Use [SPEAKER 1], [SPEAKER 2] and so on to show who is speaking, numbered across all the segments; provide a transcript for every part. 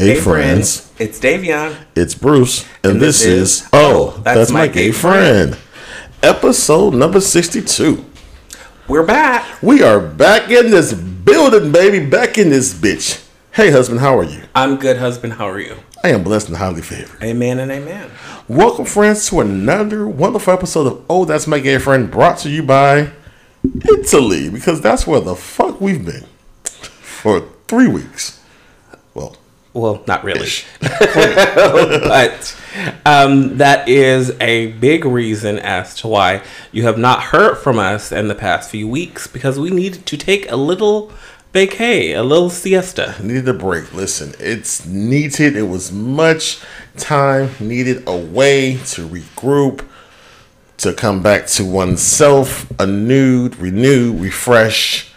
[SPEAKER 1] Hey, friends.
[SPEAKER 2] It's Davion.
[SPEAKER 1] It's Bruce, and,
[SPEAKER 2] And
[SPEAKER 1] this,
[SPEAKER 2] this
[SPEAKER 1] is Oh,
[SPEAKER 2] Oh,
[SPEAKER 1] that's, my gay friend. Episode number 62.
[SPEAKER 2] We're back.
[SPEAKER 1] We are back in this building, baby. Back in this bitch. Hey, husband, how are you?
[SPEAKER 2] I'm good, husband. How are you?
[SPEAKER 1] I am blessed and highly favored.
[SPEAKER 2] Amen and amen.
[SPEAKER 1] Welcome, friends, to another wonderful episode of Oh, That's My Gay Friend, brought to you by Italy, because that's where the fuck we've been for three weeks. Well,
[SPEAKER 2] Well, not really. but um, that is a big reason as to why you have not heard from us in the past few weeks because we needed to take a little vacay, a little siesta.
[SPEAKER 1] needed a break. Listen, it's needed. It was much time needed away to regroup, to come back to oneself, anew, renew, refresh,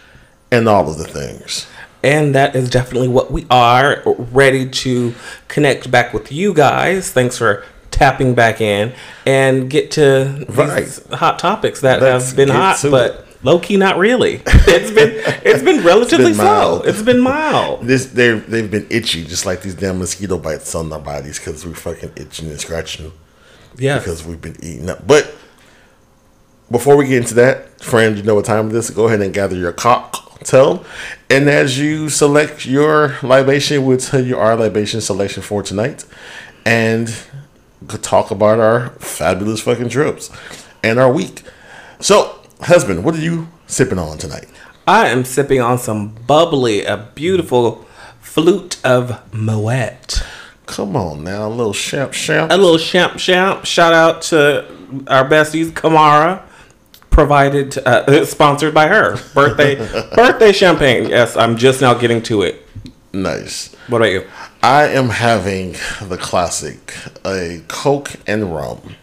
[SPEAKER 1] and all of the things.
[SPEAKER 2] And that is definitely what we are ready to connect back with you guys. Thanks for tapping back in and get to
[SPEAKER 1] Right.
[SPEAKER 2] these hot topics that
[SPEAKER 1] Let's
[SPEAKER 2] have been hot, but low key not really. It's been it's been relatively
[SPEAKER 1] been
[SPEAKER 2] slow. It's been mild.
[SPEAKER 1] This they they've been itchy, just like these damn mosquito bites on our bodies because we're fucking itching and scratching
[SPEAKER 2] Yeah.
[SPEAKER 1] because we've been eating up. But before we get into that, friend, you know what time it is. Go ahead and gather your cocktail, and as you select your libation, we'll tell you our libation selection for tonight, and talk about our fabulous fucking trips and our week. So, husband, what are you sipping on tonight?
[SPEAKER 2] I am sipping on some bubbly, a beautiful flute of Moet.
[SPEAKER 1] Come on now, a little champ champ.
[SPEAKER 2] A little champ champ. Shout out to our besties, Kamara. Provided, uh, sponsored by her. Birthday, birthday champagne. Yes, I'm just now getting to it.
[SPEAKER 1] Nice.
[SPEAKER 2] What about you?
[SPEAKER 1] I am having the classic, a Coke and rum.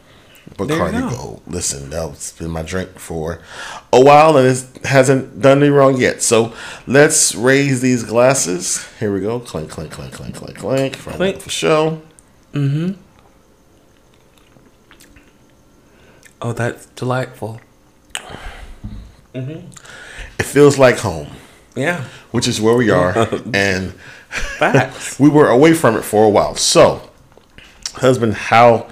[SPEAKER 1] Bacardi
[SPEAKER 2] go.
[SPEAKER 1] Gold. Listen, that's been my drink for a while and it hasn't done me wrong yet. So let's raise these glasses. Here we go. Clink, clink, clink, clink, clink, clink. For,
[SPEAKER 2] Clink.
[SPEAKER 1] for show. Mm hmm.
[SPEAKER 2] Oh, that's delightful.
[SPEAKER 1] It feels like home,
[SPEAKER 2] Yeah,
[SPEAKER 1] which is where we are. and we were away from it for a while. So, husband, how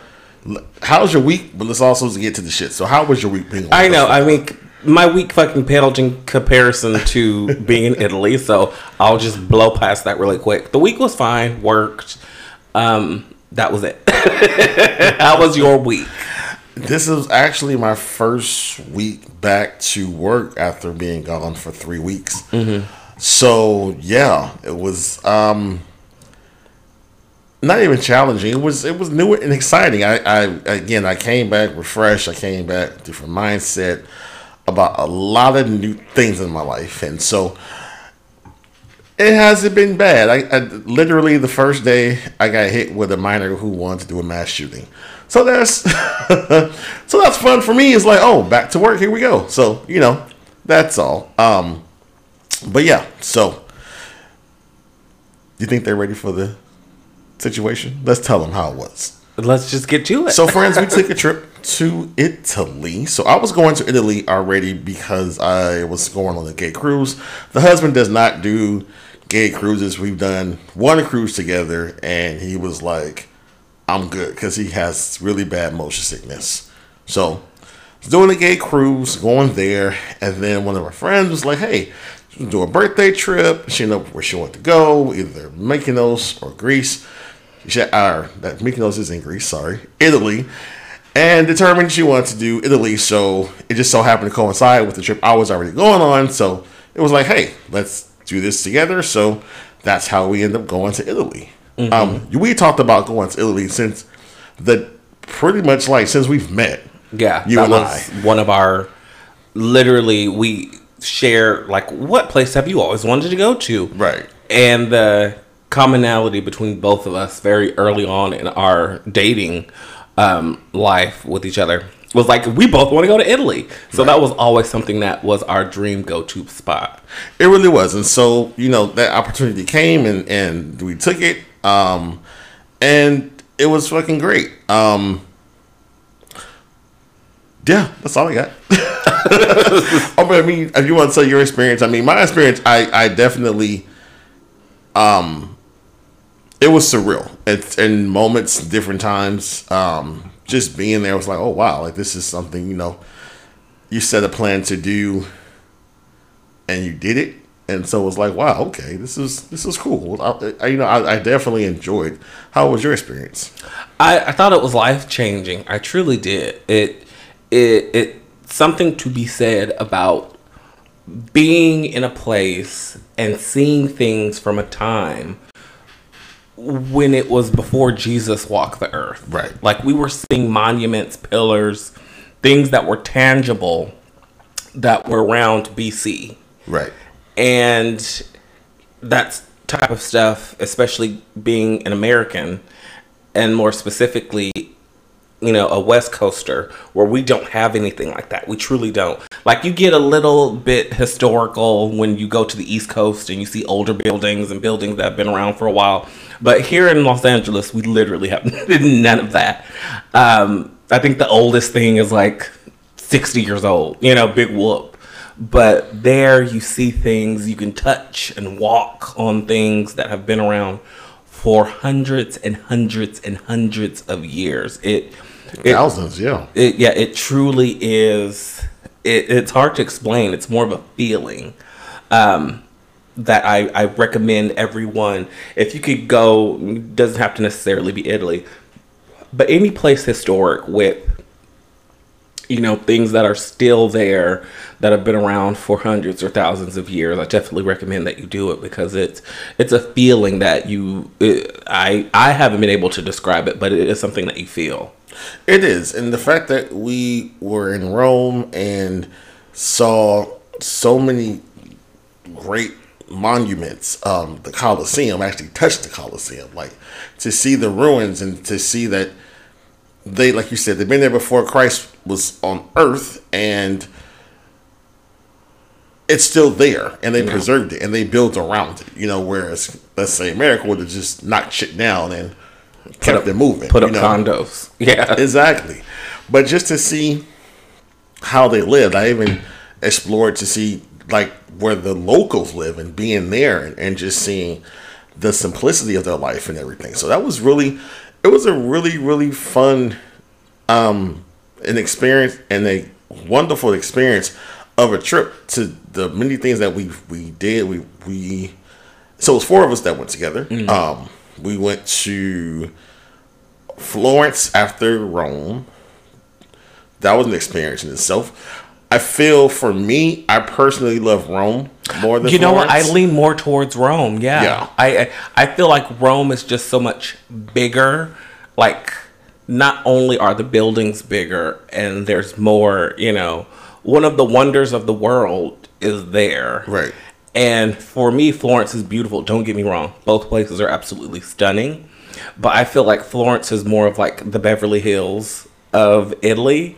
[SPEAKER 1] how's your week? But let's also get to the shit. So, how was your week being?
[SPEAKER 2] I know. I mean, my week fucking paled in comparison to being in Italy, so I'll just blow past that really quick. The week was fine. Worked. Um, that was it. How was your week?
[SPEAKER 1] This is actually my first week back to work after being gone for three weeks. So yeah, it was um, not even challenging. It was it was new and exciting. I, I again I came back refreshed. I came back different mindset about a lot of new things in my life, and so it hasn't been bad. I, I literally the first day I got hit with a minor who wanted to do a mass shooting. So that's so that's fun for me. It's like, oh, back to work. Here we go. So you know, that's all. Um, but yeah. So, you think they're ready for the situation? Let's tell them how it was.
[SPEAKER 2] Let's just get to it.
[SPEAKER 1] So, friends, we took a trip to Italy. So, I was going to Italy already because I was going on a gay cruise. The husband does not do gay cruises. We've done one cruise together, and he was like, I'm good because he has really bad motion sickness. So, doing a gay cruise, going there, and then one of our friends was like, "Hey, do a birthday trip." She know where she wanted to go, either Mykonos or Greece. She, or that Mykonos is in Greece, sorry, Italy, and determined she wanted to do Italy. So it just so happened to coincide with the trip I was already going on. So it was like, "Hey, let's do this together." So that's how we end up going to Italy. Um, we talked about going to Italy since the pretty much like since we've met.
[SPEAKER 2] yeah,
[SPEAKER 1] you and
[SPEAKER 2] was one of our. Literally, we share like what place have you always wanted to go to?
[SPEAKER 1] Right.
[SPEAKER 2] and the commonality between both of us very early on in our dating um, life with each other was like we both want to go to Italy. So that was always something that was our dream go to spot.
[SPEAKER 1] It really was, and so you know that opportunity came, and and we took it, um, and it was fucking great. Um, yeah, that's all I got. oh, but I mean, if you want to tell your experience, I mean, my experience, I I definitely, um, it was surreal. It's in moments, different times. Um, just being there was like, oh wow, like this is something you know. You set a plan to do, and you did it, and so it was like, wow, okay, this is this is cool. I, I, you know, I, I definitely enjoyed. How was your experience?
[SPEAKER 2] I, I thought it was life changing. I truly did. It it it something to be said about being in a place and seeing things from a time when it was before Jesus walked the earth.
[SPEAKER 1] Right.
[SPEAKER 2] Like we were seeing monuments, pillars, things that were tangible that were around BC.
[SPEAKER 1] Right.
[SPEAKER 2] And that type of stuff, especially being an American, and more specifically, you know, a West Coaster, where we don't have anything like that. We truly don't. Like, you get a little bit historical when you go to the East Coast and you see older buildings and buildings that have been around for a while. But here in Los Angeles, we literally have none of that. Um, I think the oldest thing is like 60 years old, you know, big whoop. But there you see things, you can touch and walk on things that have been around for hundreds and hundreds and hundreds of years. It, it
[SPEAKER 1] thousands, yeah.
[SPEAKER 2] It, yeah, it truly is. It, it's hard to explain. It's more of a feeling. Um, that I, I recommend everyone if you could go doesn't have to necessarily be Italy but any place historic with you know things that are still there that have been around for hundreds or thousands of years i definitely recommend that you do it because it's it's a feeling that you it, i i haven't been able to describe it but it is something that you feel
[SPEAKER 1] it is and the fact that we were in rome and saw so many great monuments, um, the Colosseum, actually touched the Colosseum. Like to see the ruins and to see that they, like you said, they've been there before Christ was on earth and it's still there and they yeah. preserved it and they built around it, you know, whereas let's say America would have just knocked shit down and kept it moving.
[SPEAKER 2] Put up know? condos. Yeah.
[SPEAKER 1] Exactly. But just to see how they lived, I even explored to see like where the locals live and being there and, and just seeing the simplicity of their life and everything. So that was really, it was a really really fun, um, an experience and a wonderful experience of a trip to the many things that we we did. We we so it was four of us that went together. Mm-hmm. Um, we went to Florence after Rome. That was an experience in itself. I feel for me, I personally love Rome more than
[SPEAKER 2] you know. Florence. I lean more towards Rome. Yeah, yeah. I I feel like Rome is just so much bigger. Like, not only are the buildings bigger, and there's more. You know, one of the wonders of the world is there.
[SPEAKER 1] Right.
[SPEAKER 2] And for me, Florence is beautiful. Don't get me wrong; both places are absolutely stunning. But I feel like Florence is more of like the Beverly Hills of Italy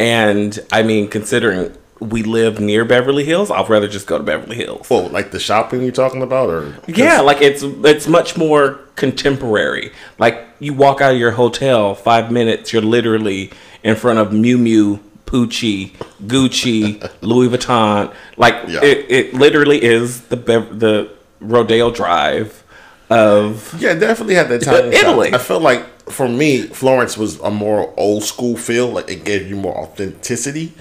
[SPEAKER 2] and I mean, considering we live near Beverly Hills, I'd rather just go to Beverly Hills.
[SPEAKER 1] Oh, like the shopping you're talking about, or
[SPEAKER 2] yeah, like it's it's much more contemporary. Like you walk out of your hotel, five minutes, you're literally in front of Miu Miu, Pucci, Gucci, Louis Vuitton. Like yeah. it, it literally is the the Rodeo Drive of
[SPEAKER 1] yeah, definitely had that time. Italy. I felt like for me, Florence was a more old school feel. Like it gave you more authenticity.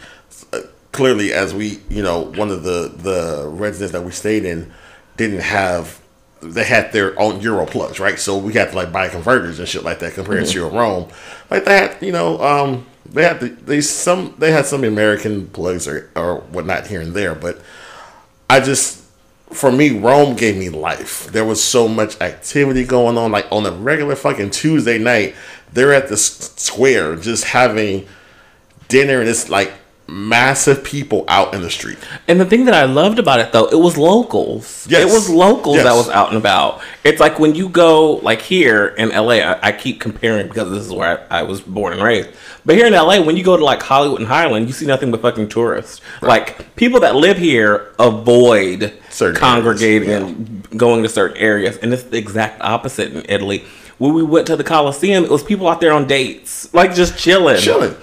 [SPEAKER 1] Uh, clearly, as we, you know, one of the the residents that we stayed in didn't have. They had their own Euro plugs, right? So we had to like buy converters and shit like that compared mm-hmm. to your Rome. Like they had, you know, um, they had the, they some they had some American plugs or or whatnot here and there, but I just for me, Rome gave me life. There was so much activity going on. Like on a regular fucking Tuesday night, they're at the square just having dinner, and it's like massive people out in the street.
[SPEAKER 2] And the thing that I loved about it though, it was locals. Yes. It was locals yes. that was out and about. It's like when you go like here in LA, I, I keep comparing because this is where I, I, was born and raised. But here in LA, when you go to like Hollywood and Highland, you see nothing but fucking tourists. Right. Like people that live here avoid certain congregating yeah. and going to certain areas. And it's the exact opposite in Italy when we went to the Coliseum, it was people out there on dates, like just chilling,
[SPEAKER 1] chilling,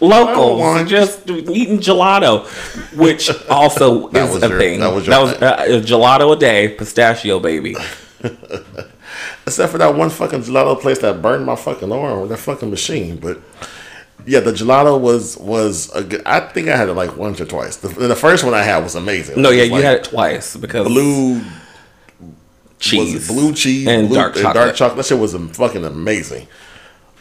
[SPEAKER 2] locals, just eating gelato, which also is a your, thing. That was, that was uh, gelato a day, pistachio baby.
[SPEAKER 1] except for that one fucking gelato place that burned my fucking arm with that fucking machine. But yeah, the gelato was was a good. I think I had it like once or twice. The, the first one I had was amazing.
[SPEAKER 2] No, yeah, you
[SPEAKER 1] like
[SPEAKER 2] had it twice because
[SPEAKER 1] blue
[SPEAKER 2] cheese,
[SPEAKER 1] blue cheese
[SPEAKER 2] and
[SPEAKER 1] blue-
[SPEAKER 2] dark chocolate.
[SPEAKER 1] dark chocolate. That shit was fucking amazing.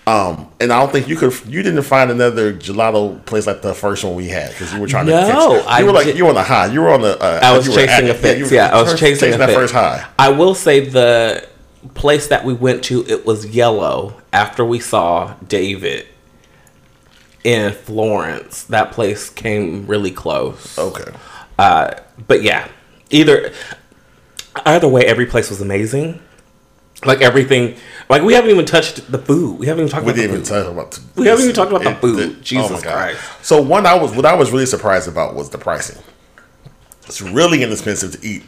[SPEAKER 1] Um, and I don't think you could. You didn't find another gelato place like the first one we had because you were trying to.
[SPEAKER 2] No, I
[SPEAKER 1] you were like
[SPEAKER 2] did-
[SPEAKER 1] you were on the high. You were on the. Uh,
[SPEAKER 2] I was chasing
[SPEAKER 1] at-
[SPEAKER 2] a fix.
[SPEAKER 1] were
[SPEAKER 2] Yeah, I was
[SPEAKER 1] first-
[SPEAKER 2] chasing, a
[SPEAKER 1] that
[SPEAKER 2] fix.
[SPEAKER 1] first high.
[SPEAKER 2] I will say the place that we went to, it was yellow after we saw David in Florence. That place came really close.
[SPEAKER 1] Okay.
[SPEAKER 2] Uh, but yeah, either either way, every place was amazing. Like everything, like we haven't even touched the food. We haven't even talked
[SPEAKER 1] We
[SPEAKER 2] about
[SPEAKER 1] didn't
[SPEAKER 2] the
[SPEAKER 1] even
[SPEAKER 2] food.
[SPEAKER 1] talk about. The,
[SPEAKER 2] We haven't even talked about the food.
[SPEAKER 1] the- oh
[SPEAKER 2] Jesus Christ.
[SPEAKER 1] So one I was what I was really surprised about was the pricing. It's really inexpensive to eat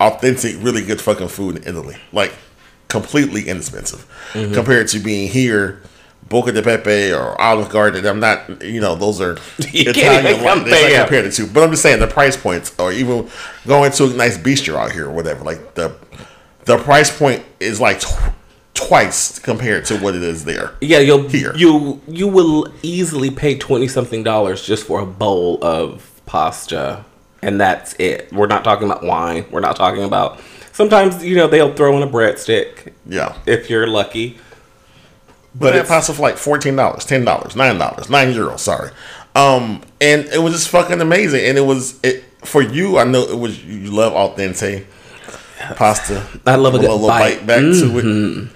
[SPEAKER 1] authentic, really good fucking food in Italy. Like completely inexpensive
[SPEAKER 2] Mm-hmm.
[SPEAKER 1] compared to being here. Buca di Beppo or Olive Garden. I'm not, you know, those are
[SPEAKER 2] You
[SPEAKER 1] like,
[SPEAKER 2] compare.
[SPEAKER 1] it's not compared to. But I'm just saying the price points, or even going to a nice bistro out here or whatever. Like the the price point is like tw- twice compared to what it is there.
[SPEAKER 2] Yeah, you'll
[SPEAKER 1] Here.
[SPEAKER 2] you you will easily pay twenty something dollars just for a bowl of pasta, and that's it. We're not talking about wine. We're not talking about. Sometimes you know they'll throw in a breadstick
[SPEAKER 1] Yeah.
[SPEAKER 2] if you're lucky.
[SPEAKER 1] But that pasta for like fourteen dollars, ten dollars, nine dollars, nine euros. Sorry, um, and it was just fucking amazing. And it was it for you. I know it was you love dente pasta.
[SPEAKER 2] I love a good
[SPEAKER 1] little
[SPEAKER 2] bite. Mm-hmm.
[SPEAKER 1] back to it.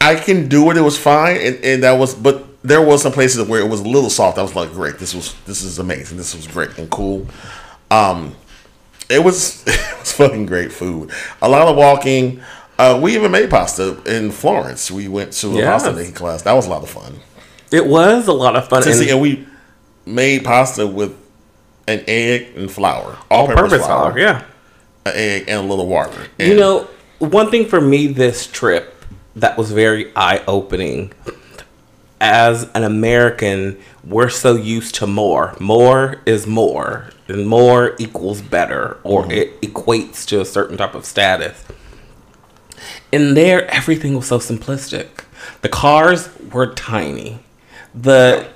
[SPEAKER 1] I can do it. It was fine, and, and that was. But there was some places where it was a little soft. I was like, great. This was this is amazing. This was great and cool. Um, it was it was fucking great food. A lot of walking. Uh, we even made pasta in Florence. We went to a pasta making class. That was a lot of fun.
[SPEAKER 2] It was a lot of fun.
[SPEAKER 1] To see-
[SPEAKER 2] And
[SPEAKER 1] and we made pasta with an egg and flour,
[SPEAKER 2] all-purpose flour, yeah.
[SPEAKER 1] an egg and a little water. And
[SPEAKER 2] You know, one thing for me this trip that was very eye opening. As an American, we're so used to more. More is more, and more equals better, or it equates to a certain type of status. In there, everything was so simplistic. The cars were tiny. The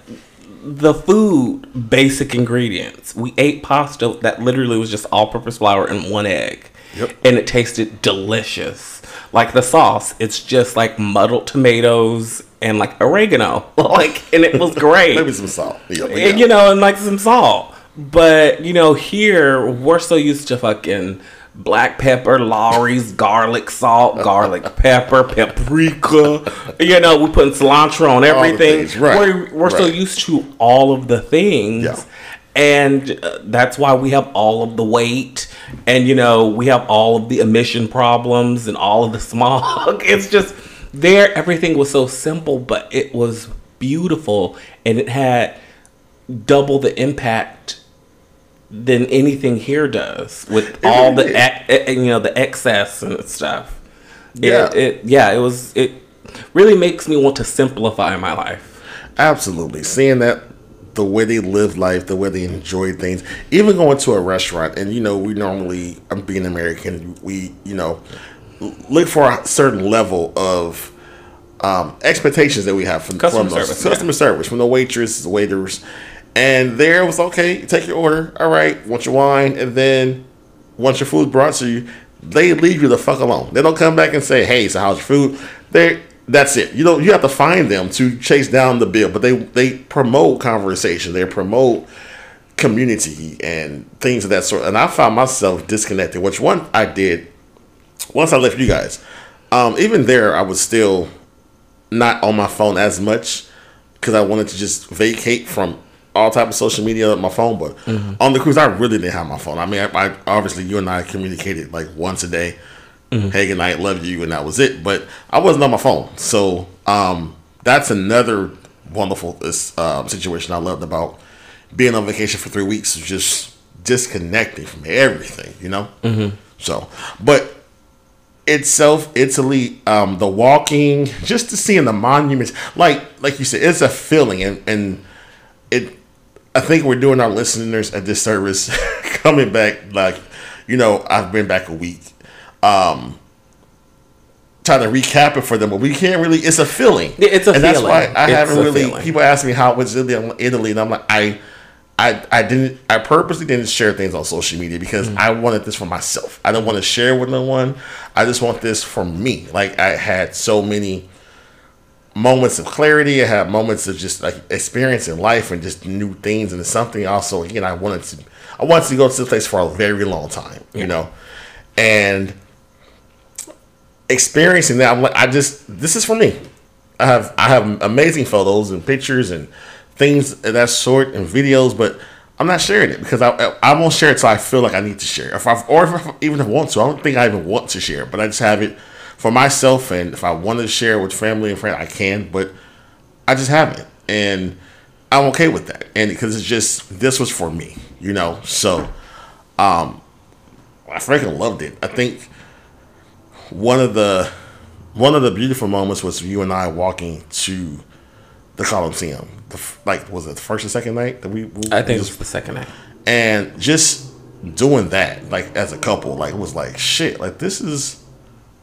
[SPEAKER 2] the food, basic ingredients. We ate pasta that literally was just all-purpose flour and one egg,
[SPEAKER 1] Yep.
[SPEAKER 2] and it tasted delicious. Like the sauce, it's just like muddled tomatoes and like oregano, like, and it was great.
[SPEAKER 1] maybe some salt. Yeah, but
[SPEAKER 2] And,
[SPEAKER 1] yeah.
[SPEAKER 2] you know, and like some salt. But you know, here we're so used to fucking black pepper, Lawry's, garlic salt, garlic pepper, paprika. You know, we're putting cilantro on everything.
[SPEAKER 1] things, right,
[SPEAKER 2] We're, we're so used to all of the things.
[SPEAKER 1] Yeah.
[SPEAKER 2] And uh, that's why we have all of the weight, and you know we have all of the emission problems and all of the smog. It's just there. Everything was so simple, but it was beautiful, and it had double the impact than anything here does with all the
[SPEAKER 1] really
[SPEAKER 2] ex- eh, you know the excess and stuff.
[SPEAKER 1] Yeah.
[SPEAKER 2] it, it yeah, it was it really makes me want to simplify my life.
[SPEAKER 1] Absolutely. Seeing that the way they live life, the way they enjoy things, even going to a restaurant, and you know, we normally, I'm being American, we, you know, look for a certain level of um, expectations that we have from
[SPEAKER 2] Customer
[SPEAKER 1] from
[SPEAKER 2] service,
[SPEAKER 1] customer service from the waitress, the waiters, and there was okay. Take your order. All right, want your wine, and then once your food's brought to you, they leave you the fuck alone. They don't come back and say, "Hey, so how's your food?" They that's it. You don't. You have to find them to chase down the bill, but they they promote conversation. They promote community and things of that sort. And I found myself disconnected, which one I did once I left you guys. Um, even there, I was still not on my phone as much because I wanted to just vacate from all type of social media on my phone. But on the cruise, I really didn't have my phone. I mean, I, I obviously you and I communicated like once a day. Hey, good night, love you, and that was it. But I wasn't on my phone, so um, that's another wonderful um, situation I loved about being on vacation for three weeks. is Just disconnecting from everything, you know. Mm-hmm. So, but itself, Italy, um, the walking, just to seeing the monuments, like like you said, it's a feeling, and and it. I think we're doing our listeners a disservice coming back. Like, you know, I've been back a week. Um, trying to recap it for them, but we can't really. It's a feeling.
[SPEAKER 2] It's a
[SPEAKER 1] and that's
[SPEAKER 2] feeling.
[SPEAKER 1] why I
[SPEAKER 2] It's
[SPEAKER 1] haven't really.
[SPEAKER 2] feeling.
[SPEAKER 1] People ask me how was Italy, Italy, and I'm like, I, I, I didn't. I purposely didn't share things on social media because
[SPEAKER 2] Mm.
[SPEAKER 1] I wanted this for myself. I don't want to share with no one. I just want this for me. Like I had so many moments of clarity. I had moments of just like experience in life and just new things. And something also again I wanted to. I wanted to go to this place for a very long time. You know, and experiencing that, I'm like, I just this is for me. I have I have amazing photos and pictures and things of that sort and videos, but I'm not sharing it because I I, won't share it till I feel like I need to share. If I or if I even if I want to, I don't think I even want to share, but I just have it for myself. And if I wanted to share it with family and friends, I can, but I just haven't, and I'm okay with that. And because it's just this was for me, you know. So, um, I freaking loved it. I think one of the one of the beautiful moments was you and I walking to the Coliseum. The, like, was it the first or second night that we? we
[SPEAKER 2] I think it
[SPEAKER 1] just-
[SPEAKER 2] was the second night.
[SPEAKER 1] and just doing that, like as a couple, like it was like shit. Like this is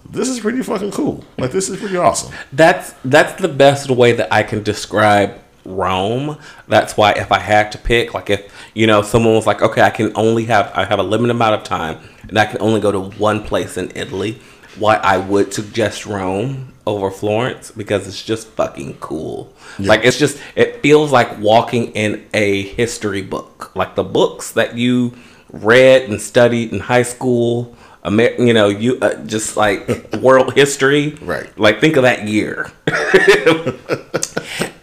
[SPEAKER 1] this is pretty fucking cool. Like this is pretty awesome.
[SPEAKER 2] That's that's the best way that I can describe Rome. That's why if I had to pick, like if you know someone was like, okay, I can only have I have a limited amount of time and I can only go to one place in Italy, why I would suggest Rome over Florence because it's just fucking cool. Like it's just it feels like walking in a history book, like the books that you read and studied in high school. Amer- you know, you uh, just like world history,
[SPEAKER 1] Right.
[SPEAKER 2] Like think of that year,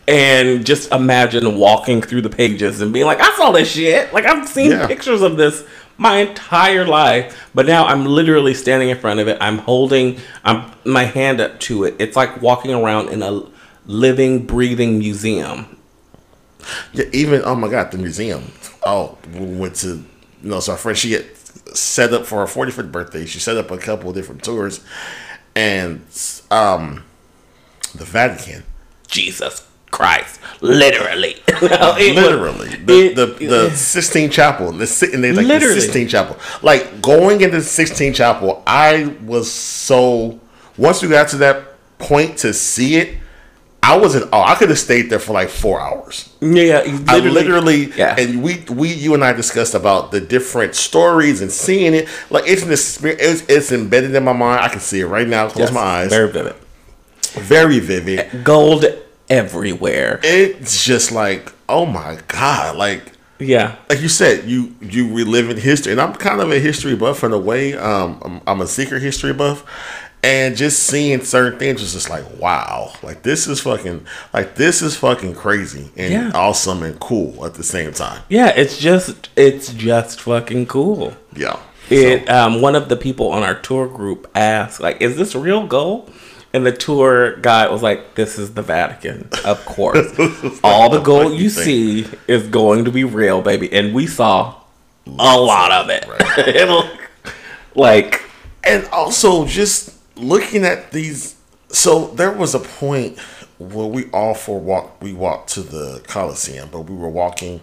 [SPEAKER 2] and just imagine walking through the pages and being like, "I saw this shit. Like I've seen
[SPEAKER 1] Yeah.
[SPEAKER 2] pictures of this my entire life, but now I'm literally standing in front of it. I'm holding, I'm my hand up to it. It's like walking around in a living, breathing museum.
[SPEAKER 1] Yeah, even oh my god, the museum. Oh, we went to you know, so our friend she had set up for her 45th birthday. She set up a couple of different tours, and um, the Vatican.
[SPEAKER 2] Jesus Christ, literally, No, it was-
[SPEAKER 1] literally the,
[SPEAKER 2] it-
[SPEAKER 1] the the Sistine Chapel, the Si- and they like
[SPEAKER 2] Literally.
[SPEAKER 1] the Sistine Chapel. Like going into the Sistine Chapel, I was so once we got to that point to see it, I was in awe. I could have stayed there for like four hours.
[SPEAKER 2] yeah, literally,
[SPEAKER 1] I literally,
[SPEAKER 2] yeah.
[SPEAKER 1] and we, we, you and I discussed about the different stories and seeing it. Like it's an experience. It's, it's embedded in my mind. I can see it right now. Close
[SPEAKER 2] Yes,
[SPEAKER 1] my eyes.
[SPEAKER 2] very vivid.
[SPEAKER 1] very vivid.
[SPEAKER 2] Gold everywhere.
[SPEAKER 1] It's just like, oh my god, like
[SPEAKER 2] Yeah,
[SPEAKER 1] like you said, you you relive in history, and I'm kind of a history buff in a way. Um, I'm, I'm a secret history buff, and just seeing certain things was just like, wow, like this is fucking, like this is fucking crazy and
[SPEAKER 2] Yeah.
[SPEAKER 1] awesome and cool at the same time.
[SPEAKER 2] yeah. It's just, it's just fucking cool.
[SPEAKER 1] Yeah,
[SPEAKER 2] It um, one of the people on our tour group asked, like, "Is this real gold?" And the tour guide was like, "This is the Vatican, of course. All the gold you see is going to be real, baby." And we saw a lot of it. It'll like
[SPEAKER 1] and also just looking at these so there was a point where we all four walked we walked to the coliseum but we were walking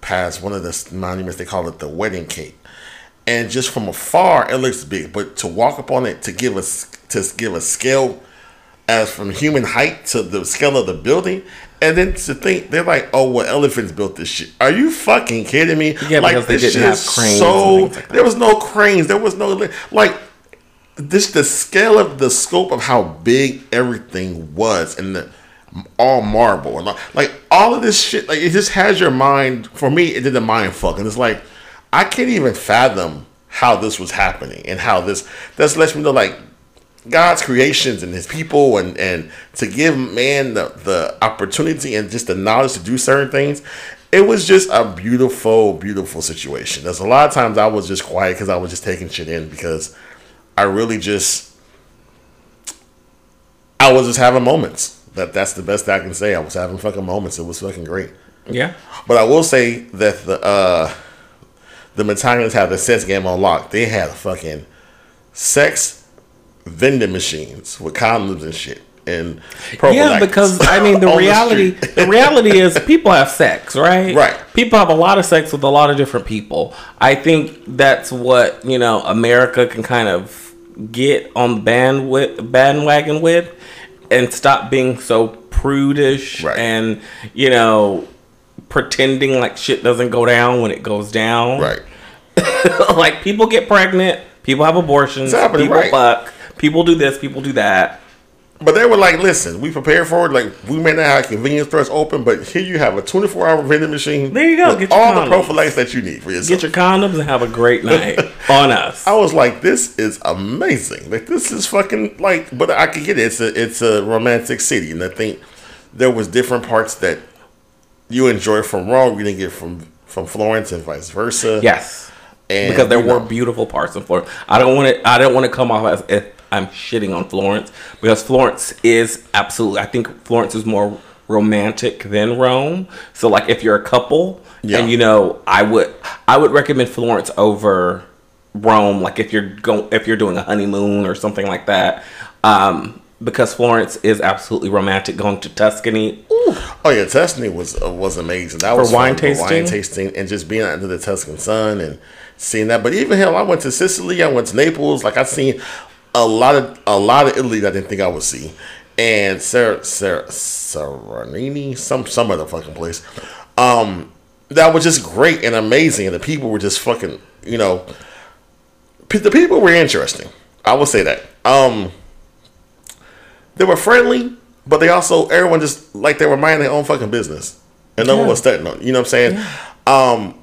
[SPEAKER 1] past one of the monuments they call it the wedding cake and just from afar it looks big but to walk up on it to give us to give a scale as from human height to the scale of the building and then to think they're like, oh, well, elephants built this shit. Are you fucking kidding me?
[SPEAKER 2] Yeah,
[SPEAKER 1] like
[SPEAKER 2] because they
[SPEAKER 1] this
[SPEAKER 2] didn't
[SPEAKER 1] shit
[SPEAKER 2] have cranes
[SPEAKER 1] So
[SPEAKER 2] like
[SPEAKER 1] there was no cranes. There was no like this. The scale of the scope of how big everything was, and the all marble and like all of this shit. Like it just has your mind. For me, it did the mind fuck, and it's like I can't even fathom how this was happening and how this. This lets me know like God's creations and his people and and to give man the, the opportunity and just the knowledge to do certain things it was just a beautiful beautiful situation there's a lot of times i was just quiet because i was just taking shit in because i really just i was just having moments that that's the best i can say i was having fucking moments it was fucking great
[SPEAKER 2] yeah.
[SPEAKER 1] but i will say that the uh the Italians have the sex game on lock they had fucking sex vending machines with condoms and shit and
[SPEAKER 2] Yeah, because I mean the reality
[SPEAKER 1] street.
[SPEAKER 2] the reality is people have sex, right?
[SPEAKER 1] Right.
[SPEAKER 2] People have a lot of sex with a lot of different people. I think that's what, you know, America can kind of get on the band with, bandwagon with and stop being so prudish
[SPEAKER 1] Right.
[SPEAKER 2] and you know pretending like shit doesn't go down when it goes down.
[SPEAKER 1] Right.
[SPEAKER 2] like people get pregnant, people have abortions, people
[SPEAKER 1] right.
[SPEAKER 2] fuck, people do this, people do that.
[SPEAKER 1] But they were like, listen, we prepared for it. Like, we may not have convenience stores open, but here you have a 24 hour vending machine.
[SPEAKER 2] There you go, get your
[SPEAKER 1] all the
[SPEAKER 2] condoms.
[SPEAKER 1] prophylaxis that you need for yourself.
[SPEAKER 2] Get your condoms and have a great night on us.
[SPEAKER 1] I was like, this is amazing. Like, this is fucking like, but I could get it. It's a, it's a romantic city. And I think there was different parts that you enjoy from Rome, you didn't get from, from Florence and vice versa.
[SPEAKER 2] Yes.
[SPEAKER 1] And,
[SPEAKER 2] because there were
[SPEAKER 1] know,
[SPEAKER 2] beautiful parts of Florence. I don't want to. I don't want to come off as if I'm shitting on Florence because Florence is absolutely. I think Florence is more romantic than Rome. So like, if you're a couple,
[SPEAKER 1] Yeah.
[SPEAKER 2] and you know, I would I would recommend Florence over Rome. Like if you're going if you're doing a honeymoon or something like that. Um, because Florence is absolutely romantic. Going to Tuscany,
[SPEAKER 1] Oh yeah, Tuscany was uh, was amazing. That was
[SPEAKER 2] wine
[SPEAKER 1] fun, for wine
[SPEAKER 2] tasting?
[SPEAKER 1] tasting, and just being out under the Tuscan sun and seeing that. But even hell, I went to Sicily. I went to Naples. Like I seen a lot of a lot of Italy that I didn't think I would see. And Sarah, Sarah, Serenini, some some other fucking place. Um, that was just great and amazing, and the people were just fucking. You know, pe- the people were interesting. I will say that. Um, they were friendly, but they also everyone just like they were minding their own fucking business, and no one was studying on. You know what I'm saying? Um,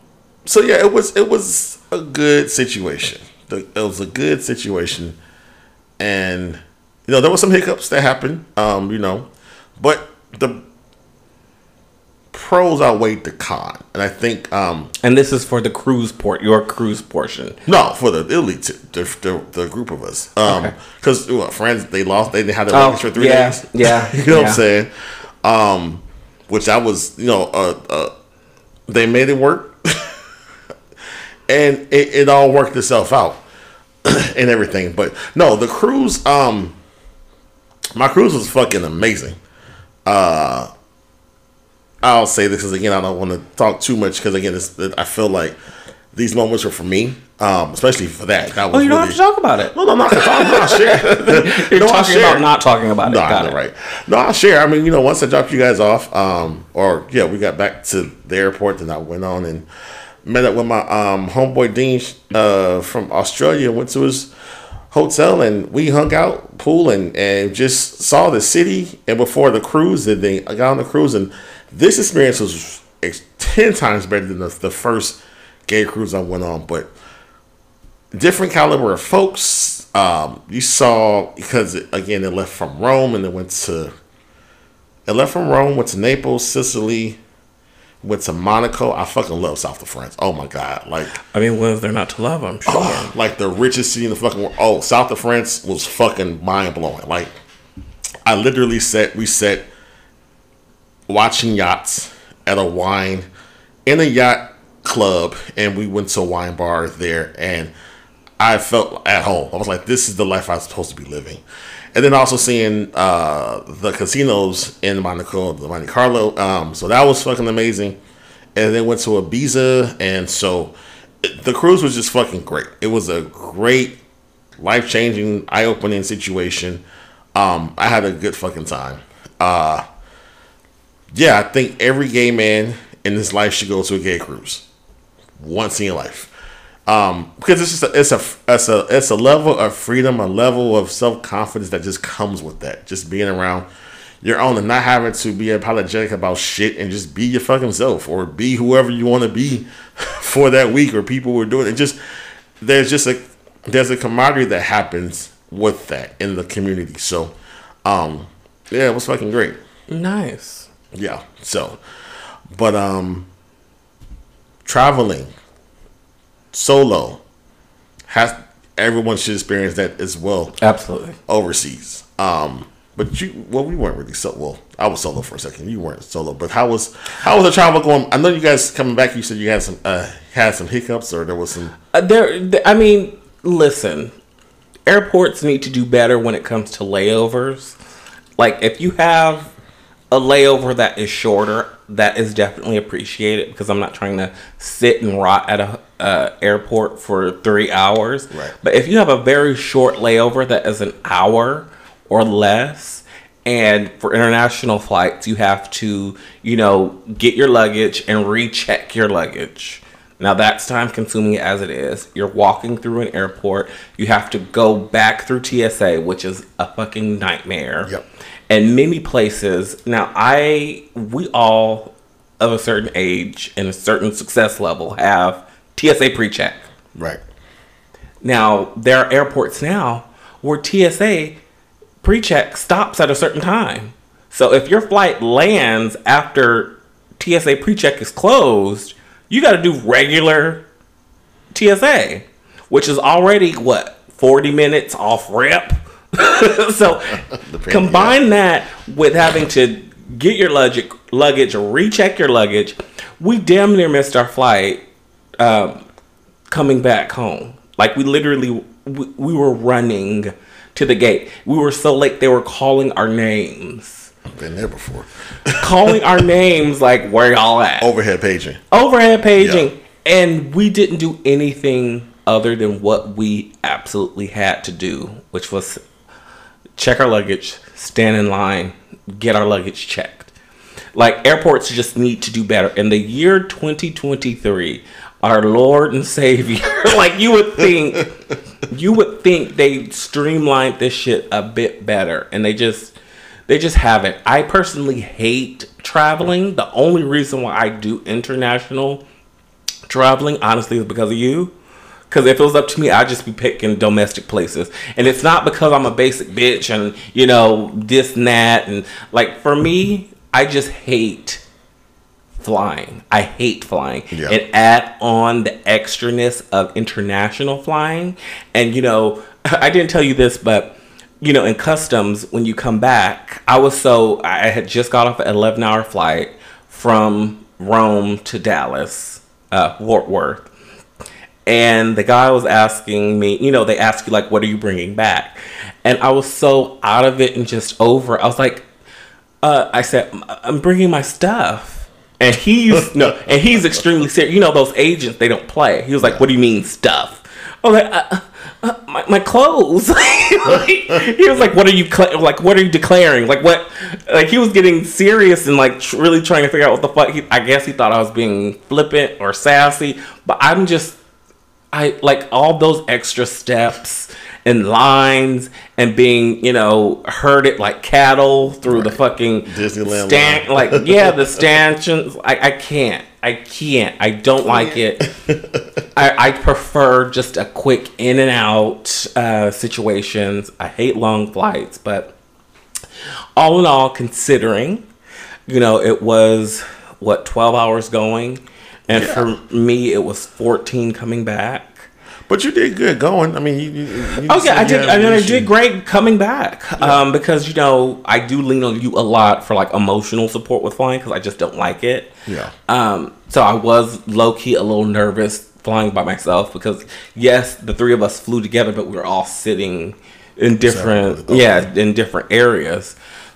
[SPEAKER 1] so yeah, it was it was a good situation. The, it was a good situation, and you know there were some hiccups that happened. Um, you know, but the pros outweighed the con, and I think um,
[SPEAKER 2] and this is for the cruise port, your cruise portion.
[SPEAKER 1] no, for the elite, t- the, the, the group of us, um,
[SPEAKER 2] Okay.
[SPEAKER 1] because friends they lost, they had their
[SPEAKER 2] Oh,
[SPEAKER 1] for three
[SPEAKER 2] yeah,
[SPEAKER 1] days.
[SPEAKER 2] yeah,
[SPEAKER 1] you know what. I'm saying? Um, which I was, you know, uh, uh, they made it work, and it, it all worked itself out and everything. But no, the cruise, um, my cruise was fucking amazing. Uh, I'll say this because again, I don't want to talk too much because again, it's, I feel like these moments were for me, um, especially for that. That was
[SPEAKER 2] Oh, you don't
[SPEAKER 1] really,
[SPEAKER 2] have to talk about it.
[SPEAKER 1] No, no, I'm not gonna talk. No, I'll share.
[SPEAKER 2] You're
[SPEAKER 1] No,
[SPEAKER 2] talking about not talking about it.
[SPEAKER 1] No,
[SPEAKER 2] Got
[SPEAKER 1] no,
[SPEAKER 2] it.
[SPEAKER 1] right. No, I'll share. I mean, you know, once I dropped you guys off, um, or yeah, we got back to the airport, then I went on and met up with my um homeboy Dean uh from Australia, went to his hotel and we hung out, pool and and just saw the city. And before the cruise, and then I got on the cruise, and this experience was ten times better than the, the first gay cruise I went on, but different caliber of folks. Um, you saw because again it left from Rome and it went to it left from Rome, went to Naples, Sicily, went to Monaco. I fucking love South of France. Oh my god, like
[SPEAKER 2] I mean, what is there not to love? I'm sure.
[SPEAKER 1] like the richest city in the fucking world. Oh, South of France was fucking mind blowing. Like I literally sat we sat watching yachts at a wine in a yacht club and we went to a wine bar there and I felt at home. I was like, this is the life I was supposed to be living. And then also seeing uh, the casinos in Monaco, the Monte Carlo. Um, so that was fucking amazing. And then went to Ibiza. And so the cruise was just fucking great. It was a great, life changing, eye opening situation. Um, I had a good fucking time. Uh, yeah, I think every gay man in his life should go to a gay cruise once in your life. Um, because it's just a, it's a it's a it's a level of freedom, a level of self confidence that just comes with that. Just being around your own and not having to be apologetic about shit and just be your fucking self or be whoever you want to be for that week or people were doing it. Just there's just a there's a camaraderie that happens with that in the community. So, um, yeah, it was fucking great.
[SPEAKER 2] Nice.
[SPEAKER 1] Yeah. So, but um, traveling solo has everyone should experience that as well
[SPEAKER 2] Absolutely.
[SPEAKER 1] overseas. Um, but you, well, we weren't really so. Well, I was solo for a second. You weren't solo, but how was how was the travel going? I know you guys coming back. You said you had some uh had some hiccups or there was some.
[SPEAKER 2] Uh, there, I mean, listen. Airports need to do better when it comes to layovers. Like, if you have a layover that is shorter, that is definitely appreciated because I'm not trying to sit and rot at a uh, airport for three hours.
[SPEAKER 1] Right.
[SPEAKER 2] But if you have a very short layover that is an hour or less, and for international flights, you have to, you know, get your luggage and recheck your luggage. Now that's time consuming as it is. You're walking through an airport. You have to go back through TSA, which is a fucking nightmare.
[SPEAKER 1] Yep.
[SPEAKER 2] And many places. Now I we all of a certain age and a certain success level have TSA pre-check.
[SPEAKER 1] Right.
[SPEAKER 2] Now there are airports now where TSA pre-check stops at a certain time. So if your flight lands after TSA pre-check is closed, you got to do regular TSA, which is already what 40 minutes off rep. so combine that with having to get your luggage, luggage, recheck your luggage. We damn near missed our flight um, coming back home. Like we literally, we, we were running to the gate. We were so late they were calling our names.
[SPEAKER 1] I've been there before.
[SPEAKER 2] calling our names like where y'all at?
[SPEAKER 1] Overhead paging.
[SPEAKER 2] Overhead paging.
[SPEAKER 1] Yeah.
[SPEAKER 2] And we didn't do anything other than what we absolutely had to do, which was check our luggage, stand in line, get our luggage checked. Like airports just need to do better. In the year 2023, our Lord and Savior, like you would think you would think they streamlined this shit a bit better and they just they just haven't. I personally hate traveling. The only reason why I do international traveling, honestly, is because of you. Because if it was up to me, I'd just be picking domestic places. And it's not because I'm a basic bitch and, you know, this and that. And, like, for me, I just hate flying. I hate flying.
[SPEAKER 1] Yeah.
[SPEAKER 2] And add on the extraness of international flying. And, you know, I didn't tell you this, but, you know, in customs, when you come back, I was so, I had just got off an 11 hour flight from Rome to Dallas, uh, Fort Worth and the guy was asking me, you know, they ask you like, "What are you bringing back?" And I was so out of it and just over. I was like, uh, I said, "I'm bringing my stuff," and he's no, and he's extremely serious. You know, those agents they don't play. He was like, "What do you mean stuff?" Was like, uh, uh, my, my clothes. like, he was like, "What are you cl- like? What are you declaring? Like what?" Like he was getting serious and like tr- really trying to figure out what the fuck. He, I guess he thought I was being flippant or sassy, but I'm just I like all those extra steps and lines and being, you know, herded like cattle through the fucking
[SPEAKER 1] Disneyland
[SPEAKER 2] Stan- like yeah, the stanchions. I, I can't. I can't. I don't like it. I, I prefer just a quick in and out uh, situations. I hate long flights, but all in all, considering, you know, it was what twelve hours going, and
[SPEAKER 1] Yeah.
[SPEAKER 2] for me, it was fourteen coming back.
[SPEAKER 1] But you did good going. I mean, you. you, you
[SPEAKER 2] yeah, I did. I mean, I did great coming back um, because you know I do lean on you a lot for like emotional support with flying because I just don't like it.
[SPEAKER 1] Yeah.
[SPEAKER 2] Um, so I was low key a little nervous flying by myself because yes, the three of us flew together, but we were all sitting in different
[SPEAKER 1] okay.
[SPEAKER 2] yeah in different areas.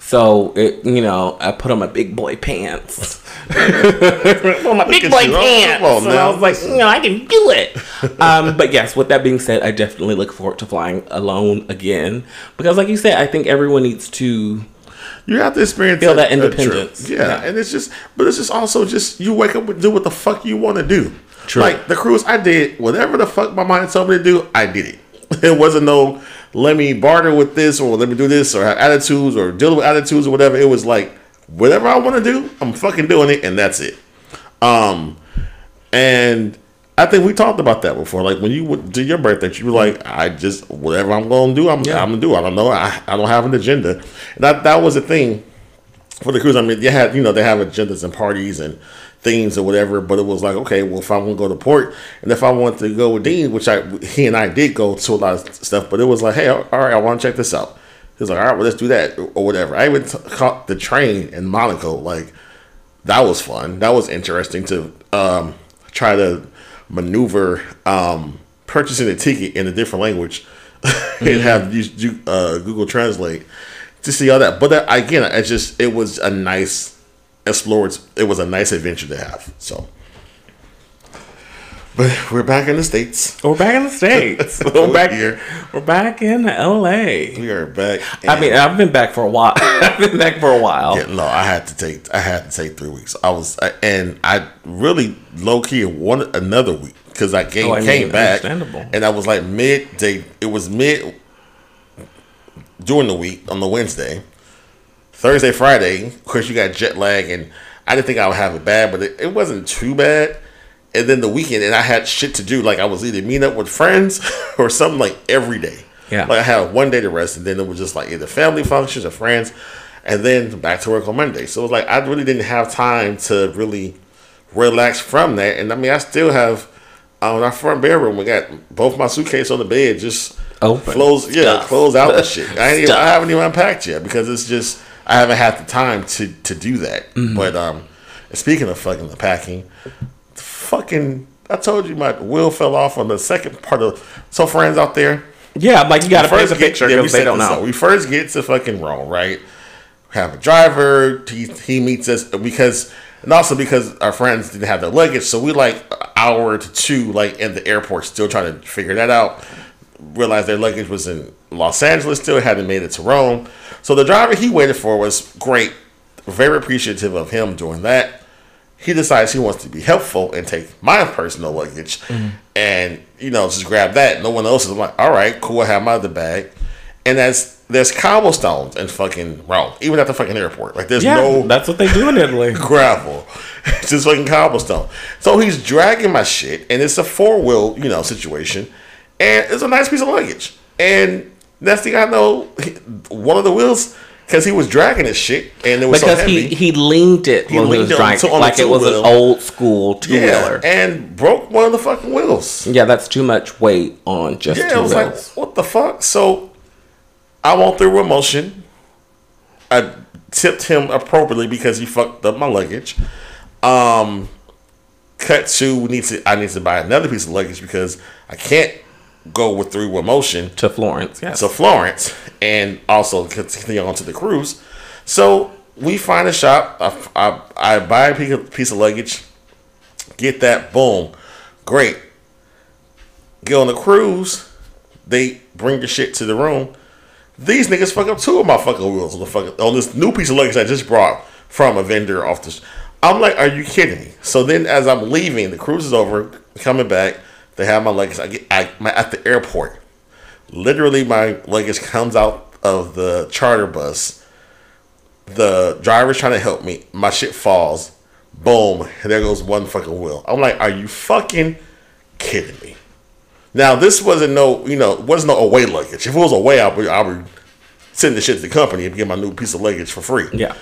[SPEAKER 2] So it you know I put on my big boy pants. put on my big boy. Pants.
[SPEAKER 1] come on
[SPEAKER 2] and I was like, you know, I can do it. um, but yes, with that being said, I definitely look forward to flying alone again because, like you said, I think everyone needs to.
[SPEAKER 1] You have to experience
[SPEAKER 2] Feel
[SPEAKER 1] a-
[SPEAKER 2] that independence.
[SPEAKER 1] Yeah.
[SPEAKER 2] Yeah.
[SPEAKER 1] and it's just, but it's just also just you wake up and do what the fuck you want to do.
[SPEAKER 2] True.
[SPEAKER 1] Like the cruise, I did whatever the fuck my mind told me to do. I did it. It wasn't no let me barter with this or let me do this or have attitudes or deal with attitudes or whatever. It was like whatever I want to do, I'm fucking doing it, and that's it. Um, and I think we talked about that before. Like when you would do your birthday, you were like, I just whatever I'm gonna do, I'm,
[SPEAKER 2] Yeah.
[SPEAKER 1] I'm gonna do. I don't know. I, I don't have an agenda. And that that was the thing for the cruise. I mean, they had you know they have agendas and parties and themes or whatever. But it was like, okay, well, if I want to go to port, and if I want to go with Dean, which I he and I did go to a lot of stuff, but it was like, hey, all right, I want to check this out. He's like, all right, well, let's do that or whatever. I even t- caught the train in Monaco. Like that was fun. That was interesting to um, try to maneuver um, purchasing a ticket in a different language and have use uh, Google Translate to see all that. But that, again, it just it was a nice explore. It was a nice adventure to have. So But we're back in the states.
[SPEAKER 2] We're back in the states.
[SPEAKER 1] We're
[SPEAKER 2] we're back
[SPEAKER 1] here.
[SPEAKER 2] We're back in L.A.
[SPEAKER 1] We are back.
[SPEAKER 2] I mean, I've been back for a while. I've been back for a while.
[SPEAKER 1] Yeah, no, I had to take I had to take three weeks. I was and I really low key wanted another week because I came,
[SPEAKER 2] Oh, I mean,
[SPEAKER 1] came back
[SPEAKER 2] understandable.
[SPEAKER 1] and I was like midday. It was mid during the week on the Wednesday, Thursday, Friday. Of course, you got jet lag, and I didn't think I would have it bad, but it, it wasn't too bad. And then the weekend, and I had shit to do. Like I was either meeting up with friends or something like every day.
[SPEAKER 2] Yeah.
[SPEAKER 1] Like I had one day to rest, and then it was just like either family functions or friends, and then back to work on Monday. So it was like I really didn't have time to really relax from that. And I mean, I still have um, on our front bedroom. We got both my suitcase on the bed, just
[SPEAKER 2] Open.
[SPEAKER 1] close, yeah,
[SPEAKER 2] Stuff.
[SPEAKER 1] close out the shit. I, ain't even, I haven't even unpacked yet because it's just I haven't had the time to to do that.
[SPEAKER 2] Mm-hmm.
[SPEAKER 1] But um, speaking of fucking the packing, fucking. I told you my wheel fell off on the second part of. So friends out there,
[SPEAKER 2] Yeah, like you got to first
[SPEAKER 1] get-
[SPEAKER 2] picture
[SPEAKER 1] yeah,
[SPEAKER 2] they don't know.
[SPEAKER 1] up. We first get to fucking Rome, right? Have a driver. He, he meets us because, and also because our friends didn't have their luggage, so we like an hour to two, like in the airport, still trying to figure that out. Realized their luggage was in Los Angeles, still hadn't made it to Rome. So the driver he waited for was great. Very appreciative of him doing that he decides he wants to be helpful and take my personal luggage mm-hmm. and you know just grab that no one else is like all right cool i have my other bag and that's there's cobblestones in fucking Rome, even at the fucking airport. Like there's
[SPEAKER 2] Yeah,
[SPEAKER 1] no
[SPEAKER 2] that's what they do in Italy.
[SPEAKER 1] gravel. It's just fucking cobblestone. So he's dragging my shit, and it's a four wheel, you know, situation, and it's a nice piece of luggage. And next thing I know, one of the wheels, because he was dragging his shit, and it was
[SPEAKER 2] Because
[SPEAKER 1] so heavy,
[SPEAKER 2] he he leaned it he
[SPEAKER 1] leaned
[SPEAKER 2] was
[SPEAKER 1] it on-
[SPEAKER 2] driving,
[SPEAKER 1] on
[SPEAKER 2] like it was an old school two
[SPEAKER 1] yeah,
[SPEAKER 2] wheeler.
[SPEAKER 1] and broke one of the fucking wheels.
[SPEAKER 2] Yeah, that's too much weight on just
[SPEAKER 1] Yeah,
[SPEAKER 2] two
[SPEAKER 1] I was
[SPEAKER 2] wheels.
[SPEAKER 1] like, what the fuck? So I went through emotion. I tipped him appropriately because he fucked up my luggage. Um, cut to we need to. I need to buy another piece of luggage because I can't go with through emotion
[SPEAKER 2] to Florence, yes.
[SPEAKER 1] to Florence and also continue on to the cruise. So we find a shop. I, I, I buy a piece of, luggage, get that, boom, great. Get on the cruise, they bring the shit to the room. These niggas fuck up two of my fucking wheels on the fucking on this new piece of luggage I just brought from a vendor off the. sh- I'm like, are you kidding me? So then, as I'm leaving, the cruise is over, coming back. They have my luggage. I get I, my, at the airport. Literally my luggage comes out of the charter bus. The driver's trying to help me. My shit falls. Boom. And there goes one fucking wheel. I'm like are you fucking kidding me? Now this wasn't no you know wasn't no away luggage. If it was away i would i would send the shit to the company and get my new piece of luggage for free.
[SPEAKER 2] Yeah.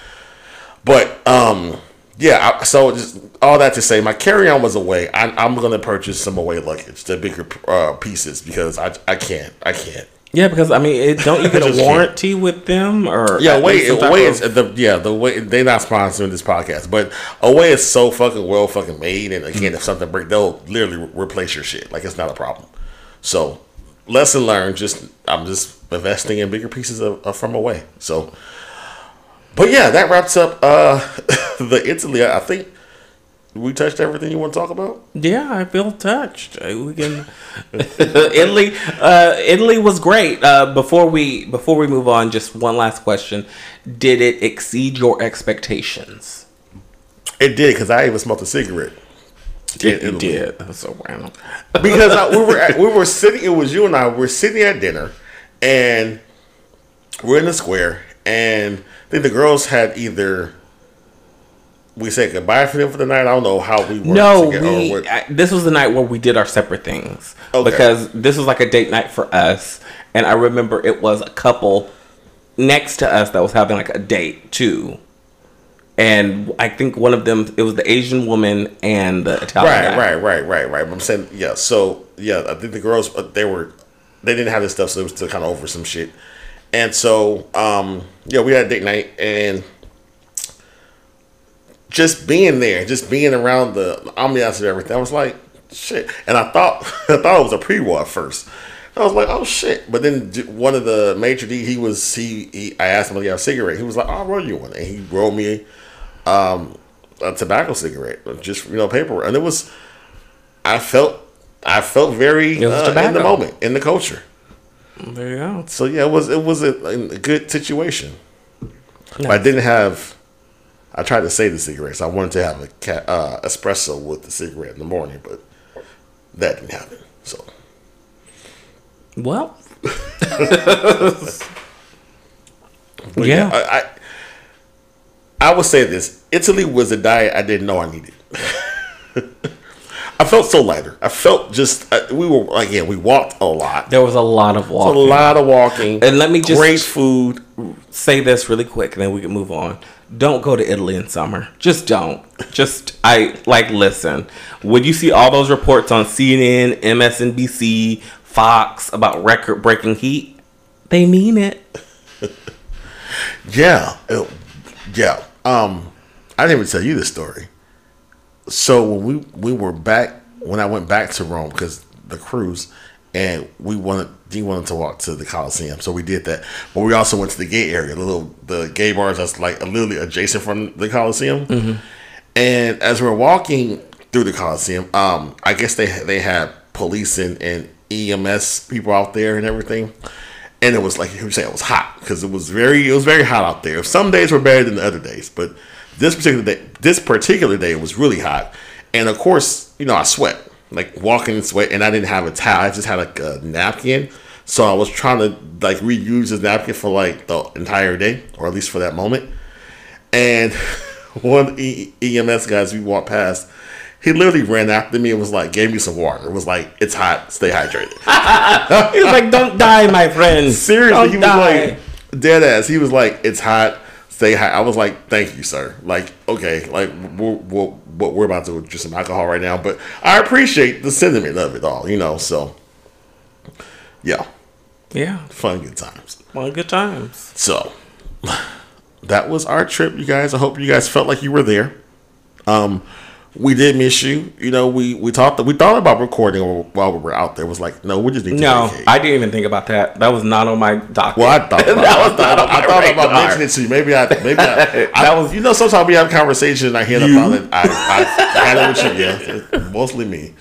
[SPEAKER 1] but um, yeah. So just all that to say, my carry on was away. I, I'm gonna purchase some away luggage, the bigger uh, pieces, because I I can't I can't.
[SPEAKER 2] Yeah, because I mean, it, don't you get a
[SPEAKER 1] can't.
[SPEAKER 2] warranty with them or
[SPEAKER 1] Yeah,
[SPEAKER 2] at
[SPEAKER 1] wait,
[SPEAKER 2] least some type
[SPEAKER 1] away
[SPEAKER 2] of-
[SPEAKER 1] is the yeah the way they're not sponsoring this podcast, but away is so fucking well fucking made, and again, if something breaks, they'll literally re- replace your shit. Like it's not a problem. So lesson learned. Just I'm just investing in bigger pieces of, of from away. So, but yeah, that wraps up uh the Italy. I think we touched everything you want to talk about.
[SPEAKER 2] Yeah, I feel touched. Uh, We can. Italy, uh, Italy was great. Uh, before we before we move on, just one last question: Did it exceed your expectations?
[SPEAKER 1] It did because I even smoked a cigarette.
[SPEAKER 2] It,
[SPEAKER 1] Italy.
[SPEAKER 2] did. That's so random.
[SPEAKER 1] because I, we were at, we were sitting. It was you and I. We're sitting at dinner, and we're in the square, and I think the girls had either we said goodbye for them for the night. I don't know how we were.
[SPEAKER 2] No,
[SPEAKER 1] together,
[SPEAKER 2] we. I, this was the night where we did our separate things
[SPEAKER 1] Okay.
[SPEAKER 2] because this was like a date night for us, and I remember it was a couple next to us that was having like a date too. And I think one of them, it was the Asian woman and the Italian
[SPEAKER 1] right,
[SPEAKER 2] guy.
[SPEAKER 1] right, right, right, right. I'm saying yeah. So yeah, I think the girls uh, they were they didn't have this stuff, so it was still kind of over some shit. And so um yeah, we had a date night and. Just being there, just being around the ambiance of everything, I was like, shit. And I thought, I thought it was a pre-roll at first. I was like, oh shit. But then one of the maître d', he was he, he I asked him to get a cigarette. He was like, I'll roll you one, and he rolled me um, a tobacco cigarette, just you know, paper. And it was, I felt I felt very uh, in the moment in the culture.
[SPEAKER 2] There you go.
[SPEAKER 1] So yeah, it was it was a, a good situation. But I didn't have. I tried to save the cigarettes. I wanted to have a ca- uh, espresso with the cigarette in the morning, but that didn't happen. So
[SPEAKER 2] Well,
[SPEAKER 1] But
[SPEAKER 2] Yeah.
[SPEAKER 1] I, I I would say this: Italy was a diet I didn't know I needed. I felt so lighter. I felt just uh, we were again we walked a lot,
[SPEAKER 2] there was a lot of walking.
[SPEAKER 1] a lot of walking,
[SPEAKER 2] And let me just-
[SPEAKER 1] great food.
[SPEAKER 2] say this really quick and then we can move on. Don't go to Italy in summer. Just don't. Just I like listen. When you see all those reports on CNN, MSNBC, Fox about record breaking heat, they mean it.
[SPEAKER 1] Yeah, yeah. Um, I didn't even tell you this story. So when we we were back when I went back to Rome because the cruise, and we wanted he wanted to walk to the Coliseum, so we did that. But we also went to the gay area, the little the gay bars that's like literally adjacent from the Coliseum. And as we're walking through the Coliseum, um, I guess they they had police and, and EMS people out there and everything. And it was like you were saying, it was hot because it was very it was very hot out there. Some days were better than the other days, but this particular day this particular day it was really hot. And of course, you know, I sweat like walking in sweat, and I didn't have a towel. I just had like a napkin. So I was trying to like reuse this napkin for like the entire day, or at least for that moment. And one E- EMS guys we walked past, he literally ran after me and was like, gave me some water. It was like, it's hot, stay hydrated.
[SPEAKER 2] He was like, "Don't die, my friend.
[SPEAKER 1] Seriously,
[SPEAKER 2] Don't
[SPEAKER 1] he was
[SPEAKER 2] die."
[SPEAKER 1] like, dead ass. He was like, it's hot, stay high. I was like, thank you, sir. Like, okay, like, we're, we're, what we're about to do some alcohol right now, but I appreciate the sentiment of it all, you know, so. Yeah,
[SPEAKER 2] yeah,
[SPEAKER 1] fun, good times.
[SPEAKER 2] well, good times.
[SPEAKER 1] So that was our trip, you guys. I hope you guys felt like you were there. Um, we did miss you. You know, we we talked. We thought about recording while we were out there. It was like, no, we just need to.
[SPEAKER 2] No. I didn't even think about that. That was not on my docket.
[SPEAKER 1] Well, I thought about,
[SPEAKER 2] that was
[SPEAKER 1] I
[SPEAKER 2] not on
[SPEAKER 1] thought, I
[SPEAKER 2] my
[SPEAKER 1] thought about mentioning it to you. Maybe I, maybe I, I
[SPEAKER 2] That was-
[SPEAKER 1] you know, sometimes we have conversations and I hear about it. I, I had it with you, yeah, mostly me.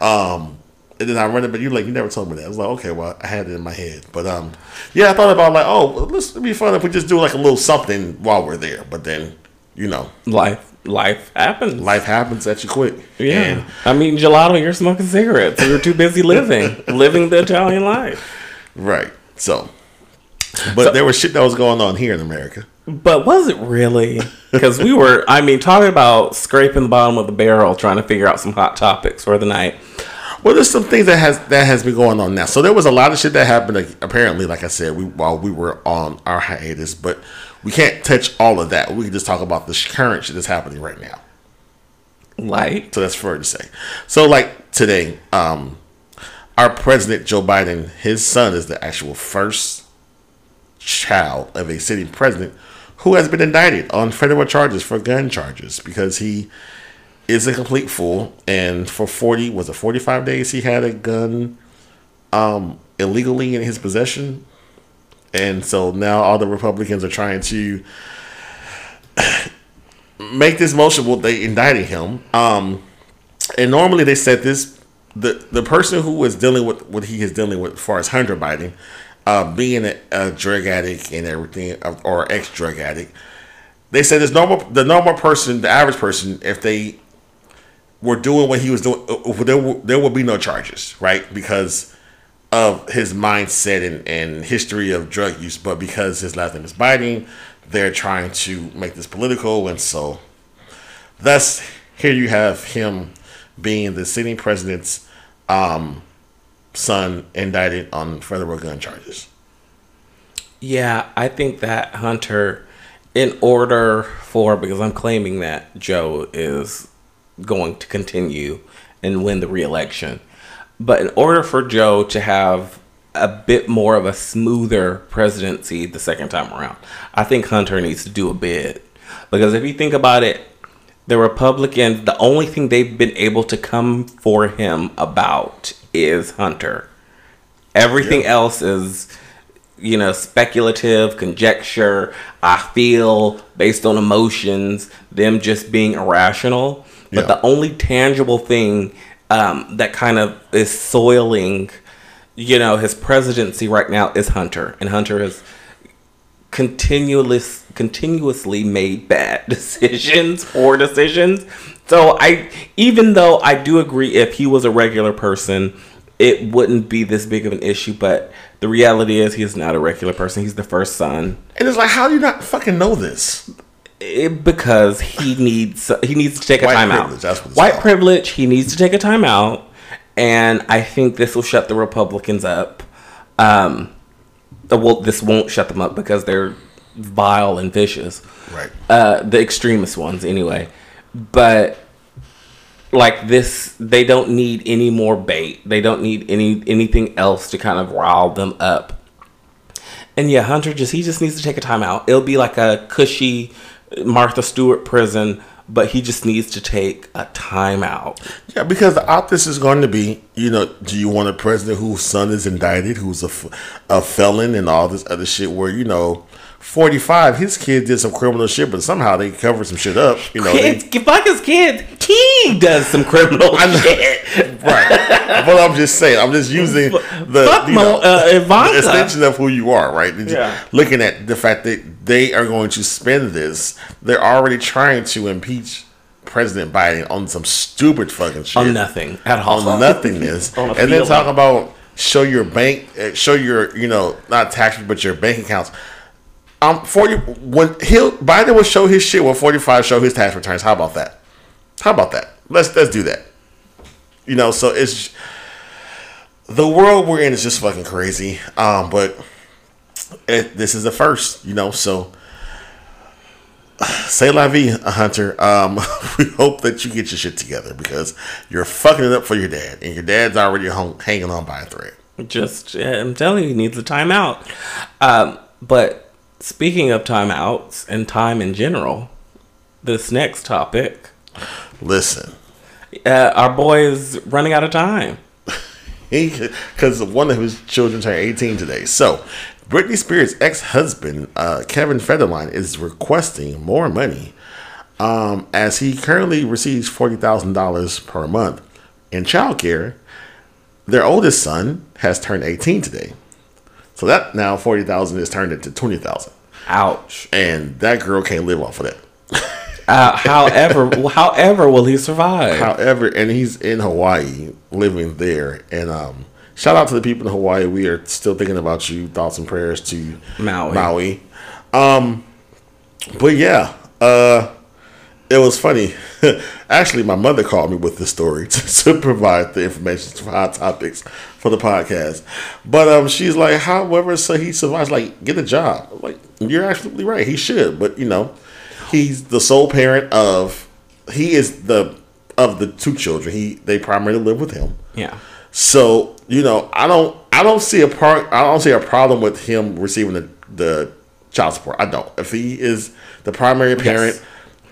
[SPEAKER 1] Um, and then I run it, but you like you never told me that. I was like, okay, well, I had it in my head, but um, yeah, I thought about like, oh, well, this would be fun if we just do like a little something while we're there. But then, you know,
[SPEAKER 2] Life, life happens.
[SPEAKER 1] life happens that you quit.
[SPEAKER 2] Yeah.
[SPEAKER 1] And
[SPEAKER 2] I mean, gelato, you're smoking cigarettes. You're too busy living, living the Italian life.
[SPEAKER 1] right. So, but there was shit that was going on here in America.
[SPEAKER 2] But was it really? Because we were, I mean, talking about scraping the bottom of the barrel, trying to figure out some hot topics for the night.
[SPEAKER 1] Well, there's some things that has that has been going on now. So there was a lot of shit that happened. Like, apparently, like I said, we while we were on our hiatus, but we can't touch all of that. We can just talk about the current shit that's happening right now.
[SPEAKER 2] Like,
[SPEAKER 1] So that's fair to say. So like today, um, our president Joe Biden, his son is the actual first child of a sitting president who has been indicted on federal charges for gun charges because he is a complete fool and for 40 was it 45 days he had a gun um illegally in his possession and so now all the republicans are trying to make this motion well they indicted him um and normally they said this the the person who was dealing with what he is dealing with as far as Hunter Biden, uh, being a, a drug addict and everything uh, or ex drug addict, they said this normal the normal person, the average person, if they were doing what he was doing, uh, there there will be no charges, right? Because of his mindset and, and history of drug use, but because his last name is Biden, they're trying to make this political, and so thus here you have him being the sitting president's um, son indicted on federal gun charges.
[SPEAKER 2] yeah, I think that Hunter, in order for, because I'm claiming that Joe is going to continue and win the reelection, but in order for Joe to have a bit more of a smoother presidency the second time around, I think Hunter needs to do a bid. Because if you think about it, the Republicans, the only thing they've been able to come for him about is Hunter. Everything
[SPEAKER 1] Yeah.
[SPEAKER 2] else is, you know, speculative, conjecture. I feel based on emotions, them just being irrational. But
[SPEAKER 1] Yeah.
[SPEAKER 2] the only tangible thing um, that kind of is soiling, you know, his presidency right now is Hunter, and Hunter has continuous continuously made bad decisions or decisions. So I even though I do agree if he was a regular person, it wouldn't be this big of an issue, but the reality is he's not a regular person. He's the first son.
[SPEAKER 1] And it's like how do you not fucking know this?
[SPEAKER 2] It, because he needs he needs to take a
[SPEAKER 1] White
[SPEAKER 2] time out.
[SPEAKER 1] privilege, it's
[SPEAKER 2] White
[SPEAKER 1] called.
[SPEAKER 2] privilege. He needs to take a time out, and I think this will shut the Republicans up. Um, well, this won't shut them up because they're vile and vicious.
[SPEAKER 1] Right.
[SPEAKER 2] Uh, the extremist ones, anyway. But like this, they don't need any more bait. They don't need any anything else to kind of rile them up. And yeah, Hunter just he just needs to take a time out. It'll be like a cushy Martha Stewart prison, but he just needs to take a time out.
[SPEAKER 1] Yeah, because the optics is going to be, you know, do you want a president whose son is indicted, who's a, a felon, and all this other shit? Where you know, forty five, his kid did some criminal shit, but somehow they covered some shit up. You know, they-
[SPEAKER 2] fuck his kids. He does some criminal
[SPEAKER 1] I know.
[SPEAKER 2] shit.
[SPEAKER 1] right. but I'm just saying, I'm just using the,
[SPEAKER 2] Fuck
[SPEAKER 1] you know,
[SPEAKER 2] uh,
[SPEAKER 1] the extension of who you are, right?
[SPEAKER 2] Yeah.
[SPEAKER 1] Looking at the fact that they are going to spend this, they're already trying to impeach President Biden on some stupid fucking shit.
[SPEAKER 2] on nothing at all.
[SPEAKER 1] on nothingness,
[SPEAKER 2] On
[SPEAKER 1] and then talk about show your bank, uh, show your you know not tax but your bank accounts. Um, forty when he'll Biden will show his shit when forty five show his tax returns. How about that? How about that? Let's let's do that. You know, so it's the world we're in is just fucking crazy. Um, but it, this is the first, you know, so. Say la vie, Hunter. Um, we hope that you get your shit together because you're fucking it up for your dad, and your dad's already hung, hanging on by a thread.
[SPEAKER 2] Just, I'm telling you, he needs a timeout. Um, but speaking of timeouts and time in general, this next topic,
[SPEAKER 1] Listen,
[SPEAKER 2] uh, our boy is running out of time.
[SPEAKER 1] he because one of his children turned 18 today. So, Britney Spears' ex-husband uh, Kevin Federline is requesting more money, um, as he currently receives forty thousand dollars per month in childcare. Their oldest son has turned 18 today, so that now forty thousand is turned into twenty thousand,
[SPEAKER 2] Ouch.
[SPEAKER 1] and that girl can't live off of that.
[SPEAKER 2] Uh, however, however, will he survive?
[SPEAKER 1] However, and he's in Hawaii, living there. And um, shout out to the people in Hawaii. We are still thinking about you. Thoughts and prayers to
[SPEAKER 2] Maui.
[SPEAKER 1] Maui. Um, but yeah, uh, it was funny. Actually, my mother called me with the story to, to provide the information for hot topics for the podcast. But um, she's like, however, so he survives. Like, get a job. Like, you're absolutely right. He should, but you know, he's the sole parent of. He is the of the two children. He they primarily live with him.
[SPEAKER 2] Yeah.
[SPEAKER 1] So you know, I don't, I don't see a part, I don't see a problem with him receiving the, the child support. I don't. If he is the primary parent,
[SPEAKER 2] Yes.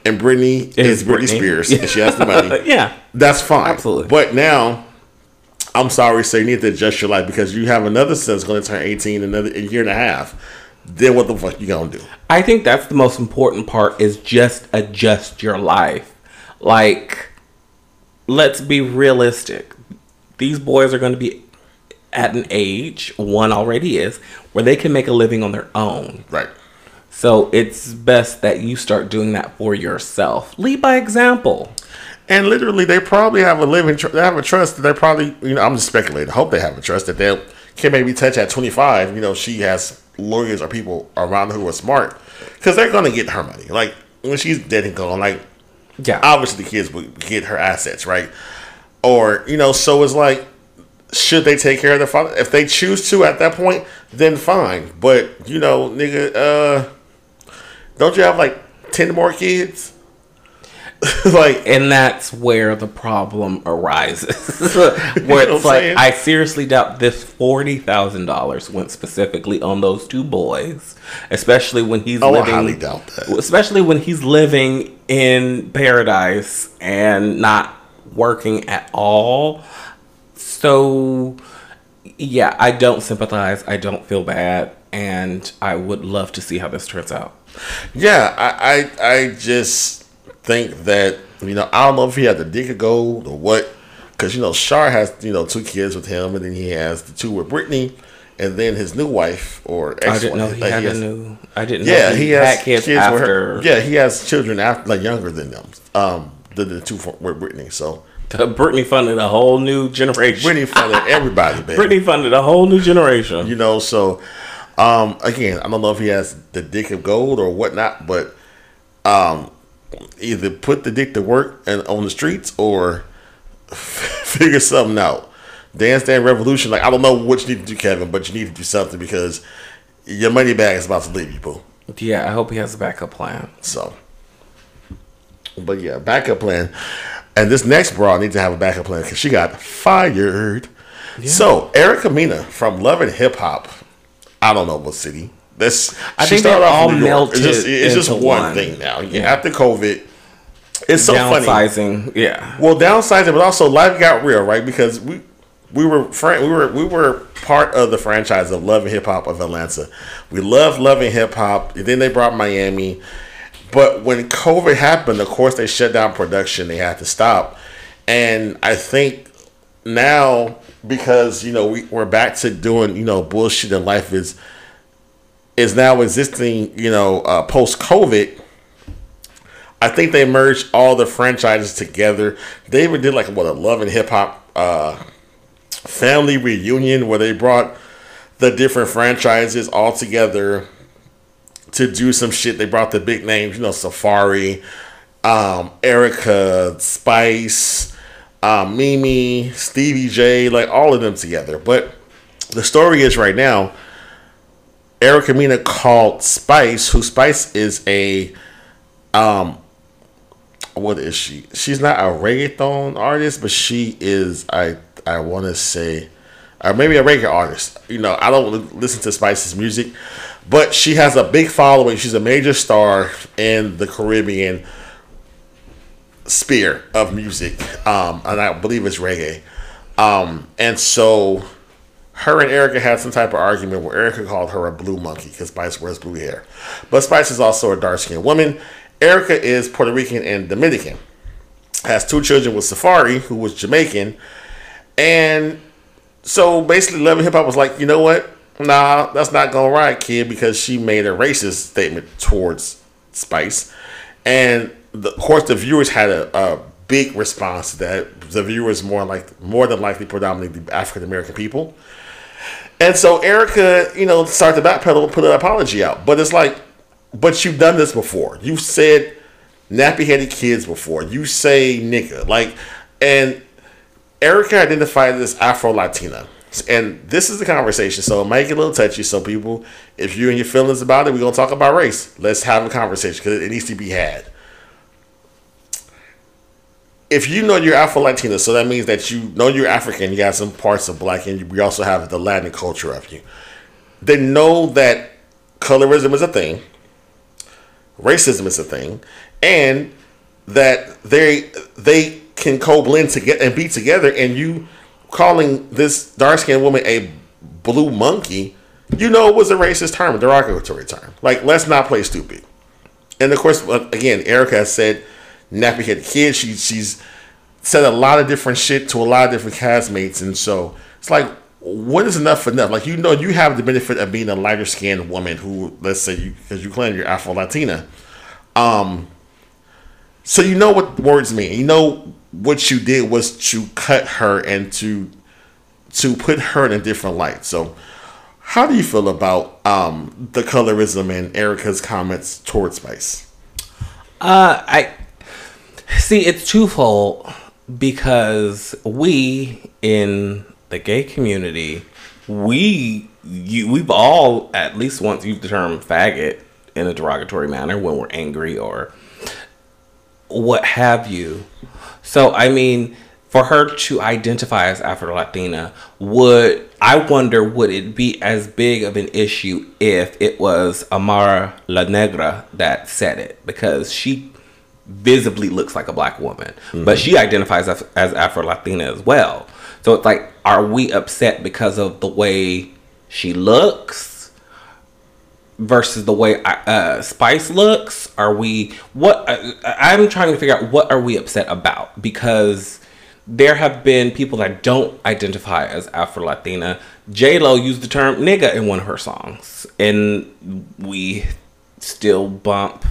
[SPEAKER 1] and Britney
[SPEAKER 2] Is
[SPEAKER 1] is Britney
[SPEAKER 2] Britney.
[SPEAKER 1] Spears, and she has the money,
[SPEAKER 2] yeah.
[SPEAKER 1] that's fine.
[SPEAKER 2] Absolutely.
[SPEAKER 1] But now, I'm sorry, so you need to adjust your life because you have another son that's going to turn 18 in another a year and a half. Then what the fuck you gonna do?
[SPEAKER 2] I think that's the most important part is just adjust your life. Like, let's be realistic. These boys are going to be at an age, one already is, where they can make a living on their own.
[SPEAKER 1] Right.
[SPEAKER 2] So it's best that you start doing that for yourself. Lead by example.
[SPEAKER 1] And literally, they probably have a living. Tr- they have a trust that they probably, you know, I'm just speculating. I hope they have a trust that they can maybe touch at 25. You know, she has lawyers or people around her who are smart because they're gonna get her money. Like when she's dead and gone, like
[SPEAKER 2] Yeah.
[SPEAKER 1] obviously the kids would get her assets, right? Or you know, so it's like, should they take care of their father? If they choose to at that point, then fine. But you know, nigga, uh, don't you have like ten more kids? like
[SPEAKER 2] and that's where the problem arises. where
[SPEAKER 1] know what I'm
[SPEAKER 2] it's like,
[SPEAKER 1] saying?
[SPEAKER 2] I seriously doubt this forty thousand dollars went specifically on those two boys, especially when he's
[SPEAKER 1] Oh, I
[SPEAKER 2] living.
[SPEAKER 1] highly doubt that.
[SPEAKER 2] Especially when he's living in paradise and not working at all. So, yeah, I don't sympathize. I don't feel bad, and I would love to see how this turns out.
[SPEAKER 1] Yeah, I, I I just think that you know I don't know if he had the dick of gold or what. because you know Shar has you know two kids with him, and then he has the two with Britney, and then his new wife or ex
[SPEAKER 2] I didn't know he
[SPEAKER 1] like,
[SPEAKER 2] had
[SPEAKER 1] has-
[SPEAKER 2] a new. I didn't
[SPEAKER 1] Yeah,
[SPEAKER 2] know
[SPEAKER 1] he,
[SPEAKER 2] he,
[SPEAKER 1] has
[SPEAKER 2] kids,
[SPEAKER 1] with
[SPEAKER 2] after.
[SPEAKER 1] her. Yeah, he has children after like younger than them. Um, the the two with Britney. So
[SPEAKER 2] Britney funded a whole new generation.
[SPEAKER 1] Britney funded everybody, baby.
[SPEAKER 2] Britney funded a whole new generation.
[SPEAKER 1] You know, so um, again, I don't know if he has the dick of gold or whatnot, but um, either put the dick to work and on the streets or figure something out. Dance Dance Revolution, like I don't know what you need to do, Kevin, but you need to do something because your money bag is about to leave you, boo.
[SPEAKER 2] Yeah, I hope he has a backup plan.
[SPEAKER 1] So, but yeah, backup plan. And this next broad needs to have a backup plan because she got fired. So Erica Mena from Love and Hip Hop, I don't know what city. This
[SPEAKER 2] I think they all
[SPEAKER 1] York. It's just,
[SPEAKER 2] melted
[SPEAKER 1] it's just one,
[SPEAKER 2] one.
[SPEAKER 1] thing now. Yeah,
[SPEAKER 2] Yeah.
[SPEAKER 1] After COVID, it's so funny.
[SPEAKER 2] Downsizing. Yeah.
[SPEAKER 1] Well, downsizing, but also life got real, right? Because we we were fran- we were we were part of the franchise of Love and Hip Hop of Atlanta. We loved Love and Hip Hop. and Then they brought Miami, but when COVID happened, of course they shut down production. They had to stop, and I think now because you know we, we're back to doing you know bullshit and life is is now existing you know uh, post COVID. I think they merged all the franchises together. They even did like what a Love and Hip Hop uh, family reunion where they brought the different franchises all together to do some shit. They brought the big names, you know, Safaree, um, Erica, Spice, um, Mimi, Stevie J, like all of them together. But the story is right now, Erica Mena called Spice, who Spice is a um what is she? She's not a reggaeton artist, but she is I I want to say or maybe a reggae artist. You know, I don't listen to Spice's music, but she has a big following. She's a major star in the Caribbean sphere of music, um, and I believe it's reggae. Um, and so her and Erica had some type of argument where Erica called her a blue monkey because Spice wears blue hair. But Spice is also a dark skinned woman. Erica is Puerto Rican and Dominican. Has two children with Safaree, who was Jamaican. And so basically, Love and Hip Hop was like, you know what? Nah, that's not going ride, kid, because she made a racist statement towards Spice. And the, of course, the viewers had a, a big response to that. The viewers more like more than likely predominantly the African American people. And so Erica, you know, started to backpedal and put an apology out. But it's like, but you've done this before. You've said nappy headed kids before. You say nigga. Like, and Erica identified as Afro Latina. And this is the conversation. So it might get a little touchy. So people, if you and your feelings about it, we're gonna talk about race. Let's have a conversation because it needs to be had. If you know you're Afro Latina, so that means that you know you're African, you got some parts of black, and we also have the Latin culture of you. Then know that colorism is a thing, racism is a thing, and that they they can co-blend together and be together. And you calling this dark skinned woman a blue monkey, you know it was a racist term, a derogatory term. Like let's not play stupid. And of course, uh, again, Erica said nappy headed kid. She she's said a lot of different shit to a lot of different castmates, and so it's like, when is enough enough? Like you know, you have the benefit of being a lighter skinned woman who, let's say, you because you claim you're Afro Latina, um, so you know what words mean. You know what you did was to cut her and to to put her in a different light. So. How do you feel about um, the colorism and Erica's comments towards Spice?
[SPEAKER 2] Uh, I see. It's twofold because we in the gay community, we you we've all at least once used the term faggot in a derogatory manner when we're angry or what have you. So I mean, for her to identify as Afro Latina, would I wonder would it be as big of an issue if it was Amara La Negra that said it because she visibly looks like a black woman, but mm-hmm. she identifies as, as Afro Latina as well. So it's like, are we upset because of the way she looks? versus the way uh, uh Spice looks? Are we what? I, I'm trying to figure out what are we upset about because there have been people that don't identify as Afro Latina. J Lo used the term nigga in one of her songs, and we still bump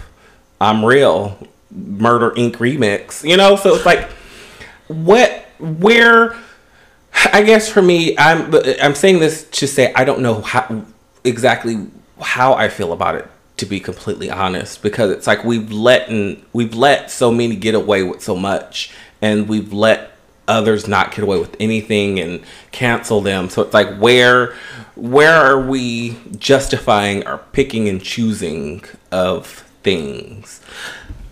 [SPEAKER 2] "I'm Real" Murder Inc. remix. You know, so it's like what where. I guess for me, I'm I'm saying this to say I don't know how exactly how I feel about it to be completely honest because it's like we've let and we've let so many get away with so much and we've let others not get away with anything and cancel them so it's like where where are we justifying our picking and choosing of things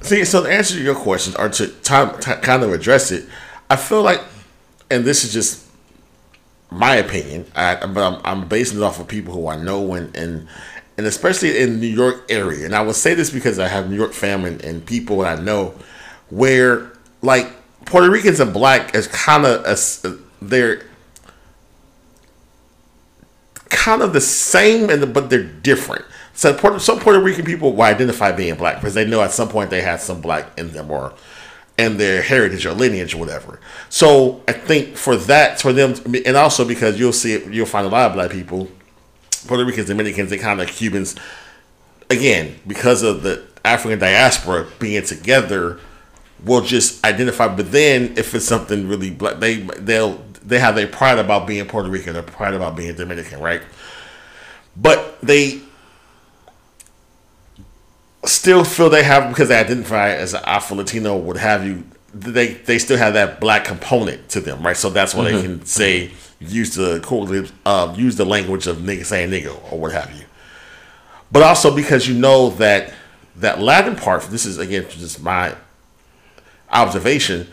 [SPEAKER 1] See, so to answer to your questions or to time, to kind of address it, I feel like, and this is just my opinion, I, but I'm, I'm basing it off of people who I know and and and especially in New York area. And I will say this because I have New York family and, and people that I know where like Puerto Ricans and black is kind of they're kind of the same and but they're different. So Puerto, some Puerto Rican people will identify being black because they know at some point they had some black in them or in their heritage or lineage or whatever. So I think for that, for them, and also because you'll see it, you'll find a lot of black people, Puerto Ricans, Dominicans, and kind of Cubans, again because of the African diaspora being together, will just identify. But then if it's something really black, they they'll they have their pride about being Puerto Rican, their pride about being Dominican, right? But they still feel they have because they identify as an Afro Latino, would have you. They they still have that black component to them, right? So that's why they can say use the cool uh, use the language of nigga saying nigga or what have you. But also because you know that that Latin part. This is again just my observation.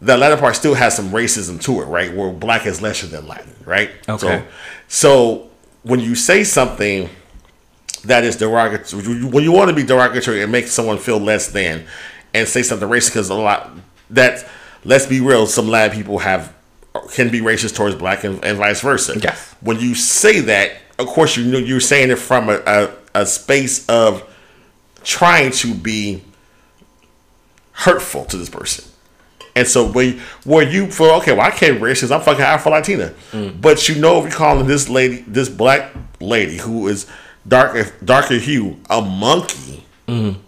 [SPEAKER 1] That Latin part still has some racism to it, right? Where black is lesser than Latin, right?
[SPEAKER 2] Okay.
[SPEAKER 1] So, so when you say something that is derogatory when you want to be derogatory and make someone feel less than and say something racist because a lot that let's be real some lab people have can be racist towards black and, and vice versa
[SPEAKER 2] Yes.
[SPEAKER 1] when you say that of course you know you're saying it from a, a, a space of trying to be hurtful to this person and so when where you feel okay, well I can't racist, I'm fucking Afro Latina. Mm. But you know if you're calling this lady, this black lady who is darker darker hue, a monkey. Mm-hmm.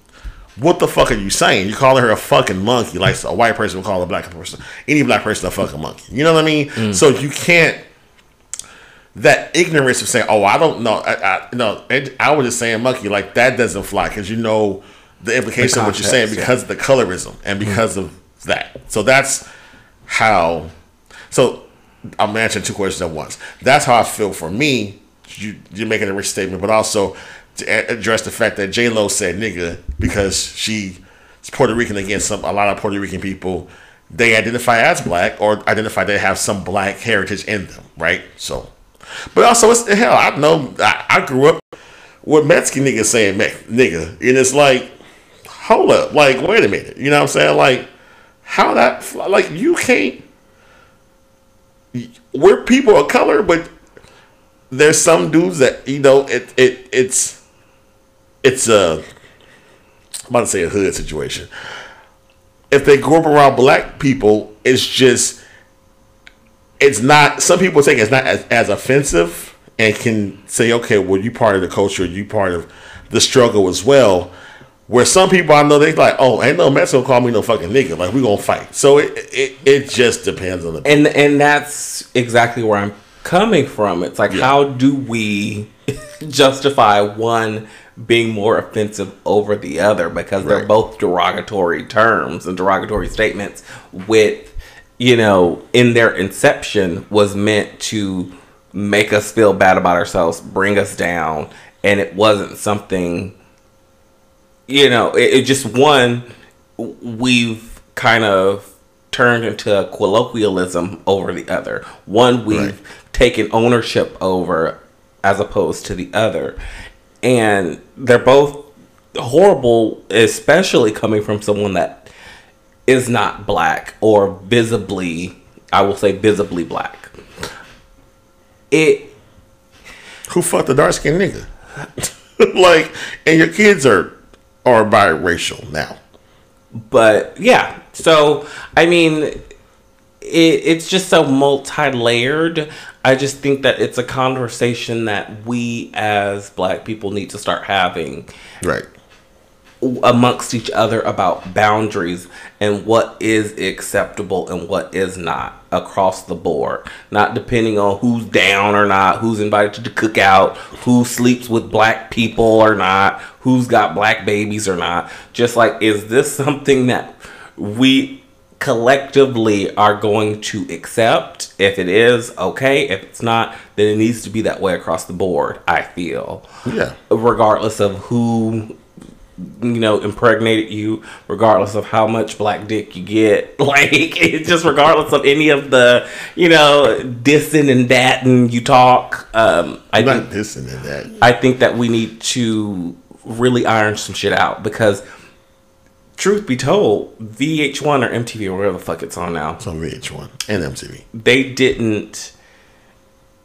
[SPEAKER 1] What the fuck are you saying? You calling her a fucking monkey, like a white person would call a black person, any black person a fucking monkey. You know what I mean? Mm. So you can't that ignorance of saying, "Oh, I don't know." I, I no, it- I was just saying monkey. Like that doesn't fly because you know the implication of what you're saying
[SPEAKER 2] context, yeah.
[SPEAKER 1] because of the colorism and mm-hmm. because of that. So that's how. So I'm answering two questions at once. That's how I feel for me. You, you're making a rich statement, but also to address the fact that J Lo said "nigga" because she's Puerto Rican. Again, some a lot of Puerto Rican people they identify as black or identify they have some black heritage in them, right? So, but also it's the hell. I know I, I grew up with Mexican niggas saying nigga, and it's like, hold up, like wait a minute, you know what I'm saying? Like, how that like you can't. We're people of color, but there's some dudes that you know it it it's it's a I'm about to say a hood situation. If they grew up around black people, it's just it's not. Some people think it's not as, as offensive and can say, okay, well, you part of the culture, you part of the struggle as well. Where some people I know they like, oh, ain't no Mexico call me no fucking nigga. Like we gonna fight. So it it, it just depends on the
[SPEAKER 2] and and that's exactly where I'm coming from. It's like
[SPEAKER 1] Yeah.
[SPEAKER 2] how do we justify one being more offensive over the other because they're
[SPEAKER 1] Right.
[SPEAKER 2] both derogatory terms and derogatory statements with you know in their inception was meant to make us feel bad about ourselves, bring us down, and it wasn't something you know, it, it just one we've kind of turned into colloquialism over the other. One we've
[SPEAKER 1] Right.
[SPEAKER 2] Taken ownership over as opposed to the other. And they're both horrible, especially coming from someone that is not black or visibly, I will say visibly black. It
[SPEAKER 1] who fucked the dark skinned nigga? like, and your kids are are biracial now.
[SPEAKER 2] but yeah so i mean it, it's just so multi-layered. I just think that it's a conversation that we as black people need to start having
[SPEAKER 1] Right.
[SPEAKER 2] amongst each other about boundaries and what is acceptable and what is not across the board. Not depending on who's down or not, who's invited to the cookout, who sleeps with black people or not, who's got black babies or not. Just like, is this something that we collectively are going to accept? If it is, okay. If it's not, then it needs to be that way across the board, I feel
[SPEAKER 1] Yeah.
[SPEAKER 2] regardless of who you know impregnated you regardless of how much black dick you get like it's just regardless of any of the you know dissing and that and you talk um i
[SPEAKER 1] I'm
[SPEAKER 2] think
[SPEAKER 1] not dissing in that.
[SPEAKER 2] i think that we need to really iron some shit out because truth be told vh1 or mtv or whatever the fuck it's on now
[SPEAKER 1] It's on VH1 and MTV.
[SPEAKER 2] they didn't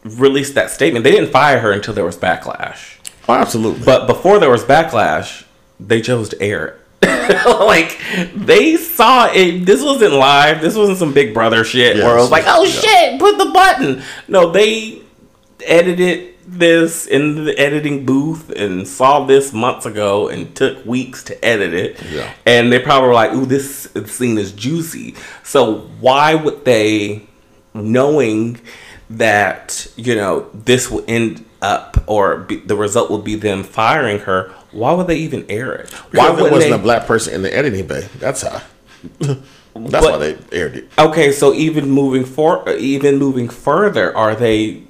[SPEAKER 2] release that statement they didn't fire her until there was backlash
[SPEAKER 1] Oh, absolutely.
[SPEAKER 2] But before there was backlash, they chose to air it. like they saw it. This wasn't live. This wasn't some Big Brother shit
[SPEAKER 1] Yeah,
[SPEAKER 2] where it was like, "Oh
[SPEAKER 1] yeah.
[SPEAKER 2] shit, put the button." No, they edited this in the editing booth and saw this months ago and took weeks to edit it.
[SPEAKER 1] Yeah.
[SPEAKER 2] And they probably were like, "Ooh, this scene is juicy." So why would they, knowing that you know this will end up or be, the result will be them firing her? Why would they even air it? Why
[SPEAKER 1] Why there wasn't
[SPEAKER 2] they?
[SPEAKER 1] a black person in the editing bay. That's how. That's
[SPEAKER 2] But-
[SPEAKER 1] why they aired it.
[SPEAKER 2] Okay, so even moving for even moving further, are they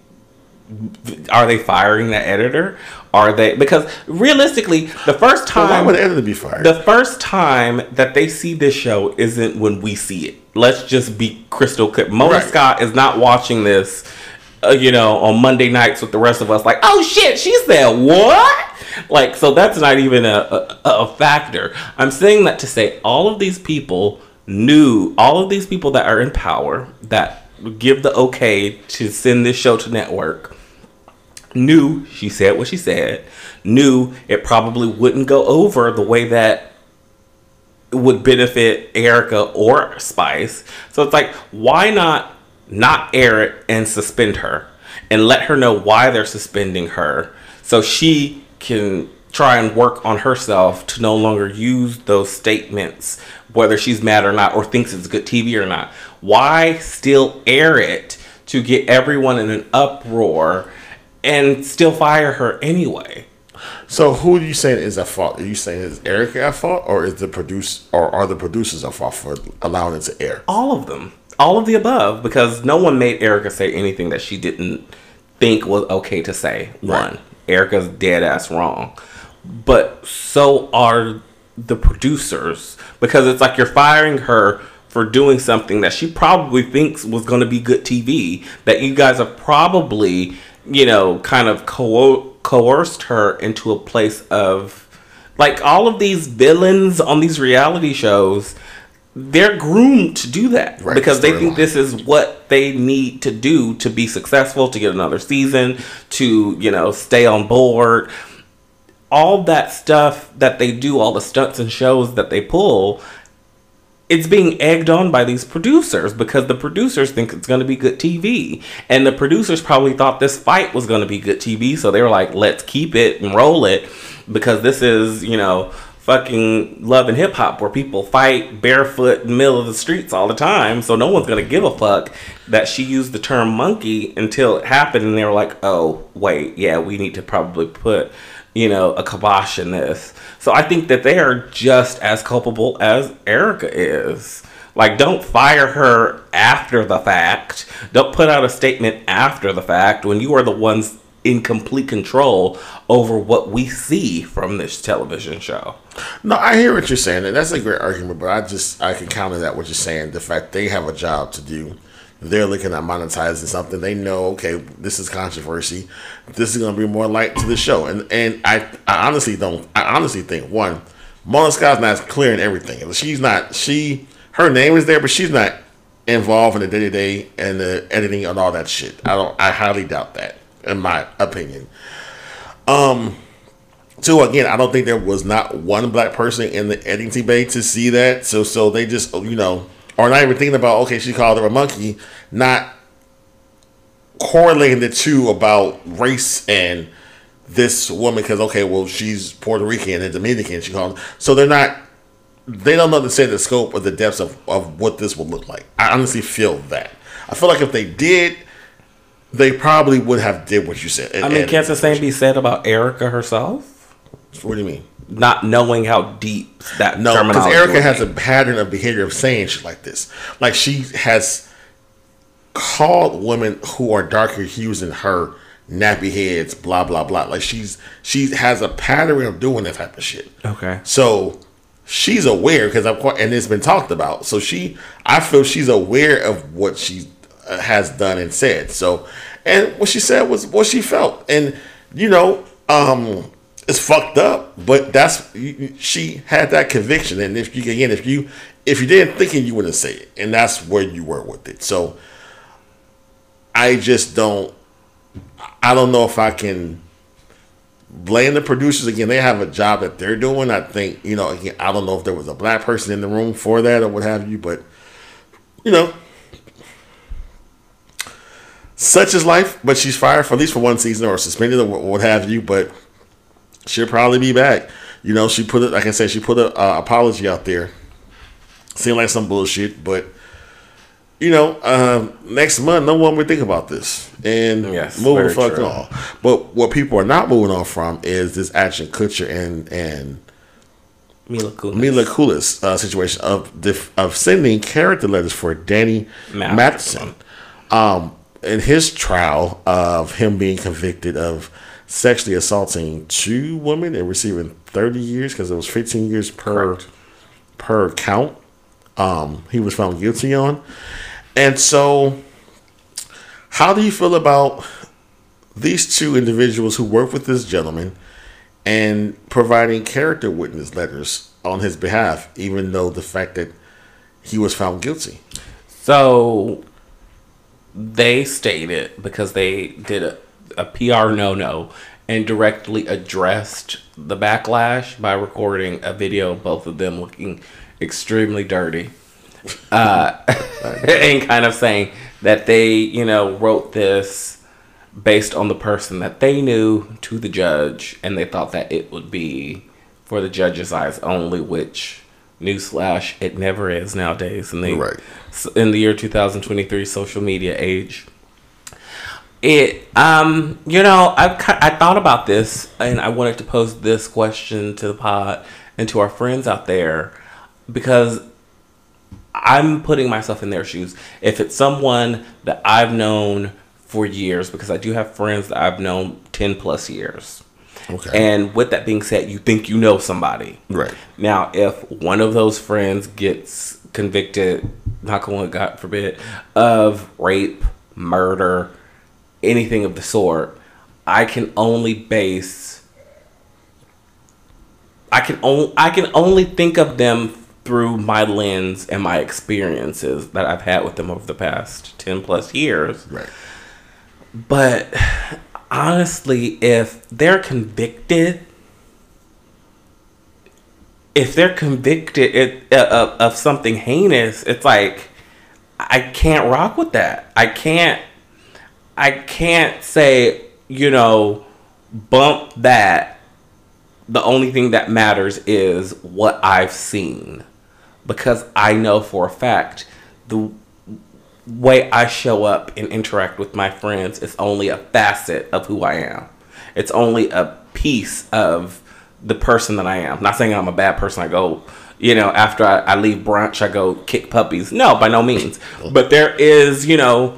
[SPEAKER 2] are they firing the editor? Are they because realistically, the first
[SPEAKER 1] But why
[SPEAKER 2] time
[SPEAKER 1] would the editor be fired?
[SPEAKER 2] the first time that they see this show isn't when we see it. Let's just be crystal clear. Mona
[SPEAKER 1] Right.
[SPEAKER 2] Scott is not watching this, uh, you know, on Monday nights with the rest of us. Like, oh shit, she said what? Like, so that's not even a, a, a factor. I'm saying that to say all of these people knew, all of these people that are in power that give the okay to send this show to network knew she said what she said, knew it probably wouldn't go over the way that would benefit Erica or Spice. So it's like, why not not air it and suspend her and let her know why they're suspending her so she can try and work on herself to no longer use those statements whether she's mad or not or thinks it's good TV or not. Why still air it to get everyone in an uproar and still fire her anyway?
[SPEAKER 1] so who are you saying is at fault? Are you saying is Erica at fault, or is the produce, or are the producers at fault for allowing it to air?
[SPEAKER 2] all of them all of the above because no one made erica say anything that she didn't think was okay to say
[SPEAKER 1] Right.
[SPEAKER 2] one erica's dead ass wrong but so are the producers because it's like you're firing her for doing something that she probably thinks was going to be good tv that you guys are probably you know kind of co- coerced her into a place of like all of these villains on these reality shows they're groomed to do that
[SPEAKER 1] Right,
[SPEAKER 2] because they think
[SPEAKER 1] storyline.
[SPEAKER 2] this is what they need to do to be successful to get another season to you know stay on board all that stuff that they do all the stunts and shows that they pull it's being egged on by these producers because the producers think it's going to be good TV. And the producers probably thought this fight was going to be good TV. So they were like, let's keep it and roll it because this is, you know, fucking love and hip hop where people fight barefoot in the middle of the streets all the time. So no one's going to give a fuck that she used the term monkey until it happened. And they were like, oh, wait, yeah, we need to probably put you know, a kibosh in this. So I think that they are just as culpable as Erica is. Like, don't fire her after the fact. Don't put out a statement after the fact when you are the ones in complete control over what we see from this television show.
[SPEAKER 1] No, I hear what you're saying, and that's a great argument. But I just I can counter that what you're saying. The fact they have a job to do, they're looking at monetizing something. They know, okay, this is controversy. This is going to bring more light to the show, and and I I honestly don't. I honestly think one, Mona Scott's not clearing everything. She's not. She her name is there, but she's not involved in the day to day and the editing and all that shit. I don't. I highly doubt that, in my opinion. Um. So again, I don't think there was not one black person in the editing bay to see that. So so they just you know or not even thinking about okay, she called her a monkey, not correlating the two about race and this woman because okay, well she's Puerto Rican and Dominican. She called so they're not. They don't understand the scope or the depths of, of what this would look like. I honestly feel that. I feel like if they did, they probably would have did what you said.
[SPEAKER 2] I mean, can't the same be said about Erica herself?
[SPEAKER 1] What do you mean?
[SPEAKER 2] Not knowing how deep that
[SPEAKER 1] No, because Erica has a pattern of behavior of saying shit like this. Like she has called women who are darker hues than her nappy heads, blah blah blah. Like she's she has a pattern of doing that type of shit.
[SPEAKER 2] okay.
[SPEAKER 1] So she's aware because I'm quite, and it's been talked about. So she, I feel she's aware of what she uh, has done and said. So, and what she said was what she felt, and you know, um, it's fucked up, but that's she had that conviction. And if you again, if you if you didn't think it, you wouldn't say it, and that's where you were with it. So, I just don't. I don't know if I can blame the producers again. They have a job that they're doing. I think you know. Again, I don't know if there was a black person in the room for that or what have you, but you know, such is life. But she's fired for at least for one season or suspended or what have you. But she'll probably be back. You know, she put it like I said. She put a uh, apology out there. Seemed like some bullshit, but you know, um, next month, no one would think about this and
[SPEAKER 2] Yes,
[SPEAKER 1] move the fuck
[SPEAKER 2] true.
[SPEAKER 1] on. But what people are not moving on from is this Ashton Kutcher and and
[SPEAKER 2] Mila Kunis.
[SPEAKER 1] Mila Kunis uh, situation of def- of sending character letters for Danny
[SPEAKER 2] Masterson.
[SPEAKER 1] Masterson. Um, in his trial of him being convicted of sexually assaulting two women and receiving 30 years because it was 15 years per
[SPEAKER 2] Correct.
[SPEAKER 1] per count. Um, he was found guilty on. And so, how do you feel about these two individuals who work with this gentleman and providing character witness letters on his behalf, even though the fact that he was found guilty?
[SPEAKER 2] So they stated because they did a, a PR no no and directly addressed the backlash by recording a video of both of them looking extremely dirty. Uh, and kind of saying that they, you know, wrote this based on the person that they knew to the judge, and they thought that it would be for the judge's eyes only, which newsflash, it never is nowadays in the
[SPEAKER 1] Right.
[SPEAKER 2] in the year 2023 social media age. It um you know I've I thought about this and I wanted to pose this question to the pod and to our friends out there because I'm putting myself in their shoes. If it's someone that I've known for years, because I do have friends that I've known 10 plus years.
[SPEAKER 1] Okay.
[SPEAKER 2] And with that being said, you think you know somebody.
[SPEAKER 1] Right.
[SPEAKER 2] Now, if one of those friends gets convicted, knock on wood, God forbid, of rape, murder, anything of the sort, I can only base. I can only I can only think of them through my lens and my experiences that I've had with them over the past ten plus years.
[SPEAKER 1] Right.
[SPEAKER 2] But honestly, if they're convicted, if they're convicted it, uh, of, of something heinous, it's like I can't rock with that. I can't. I can't say you know bump that. The only thing that matters is what I've seen, because I know for a fact the way I show up and interact with my friends is only a facet of who I am. It's only a piece of the person that I am. Not saying I'm a bad person. I go, you know, after I, I leave brunch, I go kick puppies. No, by no means. But there is, you know,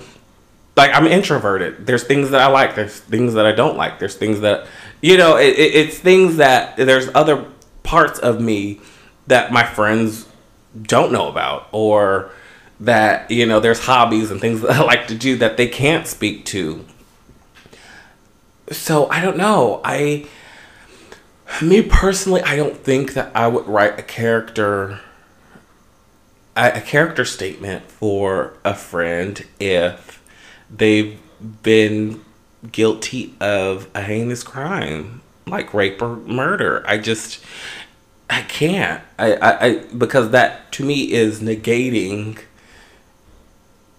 [SPEAKER 2] like I'm introverted. There's things that I like. There's things that I don't like. There's things that, you know, it, it, it's things that there's other parts of me that my friends don't know about or that you know there's hobbies and things that I like to do that they can't speak to. So I don't know. I me personally, I don't think that I would write a character a, a character statement for a friend if they've been guilty of a heinous crime like rape or murder. I just I can't. I, I, I because that to me is negating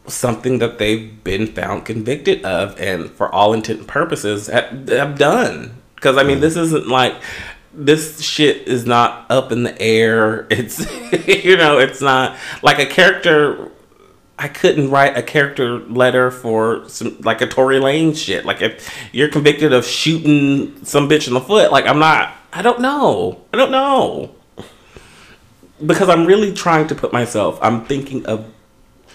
[SPEAKER 2] something that they've been found convicted of and for all intent and purposes have, have done because i mean mm. this isn't like this shit is not up in the air it's you know it's not like a character I couldn't write a character letter for some like a Tory Lanez shit. Like if you're convicted of shooting some bitch in the foot, like I'm not. I don't know. I don't know because I'm really trying to put myself. I'm thinking of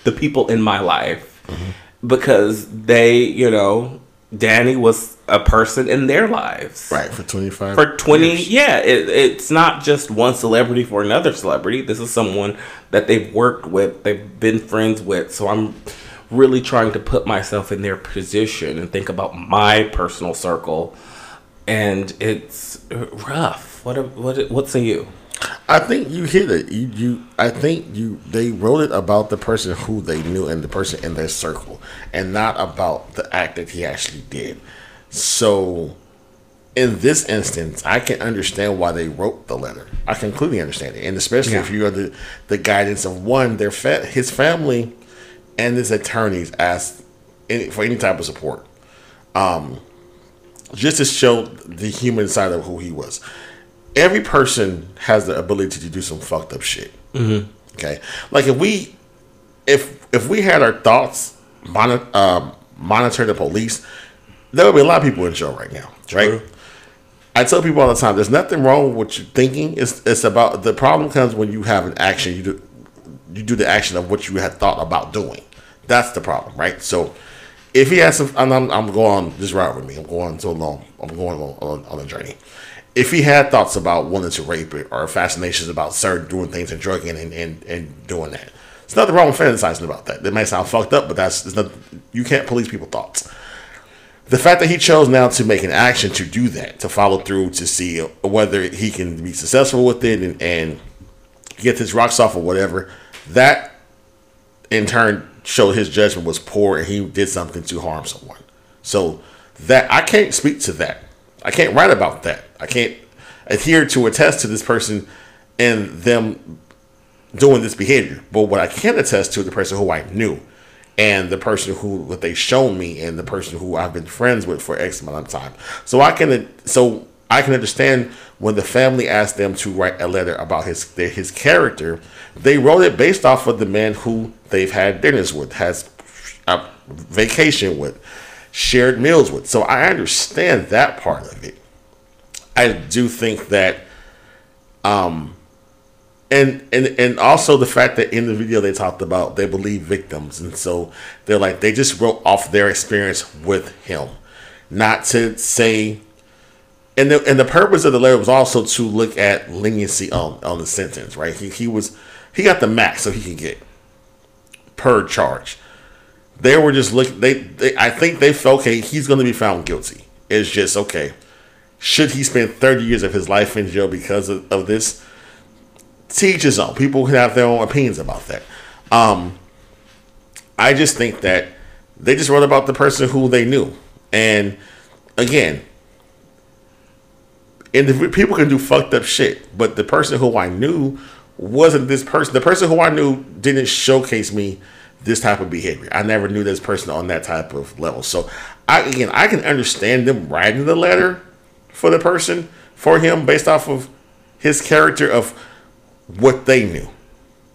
[SPEAKER 2] the people in my life mm-hmm. because they, you know, Danny was a person in their lives.
[SPEAKER 1] Right, for 25
[SPEAKER 2] For 20 years. yeah, it, it's not just one celebrity for another celebrity. This is someone that they've worked with, they've been friends with. So I'm really trying to put myself in their position and think about my personal circle and it's rough. What what what say you?
[SPEAKER 1] I think you hit it. You, you, I think you. They wrote it about the person who they knew and the person in their circle, and not about the act that he actually did. So, in this instance, I can understand why they wrote the letter. I can completely understand it, and especially yeah. if you are the the guidance of one, their fa- his family and his attorneys asked any, for any type of support, um, just to show the human side of who he was every person has the ability to do some fucked up shit. Mm-hmm. Okay, like if we if if we had our thoughts monitor um, monitor the police, there would be a lot of people in jail right now, True. right? I tell people all the time, there's nothing wrong with what you're thinking. It's it's about the problem comes when you have an action. You do you do the action of what you had thought about doing. That's the problem, right? So if he has some, I'm, I'm going on this route with me. I'm going so long. I'm going on, on, on a journey if he had thoughts about wanting to rape it or fascinations about certain doing things and drugging and, and, and doing that, there's nothing wrong with fantasizing about that. That might sound fucked up, but that's not, you can't police people's thoughts. The fact that he chose now to make an action to do that, to follow through, to see whether he can be successful with it and, and get his rocks off or whatever, that in turn showed his judgment was poor and he did something to harm someone. So that I can't speak to that. I can't write about that. I can't adhere to attest to this person and them doing this behavior. But what I can attest to the person who I knew and the person who what they shown me and the person who I've been friends with for X amount of time. So I can so I can understand when the family asked them to write a letter about his his character, they wrote it based off of the man who they've had dinners with, has a vacation with, shared meals with. So I understand that part of it. I do think that, um, and and and also the fact that in the video they talked about they believe victims, and so they're like they just wrote off their experience with him, not to say. And the and the purpose of the letter was also to look at leniency on on the sentence, right? He he was he got the max so he can get per charge. They were just looking. They, they I think they felt okay. He's going to be found guilty. It's just okay should he spend 30 years of his life in jail because of, of this? Teach his own. People can have their own opinions about that. Um, I just think that they just wrote about the person who they knew. And again, and people can do fucked up shit, but the person who I knew wasn't this person. The person who I knew didn't showcase me this type of behavior. I never knew this person on that type of level. So, I again, I can understand them writing the letter for the person for him based off of his character of what they knew.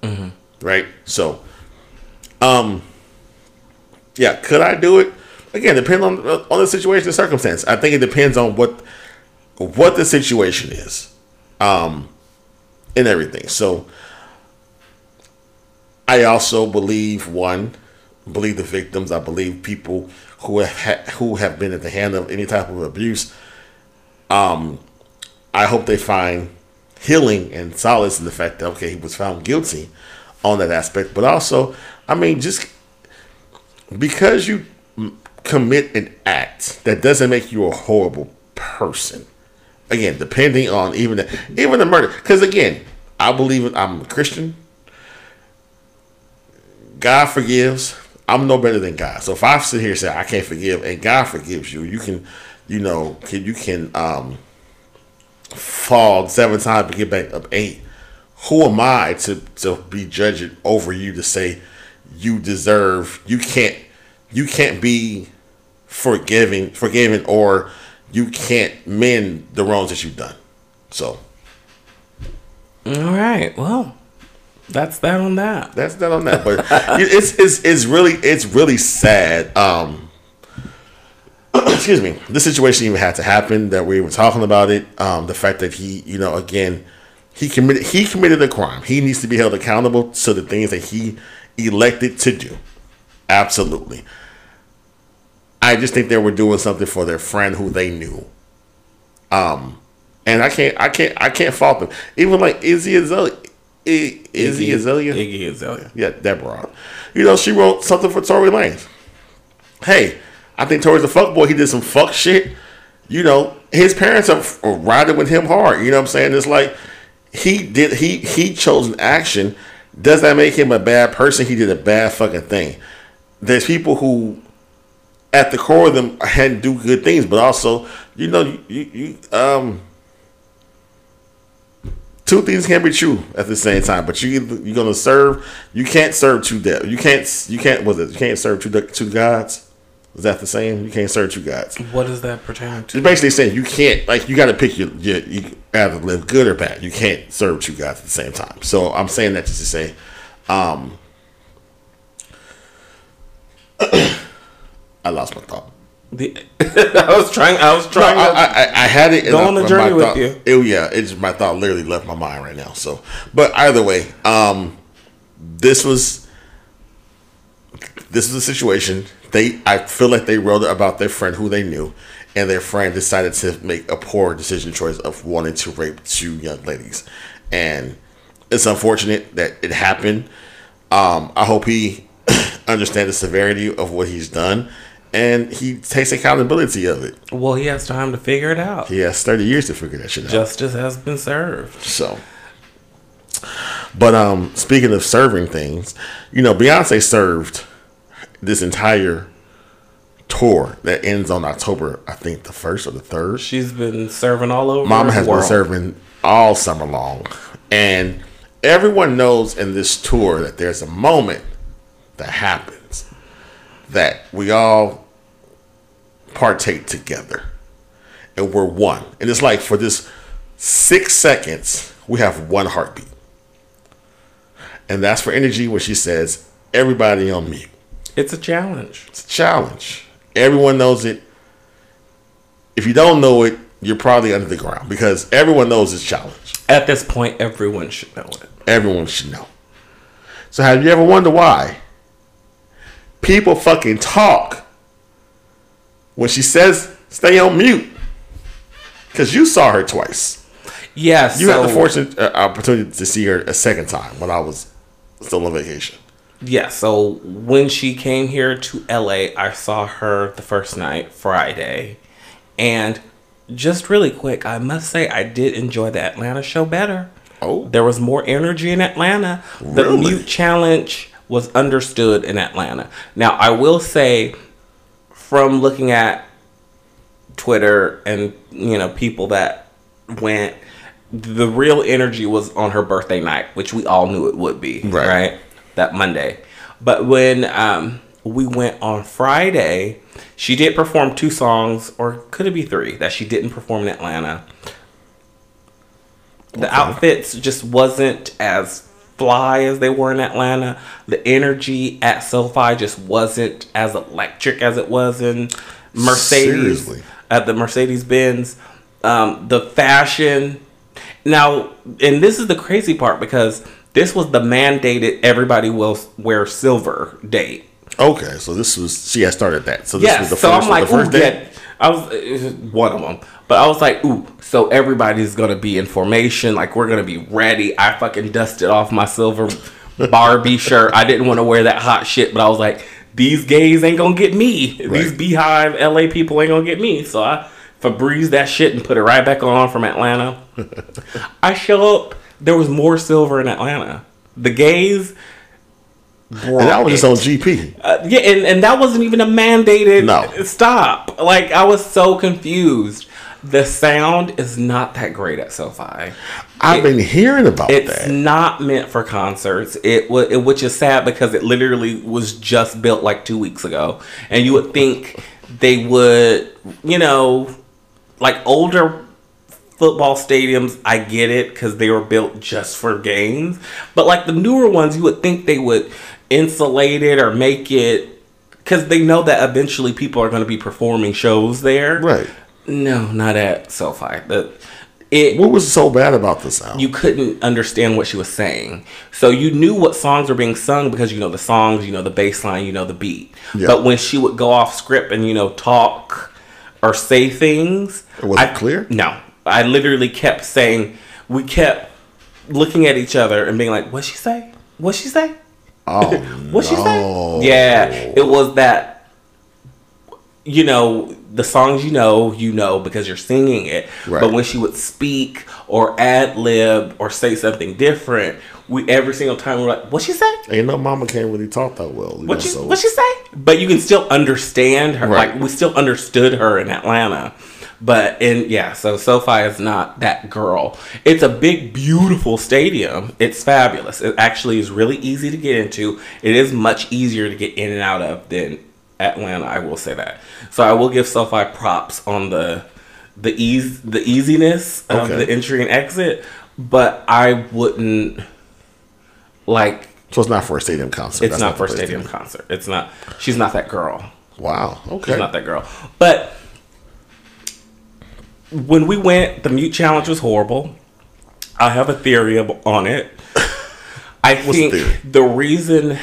[SPEAKER 1] Mm-hmm. Right. So, um, yeah, could I do it? Again, depends on on the situation and circumstance. I think it depends on what what the situation is, um, and everything. So, I also believe one, believe the victims. I believe people who have ha- who have been at the hand of any type of abuse um, I hope they find healing and solace in the fact that okay, he was found guilty on that aspect, but also, I mean, just because you commit an act that doesn't make you a horrible person. Again, depending on even the, even the murder, because again, I believe I'm a Christian. God forgives. I'm no better than God. So if I sit here and say I can't forgive, and God forgives you, you can you know, can you can um, fall seven times and get back up eight. Who am I to to be judging over you to say you deserve. You can't. You can't be forgiving, forgiven, or you can't mend the wrongs that you've done. So
[SPEAKER 2] All right. Well, that's that on that.
[SPEAKER 1] that's that on that. But it's it's it's really it's really sad. Um, excuse me. This situation even had to happen that we were talking about it. Um, the fact that he, you know, again, he committed he committed a crime. He needs to be held accountable to the things that he elected to do. Absolutely. I just think they were doing something for their friend who they knew. Um, and I can't, I can't, I can't fault them. Even like Izzy Azalea, I- Izzy Azalea,
[SPEAKER 2] Iggy Azalea.
[SPEAKER 1] yeah, Deborah. You know, she wrote something for Tory Lanez. Hey, I think Tory's a fuck boy. He did some fuck shit. You know, his parents are, riding with him hard. You know what I'm saying? It's like he did. He he chose an action. Does that make him a bad person? He did a bad fucking thing. There's people who, at the core of them, had do good things, but also, you know, you you, you um two things can be true at the same time. But you you're gonna serve. You can't serve two de- You can't. You can't. Was it? You can't serve two two gods. Is that the same? You can't serve two gods.
[SPEAKER 2] What does that pertain to?
[SPEAKER 1] It's basically saying you can't. Like you got to pick your, your. You either live good or bad. You can't serve two gods at the same time. So I'm saying that just to say, um, I lost my thought.
[SPEAKER 2] The, I was trying. I was trying.
[SPEAKER 1] I,
[SPEAKER 2] to,
[SPEAKER 1] I, I had it.
[SPEAKER 2] Go on the journey with
[SPEAKER 1] thought-
[SPEAKER 2] you.
[SPEAKER 1] It, yeah, it's my thought literally left my mind right now. So, but either way, um, this was this is a situation. They, I feel like they wrote about their friend who they knew, and their friend decided to make a poor decision choice of wanting to rape two young ladies, and it's unfortunate that it happened. Um, I hope he understands the severity of what he's done, and he takes accountability of it.
[SPEAKER 2] well, he has time to figure it out.
[SPEAKER 1] He has 30 years to figure that shit out.
[SPEAKER 2] Justice has been served.
[SPEAKER 1] So, but um, speaking of serving things, you know, Beyonce served this entire tour that ends on October, I think the first or the third.
[SPEAKER 2] She's been serving all over.
[SPEAKER 1] Mama has
[SPEAKER 2] world.
[SPEAKER 1] been serving all summer long, and everyone knows in this tour that there's a moment that happens that we all partake together, and we're one. And it's like for this six seconds, we have one heartbeat, and that's for energy when she says, "Everybody on mute."
[SPEAKER 2] It's a challenge.
[SPEAKER 1] It's a challenge. Everyone knows it. If you don't know it, you're probably under the ground because everyone knows it's challenge.
[SPEAKER 2] At this point, everyone should know it.
[SPEAKER 1] Everyone should know. So have you ever wondered why people fucking talk when she says stay on mute? Because you saw her twice.
[SPEAKER 2] Yeah,
[SPEAKER 1] You
[SPEAKER 2] so,
[SPEAKER 1] had the fortunate uh, opportunity to see her a second time when I was still on vacation.
[SPEAKER 2] Yeah, so when she came here to LA, I saw her the first night, Friday. And just really quick, I must say I did enjoy the Atlanta show better.
[SPEAKER 1] Oh.
[SPEAKER 2] There was more energy in Atlanta. The
[SPEAKER 1] Really?
[SPEAKER 2] mute challenge was understood in Atlanta. Now, I will say from looking at Twitter and you know people that went the real energy was on her birthday night, which we all knew it would be,
[SPEAKER 1] Right.
[SPEAKER 2] right? That Monday. But when um, we went on Friday, she did perform two songs, or could it be three, that she didn't perform in Atlanta. The outfits just wasn't as fly as they were in Atlanta. The energy at SoFi just wasn't as electric as it was in Mercedes
[SPEAKER 1] Seriously?
[SPEAKER 2] at the Mercedes Benz. Um, the fashion. Now, and this is the crazy part because this was the mandated everybody will wear silver date.
[SPEAKER 1] Okay, so this was she had started that. So this
[SPEAKER 2] Yes,
[SPEAKER 1] was the
[SPEAKER 2] so
[SPEAKER 1] first,
[SPEAKER 2] I'm like,
[SPEAKER 1] the first
[SPEAKER 2] ooh,
[SPEAKER 1] day.
[SPEAKER 2] yeah. I was uh, one of them, but I was like, ooh, so everybody's gonna be in formation, like we're gonna be ready. I fucking dusted off my silver Barbie shirt. I didn't want to wear that hot shit, but I was like, these gays ain't gonna get me. These BeyHive LA people ain't gonna get me. So I Febreze that shit and put it right back on from Atlanta. I show up. There was more silver in Atlanta. The gays.
[SPEAKER 1] And that was just on GP.
[SPEAKER 2] Uh, yeah, and, and that wasn't even a mandated
[SPEAKER 1] No.
[SPEAKER 2] stop. Like I was so confused. The sound is not that great at SoFi.
[SPEAKER 1] I've been hearing about
[SPEAKER 2] It's
[SPEAKER 1] that.
[SPEAKER 2] It's not meant for concerts. It was, which is sad because it literally was just built like two weeks ago, and you would think they would, you know, like older football stadiums. I get it because they were built just for games, but like the newer ones, you would think they would insulate it or make it because they know that eventually people are going to be performing shows there.
[SPEAKER 1] Right.
[SPEAKER 2] No, not at SoFi. The it
[SPEAKER 1] What was so bad about the sound?
[SPEAKER 2] you couldn't understand what she was saying. So you knew what songs were being sung because you know the songs, you know the bass line, you know the beat.
[SPEAKER 1] Yeah.
[SPEAKER 2] But when she would go off script and you know talk or say things,
[SPEAKER 1] Was
[SPEAKER 2] I,
[SPEAKER 1] it clear?
[SPEAKER 2] No, I literally kept saying. We kept looking at each other and being like, "What she say? What she say?
[SPEAKER 1] oh,
[SPEAKER 2] What she
[SPEAKER 1] no.
[SPEAKER 2] say?" Yeah, it was that. You know the songs you know you know because you're singing it.
[SPEAKER 1] Right.
[SPEAKER 2] But when she would speak or ad lib or say something different, we every single time we're like, "What she say?
[SPEAKER 1] Ain't no mama can't really talk that well. you
[SPEAKER 2] What
[SPEAKER 1] know,
[SPEAKER 2] she
[SPEAKER 1] so-
[SPEAKER 2] what she say?" But you can still understand her.
[SPEAKER 1] Right.
[SPEAKER 2] Like we still understood her in Atlanta. But in yeah, so SoFi is not that girl. It's a big, beautiful stadium. It's fabulous. It actually is really easy to get into. It is much easier to get in and out of than Atlanta. I will say that. So I will give SoFi props on the the ease the easiness of
[SPEAKER 1] Okay.
[SPEAKER 2] the entry and exit. But I wouldn't like.
[SPEAKER 1] So it's not for a stadium concert.
[SPEAKER 2] It's
[SPEAKER 1] That's
[SPEAKER 2] not for a
[SPEAKER 1] the place to
[SPEAKER 2] stadium concert. It's not. She's not that girl.
[SPEAKER 1] Wow.
[SPEAKER 2] She's
[SPEAKER 1] Okay.
[SPEAKER 2] not that girl. But when we went, the mute challenge was horrible. I have a theory on it. I
[SPEAKER 1] the
[SPEAKER 2] think
[SPEAKER 1] theory?
[SPEAKER 2] the reason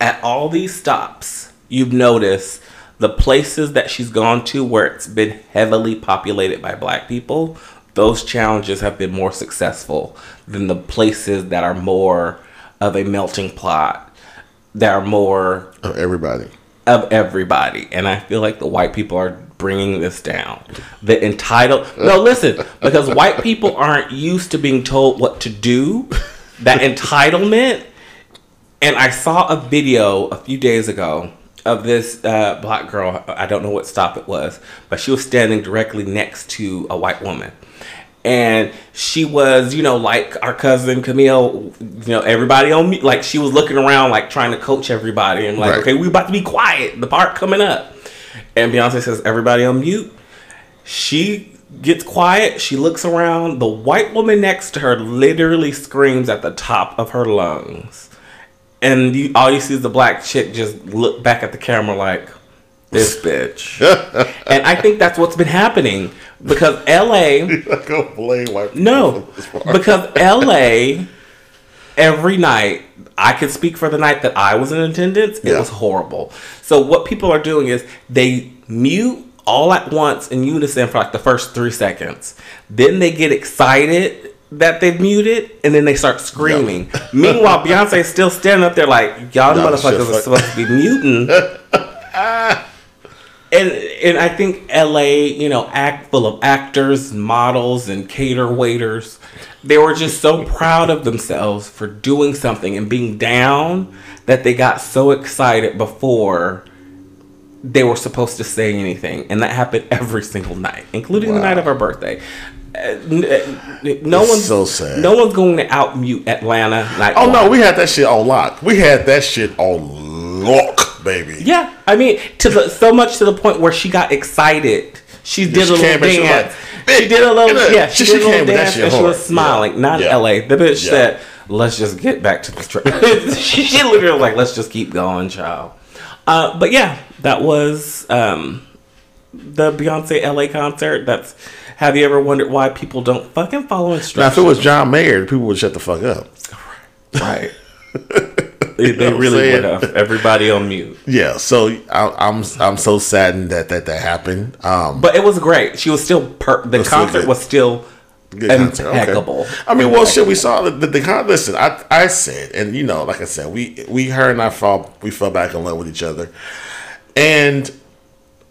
[SPEAKER 2] at all these stops, you've noticed the places that she's gone to where it's been heavily populated by black people, those challenges have been more successful than the places that are more of a melting pot, that are more
[SPEAKER 1] of everybody.
[SPEAKER 2] of everybody. And I feel like the white people are bringing this down. The entitled. No, listen, because white people aren't used to being told what to do. That entitlement. And I saw a video a few days ago of this uh, black girl. I don't know what stop it was, but she was standing directly next to a white woman. And she was, you know, like our cousin Camille, you know, everybody on me. Like she was looking around, like trying to coach everybody, and like,
[SPEAKER 1] Right.
[SPEAKER 2] okay, we about to be quiet. The part coming up. And Beyonce says, everybody on mute. She gets quiet. She looks around. The white woman next to her literally screams at the top of her lungs. And you, all you see is the black chick just look back at the camera like, this bitch. and I think that's what's been happening because LA.
[SPEAKER 1] I go blame white
[SPEAKER 2] No, because LA every night. I could speak for the night that I was in attendance. It
[SPEAKER 1] Yeah.
[SPEAKER 2] was horrible. So what people are doing is they mute all at once in unison for like the first three seconds. Then they get excited that they've muted, and then they start screaming. Meanwhile, Beyonce's still standing up there like, "Y'all
[SPEAKER 1] Y'all
[SPEAKER 2] motherfuckers are supposed to be muting." and and I think LA, you know, act full of actors, models, and cater waiters. They were just so proud of themselves for doing something and being down that they got so excited before they were supposed to say anything, and that happened every single night, including the night of our birthday. Uh, uh, no
[SPEAKER 1] It's
[SPEAKER 2] one's
[SPEAKER 1] so sad.
[SPEAKER 2] No one's going to outmute Atlanta. Night
[SPEAKER 1] Oh no, we had that shit on lock. We had that shit on lock, baby.
[SPEAKER 2] Yeah, I mean, to the so much to the point where she got excited. She did
[SPEAKER 1] she
[SPEAKER 2] a little
[SPEAKER 1] came she was
[SPEAKER 2] dance.
[SPEAKER 1] like,
[SPEAKER 2] she did a little,
[SPEAKER 1] "Bitch,
[SPEAKER 2] yeah. She,
[SPEAKER 1] she-
[SPEAKER 2] did a little dance and she was smiling.
[SPEAKER 1] Yeah.
[SPEAKER 2] Not
[SPEAKER 1] Yeah.
[SPEAKER 2] L.A. The bitch
[SPEAKER 1] Yeah.
[SPEAKER 2] said, "Let's just get back to the track." she, she literally was like, "Let's just keep going, child." Uh, but yeah, that was um, the Beyonce L.A. concert. That's. Have you ever wondered why people don't fucking follow
[SPEAKER 1] Now,
[SPEAKER 2] instructions?
[SPEAKER 1] if it was John Mayer, people would shut the fuck up.
[SPEAKER 2] right. they, they
[SPEAKER 1] know what
[SPEAKER 2] really would have. Everybody on mute.
[SPEAKER 1] Yeah, so I, I'm I'm so saddened that that that happened. Um,
[SPEAKER 2] But it was great. She was still per- the
[SPEAKER 1] was
[SPEAKER 2] concert
[SPEAKER 1] good.
[SPEAKER 2] was still
[SPEAKER 1] Good concert, okay.
[SPEAKER 2] impeccable.
[SPEAKER 1] I mean, well, shit. We saw the the, the con- Listen, I I said, and you know, like I said, we we her and I fall we fell back in love with each other, and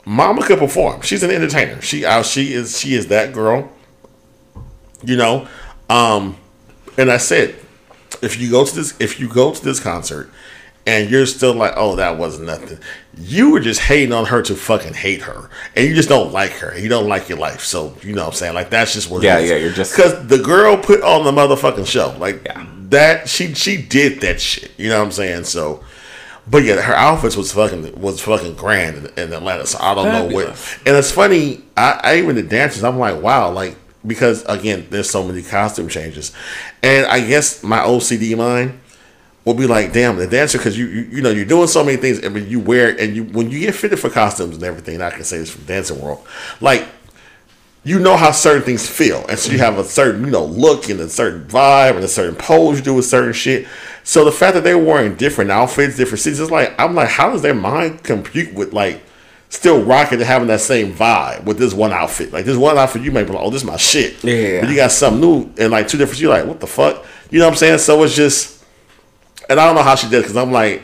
[SPEAKER 1] Mama could perform. She's an entertainer. She uh, she is she is that girl. You know, um, and I said, if you go to this if you go to this concert, and you're still like, oh, that was nothing. You were just hating on her to fucking hate her, and you just don't like her. You don't like your life, so you know what I'm saying. Like that's just what.
[SPEAKER 2] Yeah, yeah, you're just-
[SPEAKER 1] because the girl put on the motherfucking show. Like
[SPEAKER 2] Yeah.
[SPEAKER 1] that, she she did that shit. You know what I'm saying? So. But yeah, her outfits was fucking was fucking grand in, in Atlanta. So I don't know
[SPEAKER 2] Fabulous.
[SPEAKER 1] what. And it's funny. I, I even the dancers. I'm like, wow, like because again, there's so many costume changes, and I guess my OCD mind will be like, damn, the dancer because you, you you know you're doing so many things, and when you wear it, and you when you get fitted for costumes and everything. I can say this from dancing world, like you know how certain things feel, and so you have a certain you know look and a certain vibe and a certain pose you do with certain shit. So the fact that they're wearing different outfits, different seasons, like I'm like, how does their mind compute with like still rocking and having that same vibe with this one outfit? Like this one outfit, you may be like, oh, this is my shit.
[SPEAKER 2] Yeah.
[SPEAKER 1] But you got something new and like two different. You're like, what the fuck? You know what I'm saying? So it's just, and I don't know how she did because I'm like,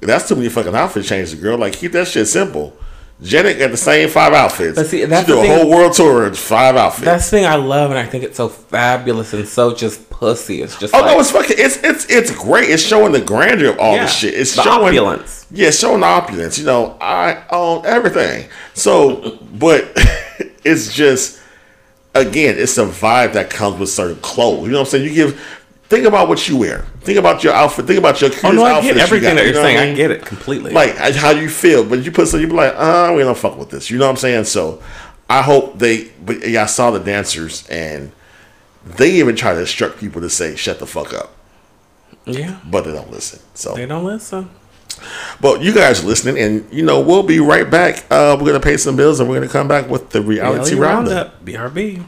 [SPEAKER 1] that's too many fucking outfit changes, girl. Like keep that shit simple. Janet got the same five outfits.
[SPEAKER 2] But see, that's
[SPEAKER 1] she did
[SPEAKER 2] the
[SPEAKER 1] a whole world tour in five outfits.
[SPEAKER 2] That's the thing I love, and I think it's so fabulous and so just pussy. It's just
[SPEAKER 1] Oh
[SPEAKER 2] like,
[SPEAKER 1] no, it's fucking it's it's it's great. It's showing the grandeur of all
[SPEAKER 2] Yeah,
[SPEAKER 1] this shit. It's
[SPEAKER 2] the
[SPEAKER 1] showing
[SPEAKER 2] opulence.
[SPEAKER 1] Yeah, it's showing the opulence. You know, I own everything. So, but it's just again, it's a vibe that comes with certain clothes. You know what I'm saying? You give think about what you wear. Think about your outfit. Think about your
[SPEAKER 2] oh
[SPEAKER 1] curious
[SPEAKER 2] no, I get everything
[SPEAKER 1] you got,
[SPEAKER 2] that
[SPEAKER 1] you
[SPEAKER 2] you're
[SPEAKER 1] know
[SPEAKER 2] saying.
[SPEAKER 1] I
[SPEAKER 2] I, get it completely.
[SPEAKER 1] like how you feel, but you put some, you be like, uh, we don't fuck with this. You know what I'm saying? So I hope they, but yeah, I saw the dancers and they even try to instruct people to say, shut the fuck up,
[SPEAKER 2] yeah,
[SPEAKER 1] but they don't listen. So,
[SPEAKER 2] they don't listen.
[SPEAKER 1] but you guys are listening, and you know we'll be right back. Uh, we're gonna pay some bills, and we're gonna come back with the reality
[SPEAKER 2] Reality
[SPEAKER 1] roundup.
[SPEAKER 2] roundup, BRB.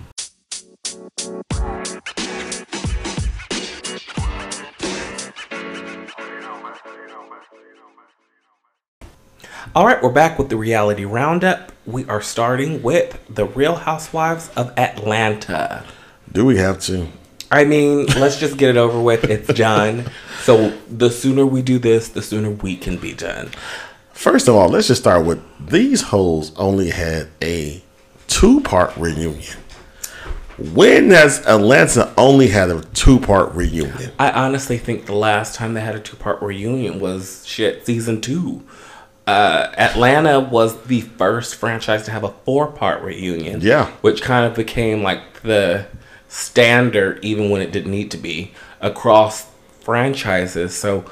[SPEAKER 2] All right, we're back with the reality roundup. We are starting with the Real Housewives of Atlanta.
[SPEAKER 1] Do we have to?
[SPEAKER 2] I mean, let's just get it over with. It's done. So the sooner we do this, the sooner we can be done.
[SPEAKER 1] First of all, let's just start with these hoes only had a two part reunion. When has Atlanta only had a two part reunion?
[SPEAKER 2] I honestly think the last time they had a two part reunion was shit season two. Uh, Atlanta was the first franchise to have a four part reunion.
[SPEAKER 1] Yeah.
[SPEAKER 2] Which kind of became like the standard, even when it didn't need to be, across franchises. So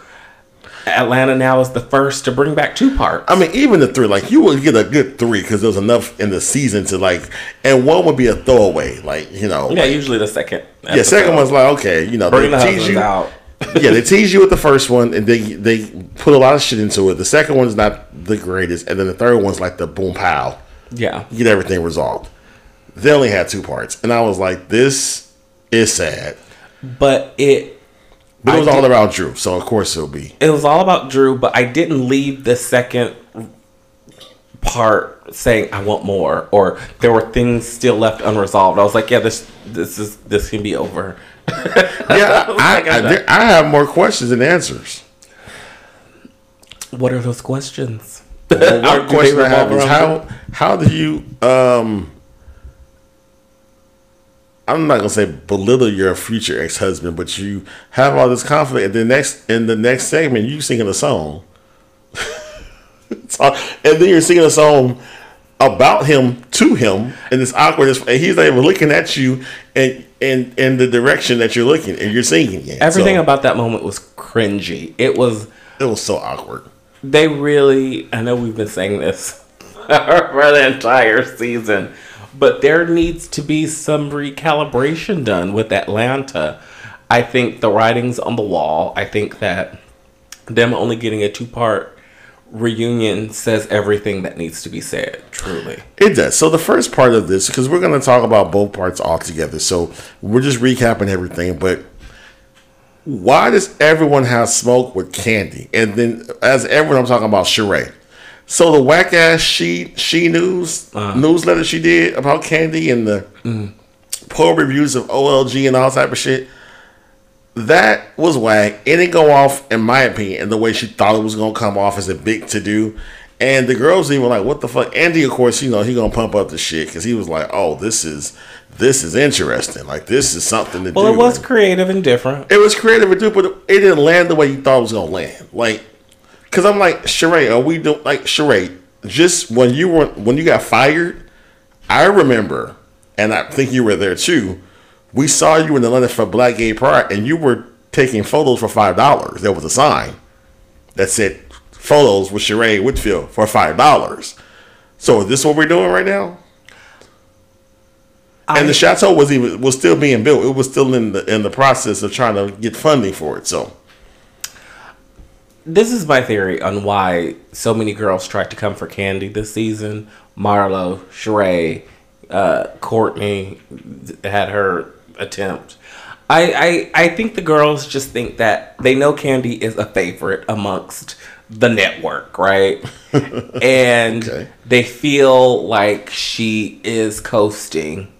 [SPEAKER 2] Atlanta now is the first to bring back two parts.
[SPEAKER 1] I mean, even the three, like you would get a good three because there's enough in the season to like, and one would be a throwaway, like you know.
[SPEAKER 2] yeah,
[SPEAKER 1] like-
[SPEAKER 2] usually the second.
[SPEAKER 1] yeah. Second one's like okay, you know,
[SPEAKER 2] bring the
[SPEAKER 1] they tease you.
[SPEAKER 2] out.
[SPEAKER 1] yeah, they tease you with the first one, and they they put a lot of shit into it. The second one's not the greatest, and then the third one's like the boom pow,
[SPEAKER 2] Yeah.
[SPEAKER 1] get everything resolved. They only had two parts, and I was like, this is sad.
[SPEAKER 2] But it
[SPEAKER 1] But it was all about Drew, so of course it'll be.
[SPEAKER 2] it was all about Drew, but I didn't leave the second part saying I want more or there were things still left unresolved. I was like, yeah, this this is this can be over.
[SPEAKER 1] Yeah, I, I,
[SPEAKER 2] I'm
[SPEAKER 1] there- I have more questions than answers.
[SPEAKER 2] What are those questions?
[SPEAKER 1] Well,
[SPEAKER 2] Do
[SPEAKER 1] one question I have is how how do you um I'm not gonna say belittle your future ex husband, but you have all this confidence. And the next in the next segment, you singing a song, and then you're singing a song about him to him, and it's awkward. And he's not even looking at you, and in in the direction that you're looking, and you're seeing it.
[SPEAKER 2] Everything
[SPEAKER 1] So,
[SPEAKER 2] about that moment was cringy. It was
[SPEAKER 1] it was so awkward.
[SPEAKER 2] they really I know we've been saying this for the entire season, but there needs to be some recalibration done with Atlanta. I think the writing's on the wall. I think that them only getting a two part reunion says everything that needs to be said, truly.
[SPEAKER 1] It does. So the first part of this, because we're going to talk about both parts all together. So we're just recapping everything. But why does everyone have smoke with Candy? And then, as everyone, I'm talking about Sheree. So the whack ass she she news uh-huh. newsletter she did about Candy and the mm-hmm. poor reviews of OLG and all type of shit. That was whack. It didn't go off, in my opinion, in the way she thought it was gonna come off as a big to do. And the girls even like, what the fuck? Andy, of course, you know he gonna pump up the shit because he was like, oh, this is this is interesting. Like this is something to
[SPEAKER 2] Well,
[SPEAKER 1] do.
[SPEAKER 2] Well, it was creative and different.
[SPEAKER 1] It was creative to do, but it didn't land the way you thought it was gonna land. Like Because I'm like, Sheree, are we doing like Sheree? Just when you were when you got fired, I remember, and I think you were there too. We saw you in the London for Black Gay Pride, and you were taking photos for five dollars. There was a sign that said "Photos with Sheree Whitfield" for five dollars. So is this what we're doing right now?
[SPEAKER 2] I,
[SPEAKER 1] and the chateau was even was still being built. It was still in the in the process of trying to get funding for it. So
[SPEAKER 2] this is my theory on why so many girls tried to come for Candy this season. Marlo, Sheree, uh, Courtney had her attempt. I, I I think the girls just think that they know Candy is a favorite amongst the network, right? and okay. they feel like she is coasting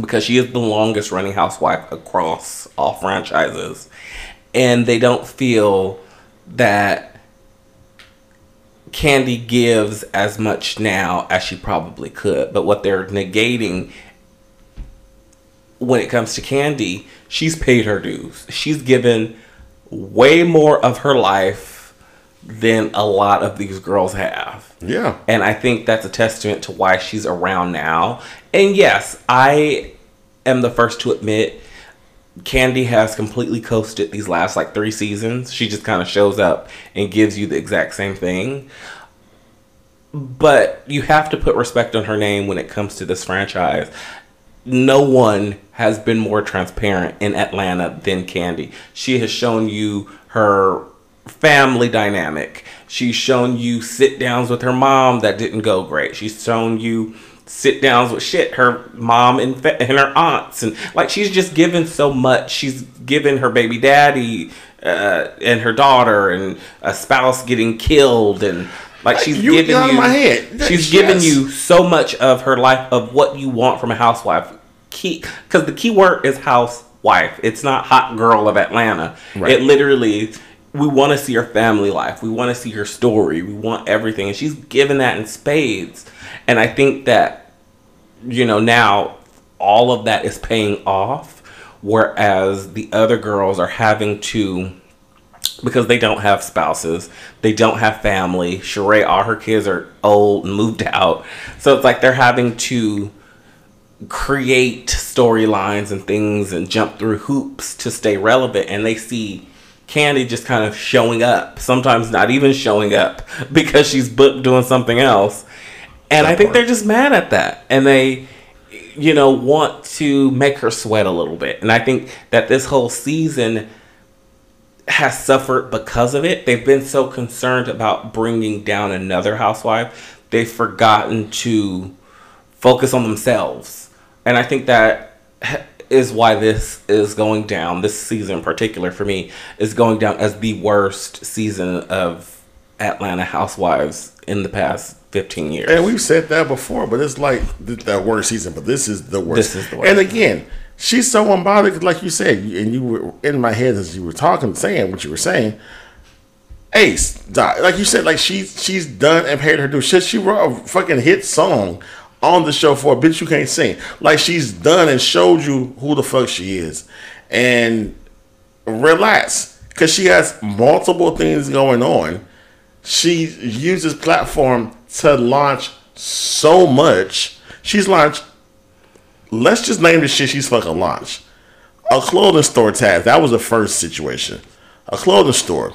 [SPEAKER 2] because she is the longest running housewife across all franchises. And they don't feel that Candy gives as much now as she probably could. But what they're negating when it comes to Candy, she's paid her dues. She's given way more of her life than a lot of these girls have.
[SPEAKER 1] Yeah.
[SPEAKER 2] And I think that's a testament to why she's around now. And yes, I am the first to admit Candy has completely coasted these last like three seasons. She just kind of shows up and gives you the exact same thing. But you have to put respect on her name when it comes to this franchise. No one has been more transparent in Atlanta than Candy. She has shown you her family dynamic. She's shown you sit downs with her mom that didn't go great. She's shown you sit downs with shit her mom and, and her aunts and like she's just given so much she's given her baby daddy uh, and her daughter and a spouse getting killed and like she's you you
[SPEAKER 1] my head.
[SPEAKER 2] she's yes. given you so much of her life of what you want from a housewife key because the key word is housewife it's not hot girl of atlanta right. it literally we want to see her family life we want to see her story we want everything and she's given that in spades and I think that, you know, now all of that is paying off, whereas the other girls are having to because they don't have spouses, they don't have family. Sheree, all her kids are old and moved out. So it's like they're having to create storylines and things and jump through hoops to stay relevant. And they see Candy just kind of showing up, sometimes not even showing up because she's booked doing something else. And I think part. they're just mad at that. And they, you know, want to make her sweat a little bit. And I think that this whole season has suffered because of it. They've been so concerned about bringing down another housewife, they've forgotten to focus on themselves. And I think that is why this is going down. This season in particular for me is going down as the worst season of Atlanta Housewives in the past 15 years.
[SPEAKER 1] And we've said that before, but it's like that worst season. But this is the worst.
[SPEAKER 2] This is the worst.
[SPEAKER 1] And again, she's so unbothered, like you said, and you were in my head as you were talking, saying what you were saying. Ace, like you said, like she's she's done and paid her due. Shit, she wrote a fucking hit song on the show for a bitch you can't sing. Like she's done and showed you who the fuck she is, and relax, because she has multiple things going on. She uses platform to launch so much. She's launched. Let's just name the shit she's fucking launched. A clothing store tab. That was the first situation. A clothing store.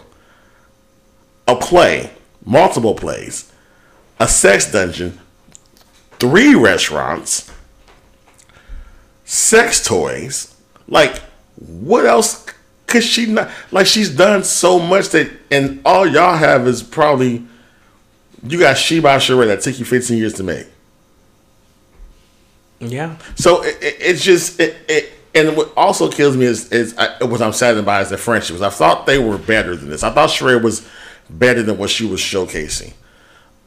[SPEAKER 1] A play. Multiple plays. A sex dungeon. Three restaurants. Sex toys. Like, what else could she not? Like, she's done so much that, and all y'all have is probably you got She by Sheree that took you 15 years to make.
[SPEAKER 2] Yeah.
[SPEAKER 1] So it, it, it's just it, it, and what also kills me is is I, what I'm saddened by is the friendships. I thought they were better than this. I thought Sheree was better than what she was showcasing,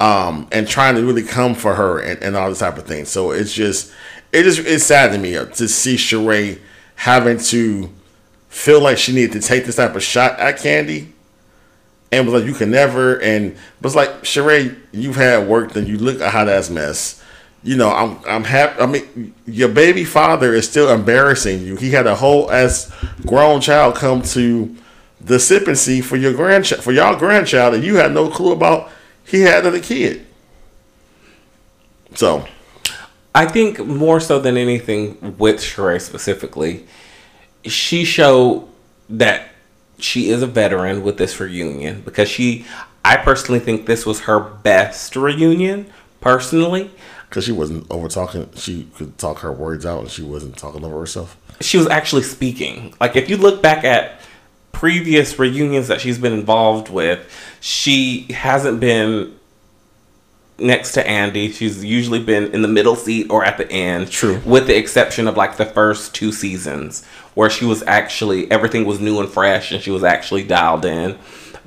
[SPEAKER 1] um, and trying to really come for her and, and all this type of thing. So it's just it just it's sad to me to see Sheree having to feel like she needed to take this type of shot at Candy and was like, "You can never." And was like, "Sheree, you've had work, then you look a hot ass mess." You know, I'm I'm happy. I mean, your baby father is still embarrassing you. He had a whole ass grown child come to the seed for your grandchild for y'all grandchild and you had no clue about he had another kid. So
[SPEAKER 2] I think more so than anything with Sheree specifically, she showed that she is a veteran with this reunion because she I personally think this was her best reunion personally.
[SPEAKER 1] because she wasn't over talking she could talk her words out and she wasn't talking over herself.
[SPEAKER 2] She was actually speaking. Like if you look back at previous reunions that she's been involved with she hasn't been next to Andy. She's usually been in the middle seat or at the end.
[SPEAKER 1] True.
[SPEAKER 2] With the exception of like the first two seasons where she was actually everything was new and fresh and she was actually dialed in.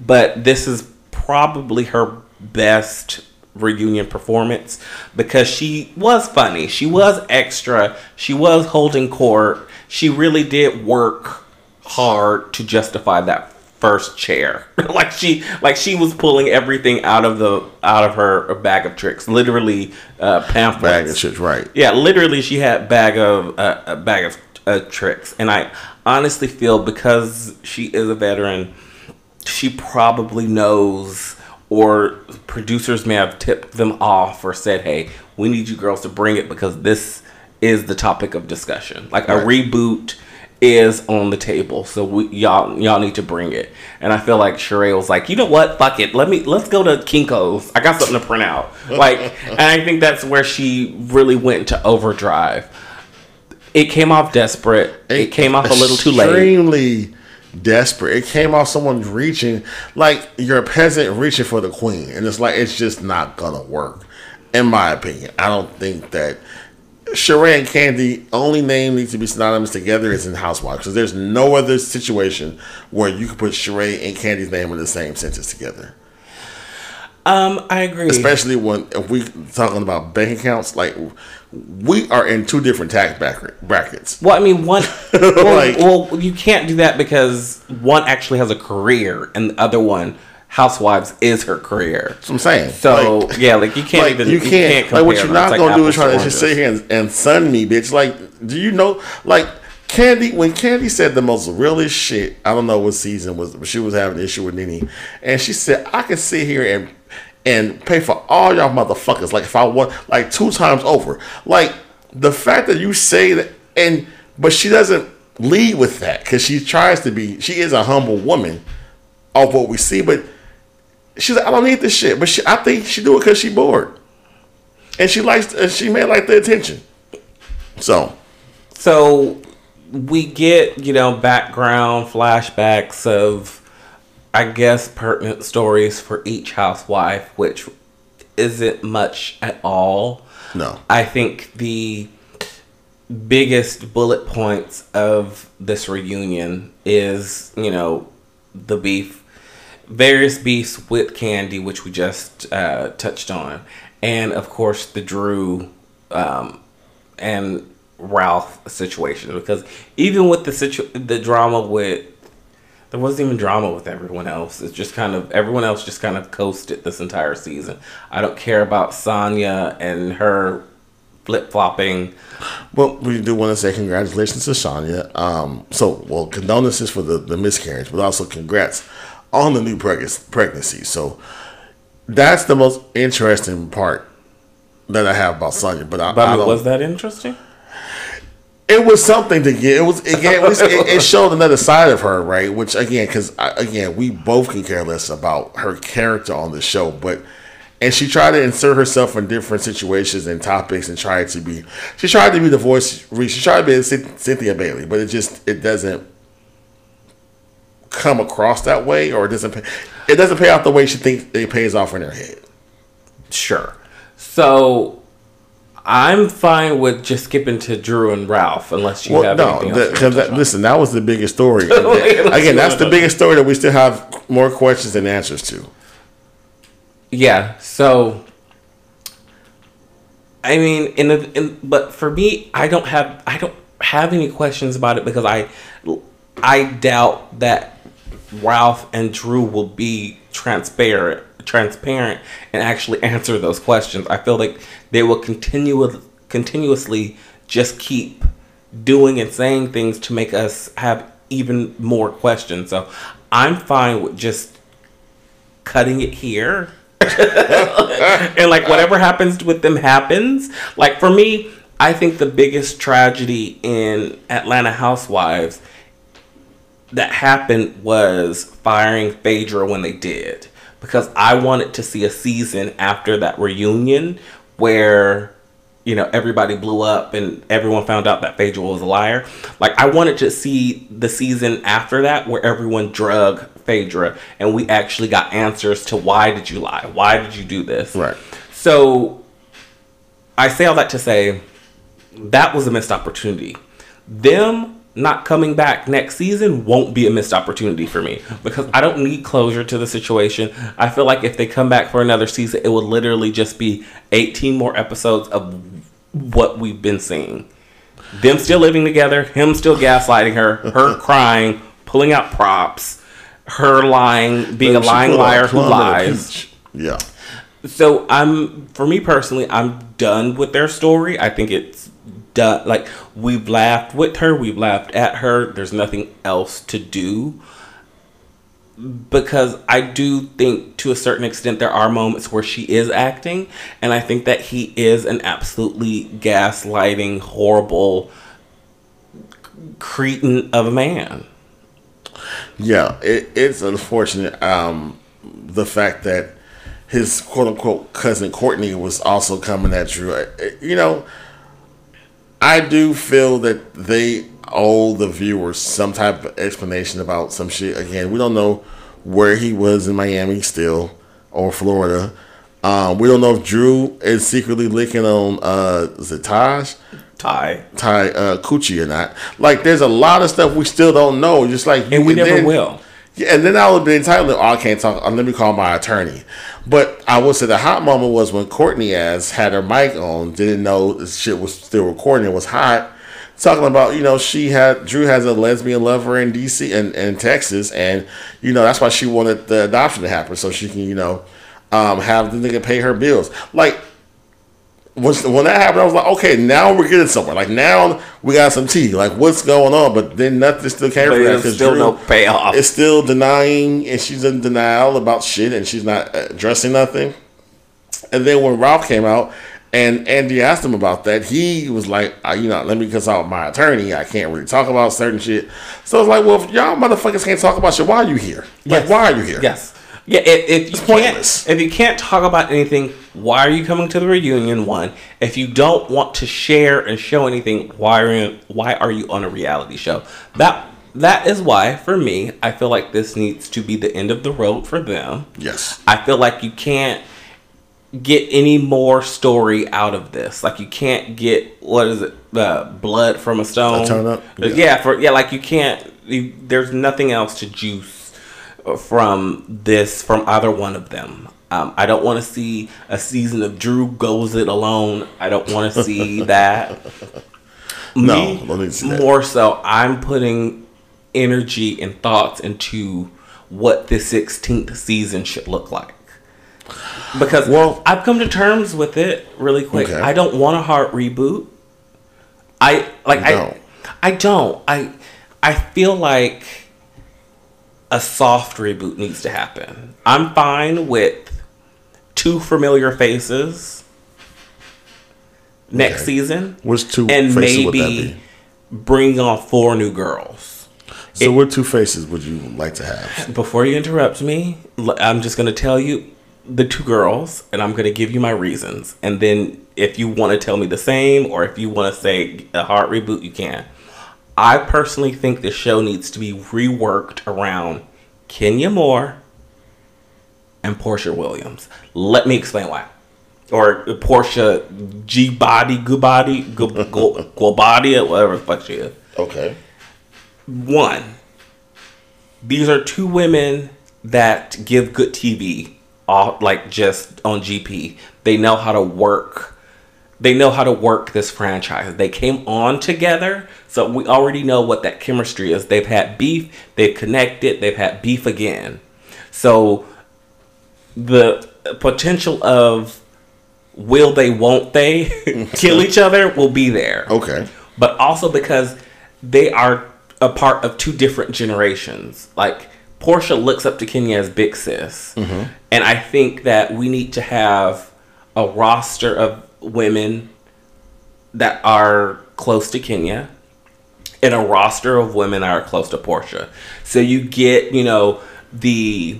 [SPEAKER 2] But this is probably her best reunion performance because she was funny. She was extra. She was holding court. She really did work hard to justify that first chair. like she like she was pulling everything out of the out of her bag of tricks. Literally uh pamphlets.
[SPEAKER 1] Bag of tricks, right.
[SPEAKER 2] Yeah, literally she had bag of uh, a bag of uh, tricks. And I honestly feel because she is a veteran, she probably knows or producers may have tipped them off or said, "Hey, we need you girls to bring it because this is the topic of discussion." Like right. a reboot is on the table, so we, y'all y'all need to bring it. And I feel like Sheree was like, you know what, fuck it, let me let's go to Kinko's. I got something to print out. Like, and I think that's where she really went to overdrive. It came off desperate. It, it came off a little too late.
[SPEAKER 1] Extremely desperate. It came off someone reaching, like you're a peasant reaching for the queen, and it's like it's just not gonna work. In my opinion, I don't think that Sheree and Kandi only name needs to be synonymous together is in Housewives because there's no other situation where you could put Sheree and Kandi's name in the same sentence together.
[SPEAKER 2] Um, I agree.
[SPEAKER 1] Especially when if we talking about bank accounts, like we are in two different tax brackets.
[SPEAKER 2] Well, I mean, one. well, like, well, you can't do that because one actually has a career, and the other one Housewives is her career.
[SPEAKER 1] That's what I'm saying.
[SPEAKER 2] So like, yeah, like you can't like, even
[SPEAKER 1] you can't, you can't like what you're not gonna like do is try to just sit here and, and sun me, bitch. Like, do you know like Kandi, when Kandi said the most realest shit, I don't know what season was but she was having an issue with Nene. And she said, I can sit here and and pay for all y'all motherfuckers. Like if I want like two times over. Like the fact that you say that and but she doesn't lead with that because she tries to be she is a humble woman of what we see, but She's like, I don't need this shit, but she, I think she do it because she bored, and she likes, and she may like the attention. So,
[SPEAKER 2] so we get you know background flashbacks of, I guess, pertinent stories for each housewife, which isn't much at all.
[SPEAKER 1] No,
[SPEAKER 2] I think the biggest bullet points of this reunion is you know the beef various beefs with Kandi, which we just uh, touched on, and of course the Drew um, and Ralph situation. Because even with the situ- the drama with there wasn't even drama with everyone else. It's just kind of everyone else just kind of coasted this entire season. I don't care about Sanya and her flip flopping.
[SPEAKER 1] Well, we do want to say congratulations to Sanya. Um, so, well, condolences for the, the miscarriage, but also congrats on the new pregnancy. So that's the most interesting part that I have about Sanya. But I,
[SPEAKER 2] but
[SPEAKER 1] I
[SPEAKER 2] was that interesting?
[SPEAKER 1] It was something to get. It was again. It, it, it showed another side of her, right? Which again, because again, we both can care less about her character on the show, but and she tried to insert herself in different situations and topics and tried to be. She tried to be the voice. She tried to be Cynthia Bailey, but it just it doesn't come across that way, or it doesn't pay, it doesn't pay off the way she thinks it pays off in her head.
[SPEAKER 2] Sure. So I'm fine with just skipping to Drew and Ralph, unless you well, have no,
[SPEAKER 1] because listen, that was the biggest story. Again, that's the biggest story that we still have more questions than answers to.
[SPEAKER 2] Yeah. So, I mean, in, a, in but for me, I don't have I don't have any questions about it because I I doubt that Ralph and Drew will be transparent transparent and actually answer those questions. I feel like they will continue continuously just keep doing and saying things to make us have even more questions. So I'm fine with just cutting it here. and like whatever happens with them happens. Like for me, I think the biggest tragedy in Atlanta Housewives that happened was firing Phaedra when they did. Because I wanted to see a season after that reunion where, you know, everybody blew up and everyone found out that Phaedra was a liar. Like, I wanted to see the season after that where everyone drug Phaedra and we actually got answers to why did you lie? Why did you do this?
[SPEAKER 1] Right.
[SPEAKER 2] So, I say all that to say that was a missed opportunity. Them not coming back next season won't be a missed opportunity for me because I don't need closure to the situation. I feel like if they come back for another season, it would literally just be 18 more episodes of what we've been seeing. Them still living together, him still gaslighting her, her crying, pulling out props, her lying, being a lying liar who lies.
[SPEAKER 1] Yeah.
[SPEAKER 2] So I'm, for me personally, I'm done with their story. I think it's done. Like we've laughed with her, we've laughed at her. There's nothing else to do. Because I do think to a certain extent there are moments where she is acting, and I think that he is an absolutely gaslighting, horrible cretin of a man.
[SPEAKER 1] Yeah, it, it's unfortunate. Um, the fact that his quote unquote cousin Courtney was also coming at Drew. You know, I do feel that they owe the viewers some type of explanation about some shit. Again, we don't know where he was in Miami still or Florida. Um, we don't know if Drew is secretly licking on uh, is it Taj?
[SPEAKER 2] Ty.
[SPEAKER 1] Ty uh, Coochie or not. Like, there's a lot of stuff we still don't know. Just like
[SPEAKER 2] And we never will.
[SPEAKER 1] Yeah, and then I would be entitled. Oh, I can't talk. Let me call my attorney. But I would say the hot moment was when Courtney ass had her mic on, didn't know this shit was still recording. It was hot, talking about you know she had Drew has a lesbian lover in DC and in Texas, and you know that's why she wanted the adoption to happen so she can you know um, have the nigga pay her bills. Like when that happened, I was like, okay, now we're getting somewhere. Like now we got some tea. Like what's going on? But then nothing still came
[SPEAKER 2] But
[SPEAKER 1] from that
[SPEAKER 2] still
[SPEAKER 1] Drew
[SPEAKER 2] no payoff.
[SPEAKER 1] is still denying, and she's in denial about shit, and she's not addressing nothing. And then when Ralph came out, and Andy asked him about that, he was like, uh, you know, let me consult my attorney. I can't really talk about certain shit. So it's like, well, if y'all motherfuckers can't talk about shit, why are you here? Like,
[SPEAKER 2] Yes.
[SPEAKER 1] why are you here?
[SPEAKER 2] Yes. Yeah, if, if you
[SPEAKER 1] pointless.
[SPEAKER 2] can't if you can't talk about anything, why are you coming to the reunion? One, if you don't want to share and show anything, why are you, why are you on a reality show? That that is why, for me, I feel like this needs to be the end of the road for them.
[SPEAKER 1] Yes.
[SPEAKER 2] I feel like you can't get any more story out of this. Like you can't get what is it, uh, blood from a stone?
[SPEAKER 1] A turnip?
[SPEAKER 2] Yeah.
[SPEAKER 1] Yeah.
[SPEAKER 2] for yeah, like you can't. You, there's nothing else to juice from this from either one of them. Um, I don't want to see a season of Drew goes it alone. I don't want to see that.
[SPEAKER 1] No,
[SPEAKER 2] Me,
[SPEAKER 1] don't see that.
[SPEAKER 2] more so, I'm putting energy and thoughts into what the 16th season should look like. Because
[SPEAKER 1] Well-
[SPEAKER 2] I've come to terms with it really quick.
[SPEAKER 1] Okay.
[SPEAKER 2] I don't want a hard reboot. I like I
[SPEAKER 1] don't.
[SPEAKER 2] I don't. I I feel like a soft reboot needs to happen. I'm fine with two familiar faces next
[SPEAKER 1] Okay.
[SPEAKER 2] season
[SPEAKER 1] Which two
[SPEAKER 2] and
[SPEAKER 1] faces would that
[SPEAKER 2] maybe
[SPEAKER 1] be?
[SPEAKER 2] bring on four new girls.
[SPEAKER 1] So, what two faces would you like to have?
[SPEAKER 2] Before you interrupt me, I'm just going to tell you the two girls, and I'm going to give you my reasons. And then if you want to tell me the same, or if you want to say a hard reboot, you can. I personally think the show needs to be reworked around Kenya Moore and Porsha Williams. Let me explain why. Or Porsha G Body, Gubody, Gubody, whatever the fuck she is
[SPEAKER 1] Okay.
[SPEAKER 2] one, these are two women that give good TV, all like just on GP. They know how to work. They know how to work this franchise. They came on together, so we already know what that chemistry is. They've had beef, they've connected, they've had beef again. So the potential of will they, won't they kill each other will be there
[SPEAKER 1] Okay.
[SPEAKER 2] but also because they are a part of two different generations. Like Porsha looks up to Kenya as big sis,
[SPEAKER 1] Mm-hmm.
[SPEAKER 2] and I think that we need to have a roster of women that are close to Kenya and a roster of women that are close to Porsha. So you get, you know, the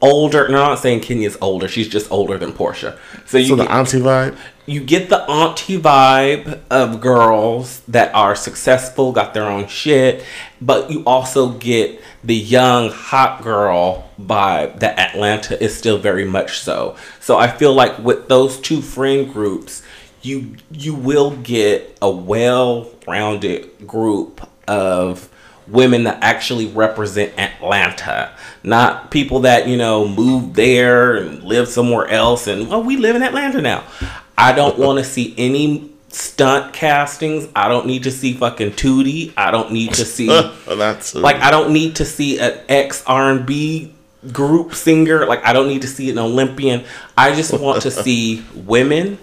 [SPEAKER 2] older. No, I'm not saying Kenya's older. She's just older than Porsha. So you
[SPEAKER 1] So the
[SPEAKER 2] get,
[SPEAKER 1] auntie vibe.
[SPEAKER 2] You get the auntie vibe of girls that are successful, got their own shit, but you also get the young hot girl vibe that Atlanta is still very much so. So I feel like with those two friend groups, you you will get a well-rounded group of women that actually represent Atlanta, not people that you know moved there and live somewhere else and well, we live in Atlanta now. I don't want to see any stunt castings. I don't need to see fucking Tootie. I don't need to see
[SPEAKER 1] That's
[SPEAKER 2] like I don't need to see an ex R and B group singer. Like I don't need to see an Olympian. I just want to see women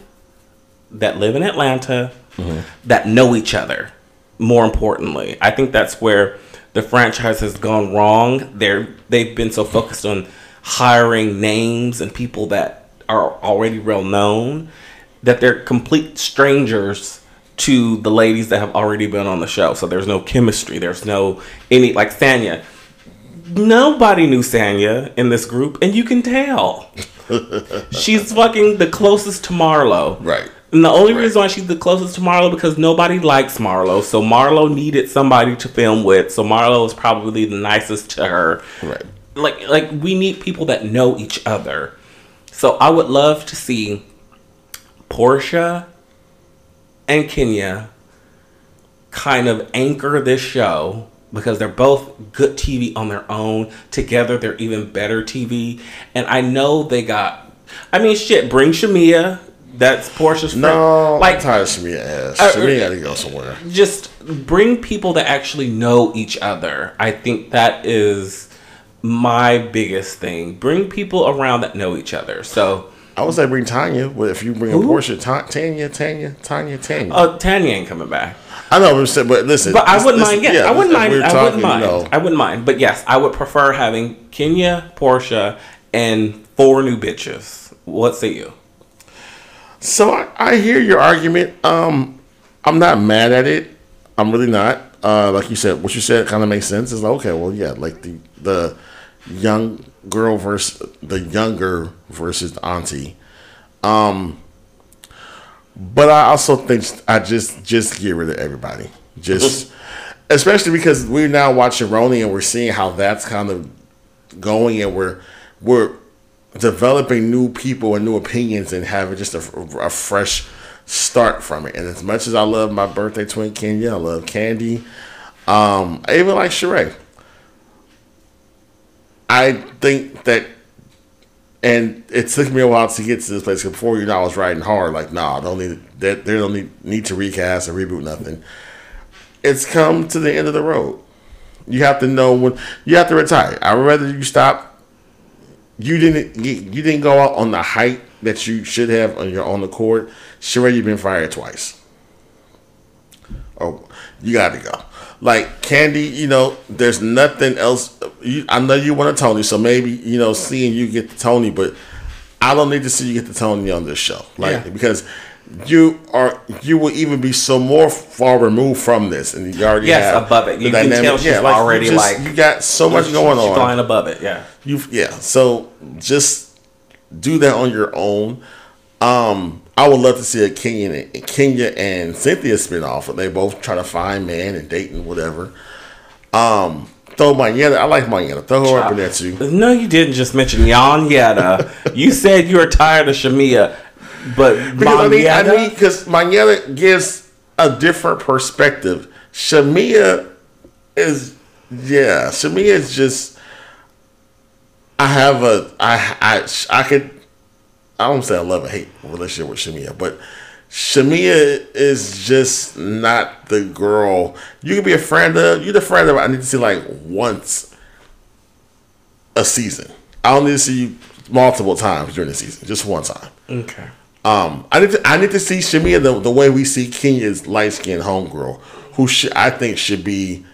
[SPEAKER 2] that live in Atlanta mm-hmm. that know each other. More importantly, I think that's where the franchise has gone wrong. They're they've been so focused on hiring names and people that are already well known that they're complete strangers to the ladies that have already been on the show. So there's no chemistry. There's no any like Sanya. Nobody knew Sanya in this group, and you can tell. she's fucking the closest to Marlo.
[SPEAKER 1] Right.
[SPEAKER 2] And the only reason why she's the closest to Marlo because nobody likes Marlo. So Marlo needed somebody to film with. So Marlo is probably the nicest to her.
[SPEAKER 1] Right.
[SPEAKER 2] Like like we need people that know each other. So I would love to see Porsha and Kenya kind of anchor this show because they're both good TV on their own. Together, they're even better TV. And I know they got. I mean, shit. Bring Shamea. That's Porsha's friend.
[SPEAKER 1] No,
[SPEAKER 2] like
[SPEAKER 1] like tired of Shamea ass.
[SPEAKER 2] Uh, Shamea
[SPEAKER 1] got to go somewhere.
[SPEAKER 2] just bring people that actually know each other. I think that is my biggest thing. Bring people around that know each other. So,
[SPEAKER 1] I would say bring Tanya, but if you bring a Porsha, Ta- Tanya, Tanya, Tanya, Tanya.
[SPEAKER 2] oh, Tanya ain't coming back.
[SPEAKER 1] I know, but, I'm- but listen.
[SPEAKER 2] But I wouldn't
[SPEAKER 1] this-
[SPEAKER 2] mind. Yeah,
[SPEAKER 1] yeah,
[SPEAKER 2] I wouldn't mind.
[SPEAKER 1] we're
[SPEAKER 2] I
[SPEAKER 1] talking,
[SPEAKER 2] wouldn't mind.
[SPEAKER 1] You know,
[SPEAKER 2] I wouldn't mind. But yes, I would prefer having Kenya, Porsha, and four new bitches. What say you?
[SPEAKER 1] So I, I hear your argument. Um, I'm not mad at it. I'm really not. Uh, like you said, what you said kind of makes sense. It's like okay, well, yeah, like the the young girl versus the younger versus the auntie. Um, but I also think I just just get rid of everybody. Just especially because we're now watching RHONY and we're seeing how that's kind of going and we're we're developing new people and new opinions and having just a, a fresh start from it. And as much as I love my birthday twin Kenya, I love Kandi. Um, I even like Sheree. I think that, and it took me a while to get to this place. Before you know, I was riding hard. Like, nah, don't need that. They don't need need to recast or reboot nothing. It's come to the end of the road. You have to know when you have to retire. I would rather you stop you didn't you, you didn't go out on the height that you should have on your own accord. Sure, you've been fired twice. Oh, you got to go. Like Kandi, you know, there's nothing else. You, I know you want a Tony, so maybe you know seeing you get the Tony, but I don't need to see you get the Tony on this show, like
[SPEAKER 2] Yeah.
[SPEAKER 1] because you are you will even be so more far removed from this, and you already
[SPEAKER 2] Yes,
[SPEAKER 1] have
[SPEAKER 2] above it. You can tell she's
[SPEAKER 1] you
[SPEAKER 2] already,
[SPEAKER 1] just-
[SPEAKER 2] like-
[SPEAKER 1] you got so much going on.
[SPEAKER 2] flying above it. Yeah.
[SPEAKER 1] You yeah. So just do that on your own. Um, I would love to see a Kenya and Kenya and Cynthia spinoff, and they both try to find man and date and whatever. Um, throw Mayetta. I like Mayetta. Throw her up in there too.
[SPEAKER 2] No, you didn't just mention Yan Yetta. you said you were tired of Shamea, but
[SPEAKER 1] Because I need, I need, because Mayetta gives a different perspective. Shamea is, yeah, Shamea is just. I have a, I, I, I could, I don't say I love and hate relationship with Shamea, but Shamea is just not the girl you can be a friend of. You're the friend of. I need to see like once a season. I don't need to see you multiple times during the season, just one time.
[SPEAKER 2] okay.
[SPEAKER 1] Um, I need to I need to see Shamea the, the way we see Kenya's light skinned homegirl, who should I think should be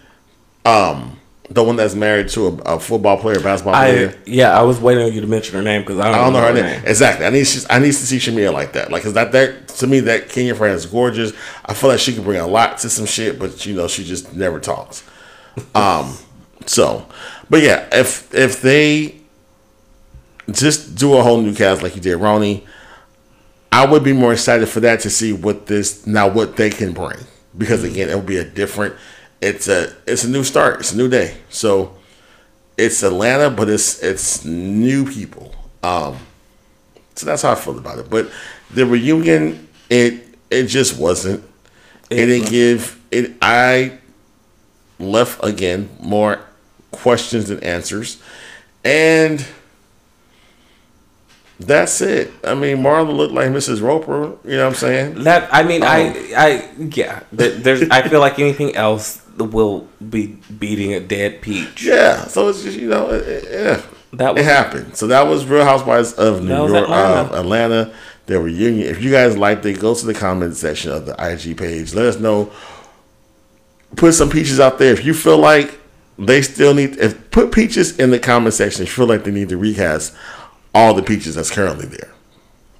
[SPEAKER 1] um The one that's married to a, a football player, basketball player.
[SPEAKER 2] I yeah, I was waiting on you to mention her name because I don't,
[SPEAKER 1] I don't know her name. Exactly. I need I need to see Shamea like that. Like, cause that that to me that Kenya friend is gorgeous. I feel like she could bring a lot to some shit, but you know she just never talks. Um. So, but yeah, if if they just do a whole new cast like you did, RHONY, I would be more excited for that to see what this now what they can bring because again it will be a different. It's a it's a new start. It's a new day. So it's Atlanta, but it's it's new people. Um, so that's how I feel about it. But the reunion, it it just wasn't. It didn't give it. I left again more questions than answers, and that's it. I mean, Marla looked like Mrs. Roper. You know what I'm saying?
[SPEAKER 2] That I mean, I
[SPEAKER 1] Oh.
[SPEAKER 2] I yeah. There's I feel like anything else will be beating a dead peach.
[SPEAKER 1] Yeah. So it's just you know, it, it- yeah.
[SPEAKER 2] That
[SPEAKER 1] it happened. So that was Real Housewives of New York,
[SPEAKER 2] Atlanta.
[SPEAKER 1] Uh, Atlanta. Atlanta. Their reunion. If you guys liked it, go to the comment section of the IG page. Let us know. Put some peaches out there. If you feel like they still need, if put peaches in the comment section. If you feel like they need to recast all the peaches that's currently there.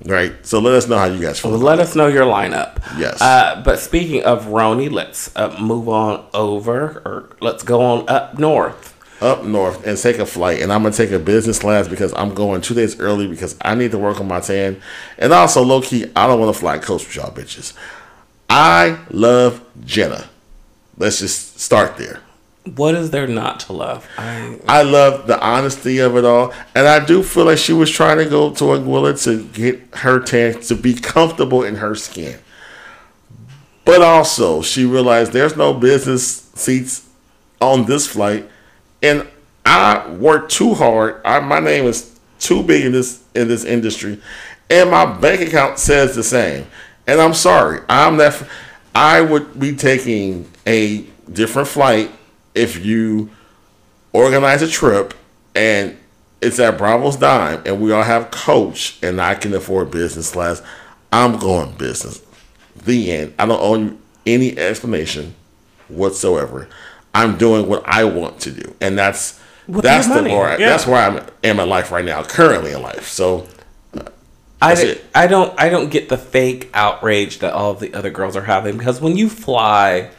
[SPEAKER 1] Right. So let us know how you guys feel.
[SPEAKER 2] Well, let us know your lineup.
[SPEAKER 1] Yes.
[SPEAKER 2] Uh, but speaking of RHONY, let's uh, move on over, or let's go on up north.
[SPEAKER 1] up north and take a flight. And I'm gonna take a business class because I'm going two days early because I need to work on my tan. And also, low key, I don't want to fly coast with y'all bitches. I love Jenna. Let's just start there.
[SPEAKER 2] What is there not to love? I,
[SPEAKER 1] I love the honesty of it all, and I do feel like she was trying to go to Anguilla to get her tan to be comfortable in her skin. But also, she realized there's no business seats on this flight, and I worked too hard. I, my name is too big in this in this industry, and my bank account says the same. And I'm sorry, I'm that. I would be taking a different flight if you organize a trip and it's at Bravo's dime and we all have coach and I can afford business class. I'm going business. The end. I don't owe you any explanation whatsoever. I'm doing what I want to do, and that's
[SPEAKER 2] With
[SPEAKER 1] that's the
[SPEAKER 2] money,
[SPEAKER 1] more
[SPEAKER 2] yeah.
[SPEAKER 1] that's where I'm am in life right now, currently in life. So uh,
[SPEAKER 2] I,
[SPEAKER 1] That's.
[SPEAKER 2] I don't I don't get the fake outrage that all the other girls are having because when you fly,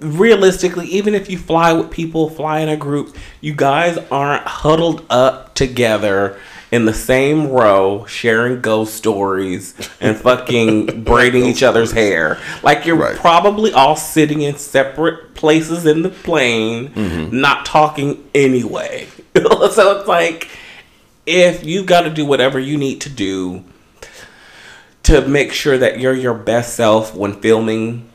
[SPEAKER 2] realistically, even if you fly with people, fly in a group, you guys aren't huddled up together in the same row, sharing ghost stories and fucking braiding each other's hair. Like you're
[SPEAKER 1] Right.
[SPEAKER 2] probably all sitting in separate places in the plane,
[SPEAKER 1] Mm-hmm.
[SPEAKER 2] not talking anyway. so it's like if you've got to do whatever you need to do to make sure that you're your best self when filming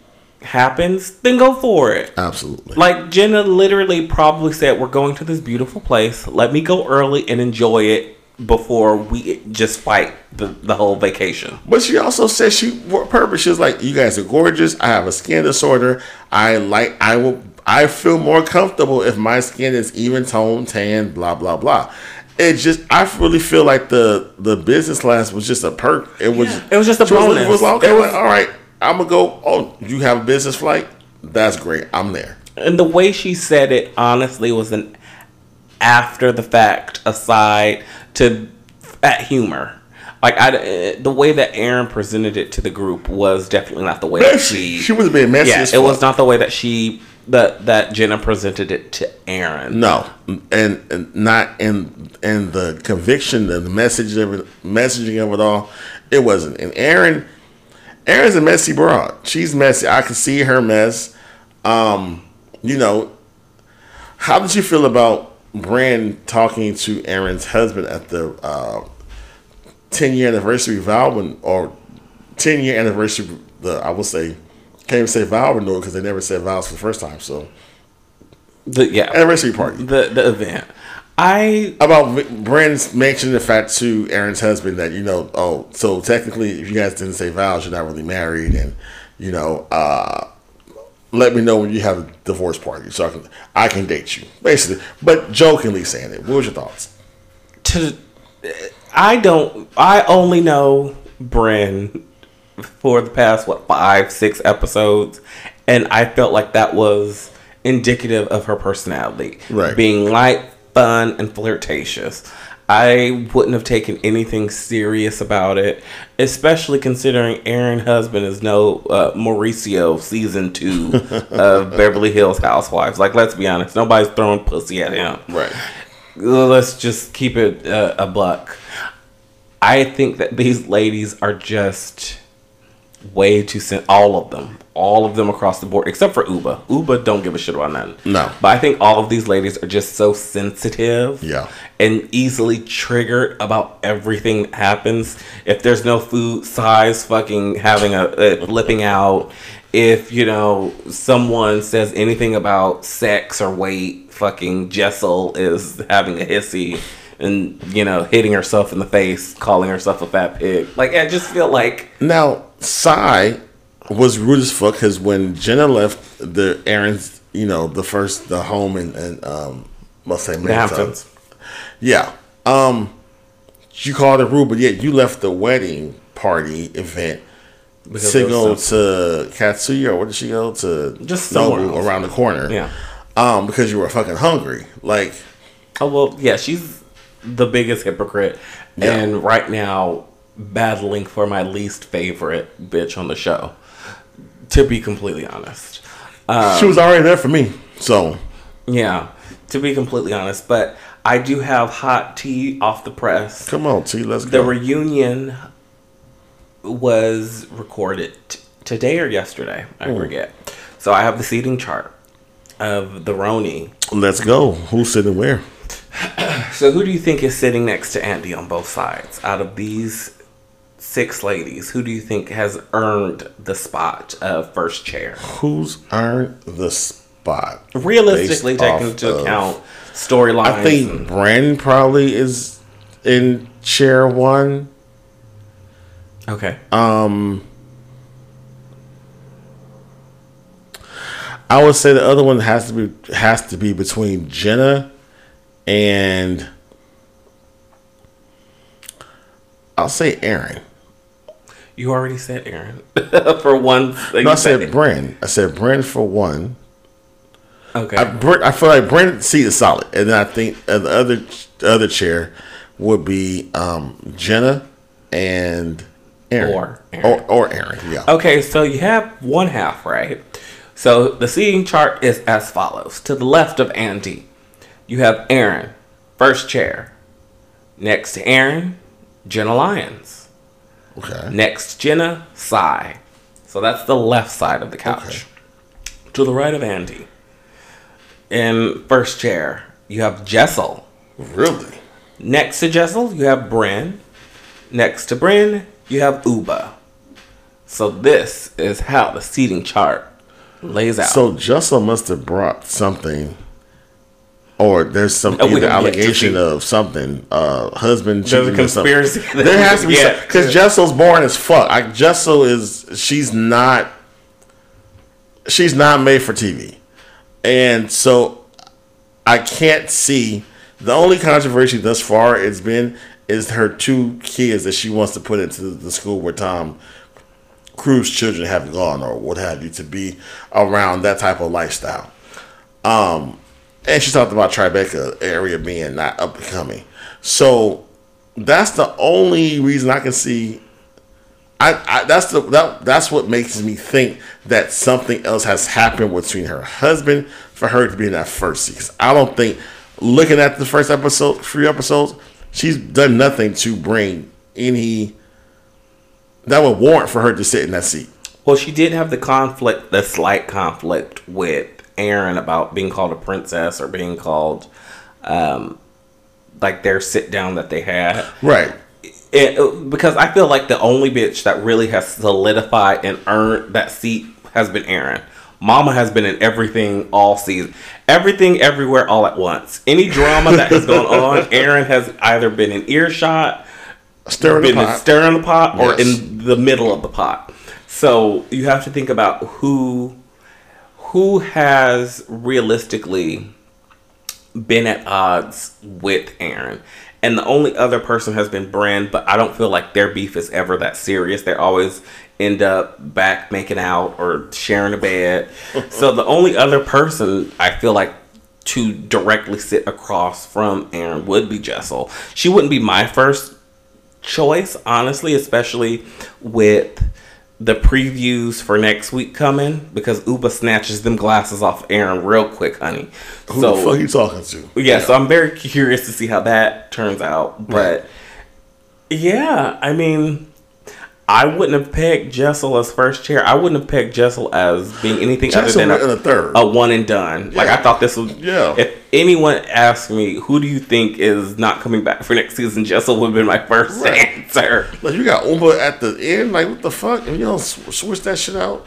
[SPEAKER 2] happens, then go for it.
[SPEAKER 1] absolutely.
[SPEAKER 2] Like Jenna literally probably said, "We're going to this beautiful place. Let me go early and enjoy it before we just fight the, the whole vacation."
[SPEAKER 1] But she also said she for purpose. She was like, "You guys are gorgeous. I have a skin disorder. I like. I will. I feel more comfortable if my skin is even toned, tan, blah blah blah." It just. I really feel like the the business class was just a perk. It was.
[SPEAKER 2] Yeah, it was just a
[SPEAKER 1] she was-
[SPEAKER 2] bonus.
[SPEAKER 1] It was okay,
[SPEAKER 2] It was-
[SPEAKER 1] like, all right. I'm gonna go. Oh, you have a business flight? That's great. I'm there.
[SPEAKER 2] And the way she said it, honestly, was an after the fact aside to at humor. Like I, uh, the way that Erin presented it to the group was definitely not the way that she.
[SPEAKER 1] She was being messy
[SPEAKER 2] yeah, it was not the way that she that that Jenna presented it to Erin.
[SPEAKER 1] No, and, and not in in the conviction, the message of it, messaging of it all. It wasn't. And Erin, Erin's a messy broad. She's messy. I can see her mess. Um, you know, how did you feel about Brand talking to Erin's husband at the uh, ten year anniversary vow when, or ten year anniversary? The I will say, can't even say vow renewal because they never said vows for the first time. So
[SPEAKER 2] The, yeah,
[SPEAKER 1] anniversary party.
[SPEAKER 2] the the event. I
[SPEAKER 1] about Brandon's mentioning the fact to Erin's husband that you know, oh, so technically, if you guys didn't say vows, you're not really married, and you know, uh, let me know when you have a divorce party so I can I can date you, basically, but jokingly saying it. What was your thoughts?
[SPEAKER 2] to I don't I only know Brynn for the past what five six episodes and I felt like that was indicative of her personality.
[SPEAKER 1] Right.
[SPEAKER 2] Being light, fun, and flirtatious. I wouldn't have taken anything serious about it, especially considering Erin husband is no uh, Mauricio season two of Beverly Hills Housewives. Like, let's be honest, nobody's throwing pussy at him.
[SPEAKER 1] Right.
[SPEAKER 2] Let's just keep it uh, a buck. I think that these ladies are just way too sen- all of them all of them across the board except for Ubah Ubah don't give a shit about nothing.
[SPEAKER 1] No.
[SPEAKER 2] but i think all of these ladies are just so sensitive
[SPEAKER 1] Yeah.
[SPEAKER 2] and easily triggered about everything that happens. If there's no food size fucking having a, a flipping out. If you know someone says anything about sex or weight fucking jessel is having a hissy and you know hitting herself in the face calling herself a fat pig. Like i just feel like
[SPEAKER 1] Now, Sai was rude as fuck because when Jenna left the Erin's, you know, the first the home and and um, let's say
[SPEAKER 2] hamptons
[SPEAKER 1] Yeah. Um, you called it rude, but yet you left the wedding party event
[SPEAKER 2] Because
[SPEAKER 1] to go to Katsuya or where did she go to?
[SPEAKER 2] Just somewhere
[SPEAKER 1] Nobu around the corner.
[SPEAKER 2] Yeah.
[SPEAKER 1] Um, because you were fucking hungry. Like,
[SPEAKER 2] Oh well, yeah, she's the biggest hypocrite,
[SPEAKER 1] Yeah.
[SPEAKER 2] and right now battling for my least favorite bitch on the show. To be completely honest,
[SPEAKER 1] she was already there for me. So
[SPEAKER 2] yeah, to be completely honest, but I do have hot tea off the press.
[SPEAKER 1] come on, T, let's go.
[SPEAKER 2] The reunion was recorded t- today or yesterday. I
[SPEAKER 1] Hmm.
[SPEAKER 2] forget. So I have the seating chart of the RHONY.
[SPEAKER 1] let's go. Who's sitting where?
[SPEAKER 2] So who do you think is sitting next to Andy on both sides? Out of these six ladies, who do you think has earned the spot of first chair?
[SPEAKER 1] Who's earned the spot?
[SPEAKER 2] Realistically, taking into account storylines.
[SPEAKER 1] I think
[SPEAKER 2] and-
[SPEAKER 1] Brandon probably is in chair one.
[SPEAKER 2] okay.
[SPEAKER 1] Um, I would say the other one has to be has to be between Jenna and I'll say Erin.
[SPEAKER 2] You already said Erin for one. thing
[SPEAKER 1] No, I said
[SPEAKER 2] said-
[SPEAKER 1] Brand. I said Brand for one.
[SPEAKER 2] okay.
[SPEAKER 1] I, Brent, I feel like Brandon's seat is solid, and then I think uh, the other the other chair would be um, Jenna and Erin
[SPEAKER 2] Or Erin.
[SPEAKER 1] or, or Erin. Yeah.
[SPEAKER 2] Okay, so you have one half, right? So the seating chart is as follows. To the left of Andy, you have Erin, first chair. Next to Erin, Jenna Lyons.
[SPEAKER 1] Okay.
[SPEAKER 2] Next Jenna, Sai. So that's the left side of the couch. To the right of Andy, in first chair, you have Jessel.
[SPEAKER 1] Really?
[SPEAKER 2] Next to Jessel, you have Brynn. Next to Brynn, you have Ubah. So this is how the seating chart lays out.
[SPEAKER 1] So Jessel must have brought something, or there's some
[SPEAKER 2] Oh,
[SPEAKER 1] either
[SPEAKER 2] have yet to
[SPEAKER 1] allegation of something. Uh, husband
[SPEAKER 2] There's a
[SPEAKER 1] cheating or
[SPEAKER 2] conspiracy.
[SPEAKER 1] There has to be
[SPEAKER 2] Yeah.
[SPEAKER 1] because Jessel's boring as fuck. Like Jessel is, she's not, she's not made for TV, and so I can't see the only controversy thus far it's been is her two kids that she wants to put into the school where Tom Cruise children have gone or what have you to be around that type of lifestyle. Um, and she talked about Tribeca area being not up and coming. So that's the only reason I can see. I, I that's the that that's what makes me think that something else has happened between her husband for her to be in that first seat. 'Cause I don't think looking at the first episode, three episodes, she's done nothing to bring any that would warrant for her to sit in that seat.
[SPEAKER 2] well, she did have the conflict, the slight conflict with Erin about being called a princess or being called, um, like their sit down that they had.
[SPEAKER 1] Right.
[SPEAKER 2] it, because I feel like the only bitch that really has solidified and earned that seat has been Erin. Mama has been in everything all season. Everything, everywhere, all at once. Any drama that has gone on, Erin has either been in earshot,
[SPEAKER 1] Stir the pot.
[SPEAKER 2] stirring the pot, or in the middle of the pot. So you have to think about who who has realistically been at odds with Erin. And the only other person has been Brand, but I don't feel like their beef is ever that serious. They're always end up back making out or sharing a bed. so the only other person I feel like to directly sit across from Erin would be Jessel. She wouldn't be my first choice, honestly, especially with the previews for next week coming because Ubah snatches them glasses off Erin real quick, honey.
[SPEAKER 1] Who
[SPEAKER 2] so,
[SPEAKER 1] the fuck you talking to?
[SPEAKER 2] Yeah, so I'm very curious to see how that turns out. But
[SPEAKER 1] Right.
[SPEAKER 2] yeah, I mean, I wouldn't have pegged Jessel as first chair. I wouldn't have pegged Jessel as being anything
[SPEAKER 1] Jessel
[SPEAKER 2] other than
[SPEAKER 1] a third.
[SPEAKER 2] a one and done. Like I thought this was.
[SPEAKER 1] Yeah.
[SPEAKER 2] If anyone asked me, who do you think is not coming back for next season, Jessel would have been my first
[SPEAKER 1] Right.
[SPEAKER 2] answer.
[SPEAKER 1] Like you got Umba at the end. Like what the fuck? And you don't sw- switch that shit out.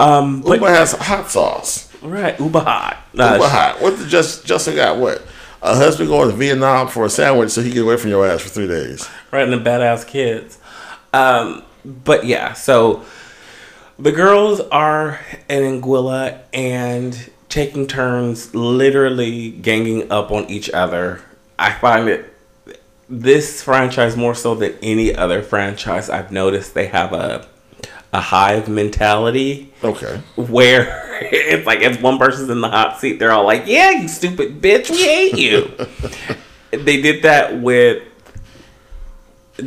[SPEAKER 2] Um, but
[SPEAKER 1] Umba has hot sauce.
[SPEAKER 2] right, Ubah hot. Nah,
[SPEAKER 1] Umba hot. What did just Justin got? What? A husband going to Vietnam for a sandwich so he get away from your ass for three days.
[SPEAKER 2] right, and the badass kids. Um, but yeah, so the girls are in Anguilla and taking turns, literally ganging up on each other. I find it this franchise more so than any other franchise I've noticed they have a a hive mentality
[SPEAKER 1] Okay.
[SPEAKER 2] where it's like if one person's in the hot seat, they're all like, "Yeah, you stupid bitch, we hate you." they did that with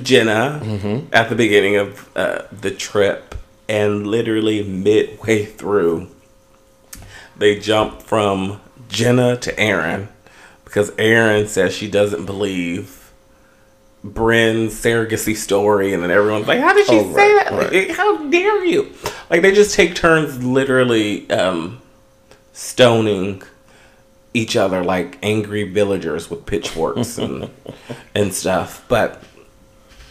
[SPEAKER 2] Jenna at the beginning of uh, the trip, and literally midway through, they jump from Jenna to Erin because Erin says she doesn't believe. Brynn's surrogacy story, and then everyone's like, "How did she
[SPEAKER 1] Oh,
[SPEAKER 2] say
[SPEAKER 1] right,
[SPEAKER 2] that?
[SPEAKER 1] right.
[SPEAKER 2] Like, how dare you?" Like they just take turns, literally um, stoning each other like angry villagers with pitchforks and and stuff. But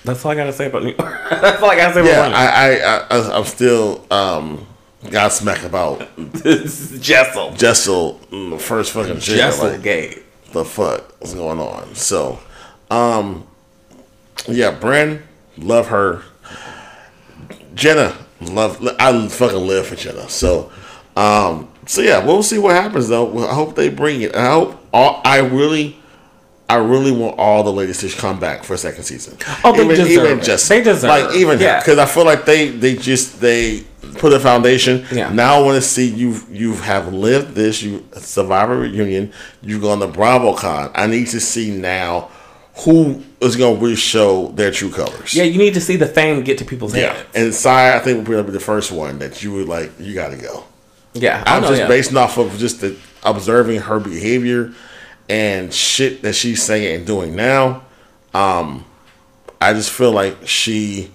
[SPEAKER 2] that's all I gotta say about New York. that's all I gotta say
[SPEAKER 1] Yeah,
[SPEAKER 2] about
[SPEAKER 1] I, I, I, I'm still um, got smack about
[SPEAKER 2] Jessel.
[SPEAKER 1] Jessel, mm, the first fucking chick.
[SPEAKER 2] Jessel
[SPEAKER 1] Like,
[SPEAKER 2] gay.
[SPEAKER 1] the fuck is going on? So, um, yeah, Brynn, love her. Jenna, love. I fucking live for Jenna. So, um, so yeah, we'll see what happens though. I hope they bring it. I hope. All, I really. I really want all the ladies to come back for a second season.
[SPEAKER 2] Oh, they deserve it. They deserve
[SPEAKER 1] like
[SPEAKER 2] it.
[SPEAKER 1] even
[SPEAKER 2] Yeah.
[SPEAKER 1] because I feel like they they just they put a foundation.
[SPEAKER 2] Yeah.
[SPEAKER 1] Now I want to see you you have lived this. You Survivor reunion. You go on the BravoCon. I need to see now who is going to really show their true colors.
[SPEAKER 2] Yeah, you need to see the fame get to people's
[SPEAKER 1] Yeah. And Sai, I think will be the first one that you would like. You got to go.
[SPEAKER 2] Yeah,
[SPEAKER 1] I'm
[SPEAKER 2] know,
[SPEAKER 1] just
[SPEAKER 2] yeah.
[SPEAKER 1] based off of just the observing her behavior and shit that she's saying and doing now. Um, I just feel like she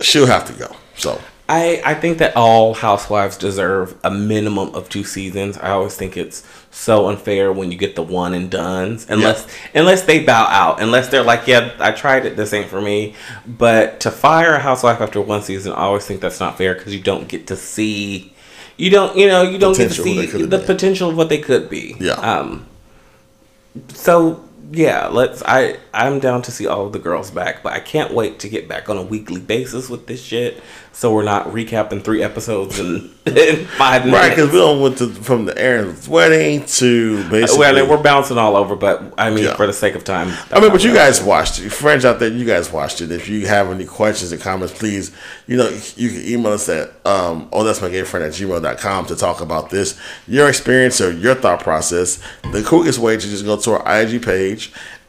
[SPEAKER 1] she'll have to go. So
[SPEAKER 2] I, I think that all housewives deserve a minimum of two seasons. I always think it's so unfair when you get the one and done's unless unless they bow out, unless they're like, yeah, I tried it, this ain't for me. But to fire a housewife after one season, I always think that's not fair because you don't get to see, you don't you know you don't get to
[SPEAKER 1] Potential who they
[SPEAKER 2] see the potential of what they could be.
[SPEAKER 1] Yeah.
[SPEAKER 2] Um. So yeah, let's. I I'm down to see all of the girls back, but I can't wait to get back on a weekly basis with this shit. So we're not recapping three episodes in, in five minutes.
[SPEAKER 1] right, because we don't went to from the Erin's wedding to basically.
[SPEAKER 2] well, I mean, we're bouncing all over, but I mean,
[SPEAKER 1] Yeah.
[SPEAKER 2] for the sake of time.
[SPEAKER 1] I mean, but you guys watched it. Friends out there, you guys watched it. If you have any questions or comments, please, you know, you can email us at, um, oh, that's my gay friend at gmail.com to talk about this, your experience or your thought process. The quickest way to just go to our IG page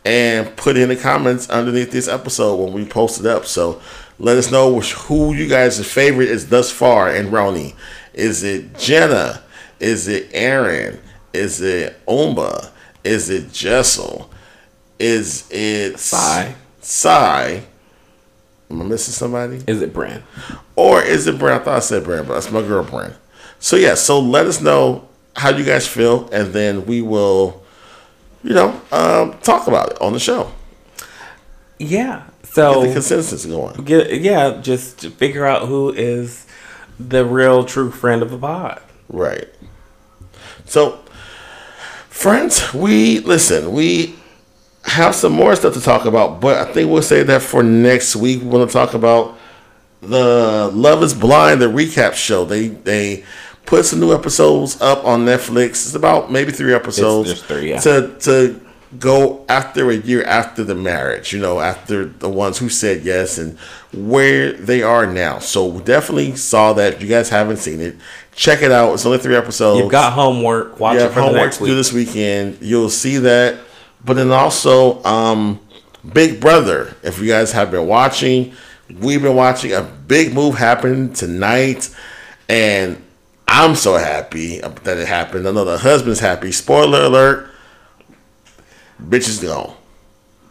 [SPEAKER 1] and put in the comments underneath this episode when we post it up. So let us know which, who you guys' favorite is thus far in RHONY. Is it Jenna? Is it Erin? Is it Umba? Is it Jessel? Is it
[SPEAKER 2] Sai.
[SPEAKER 1] Sai? Am I missing somebody?
[SPEAKER 2] Is it Brand?
[SPEAKER 1] Or is it Brand? I thought I said Brand, but that's my girl Brand. So yeah, so let us know how you guys feel, and then we will, you know, um, talk about it on the show.
[SPEAKER 2] Yeah.
[SPEAKER 1] Get
[SPEAKER 2] So
[SPEAKER 1] the consensus going.
[SPEAKER 2] get yeah, just to figure out who is the real true friend of the pod.
[SPEAKER 1] Right. So, friends, we listen. We have some more stuff to talk about, but I think we'll say that for next week. We want to talk about the Love Is Blind, the recap show. They they put some new episodes up on Netflix. It's about maybe three episodes.
[SPEAKER 2] there's three, yeah.
[SPEAKER 1] To to go after a year after the marriage, you know, after the ones who said yes and where they are now. So definitely saw that. If you guys haven't seen it, check it out. It's only three episodes.
[SPEAKER 2] You've got homework. Watch it for the
[SPEAKER 1] homework
[SPEAKER 2] next
[SPEAKER 1] to do this weekend. You'll see that. But then also, um, Big Brother. If you guys have been watching, we've been watching a big move happen tonight, and I'm so happy that it happened. I know the husband's happy. Spoiler alert: bitch is gone.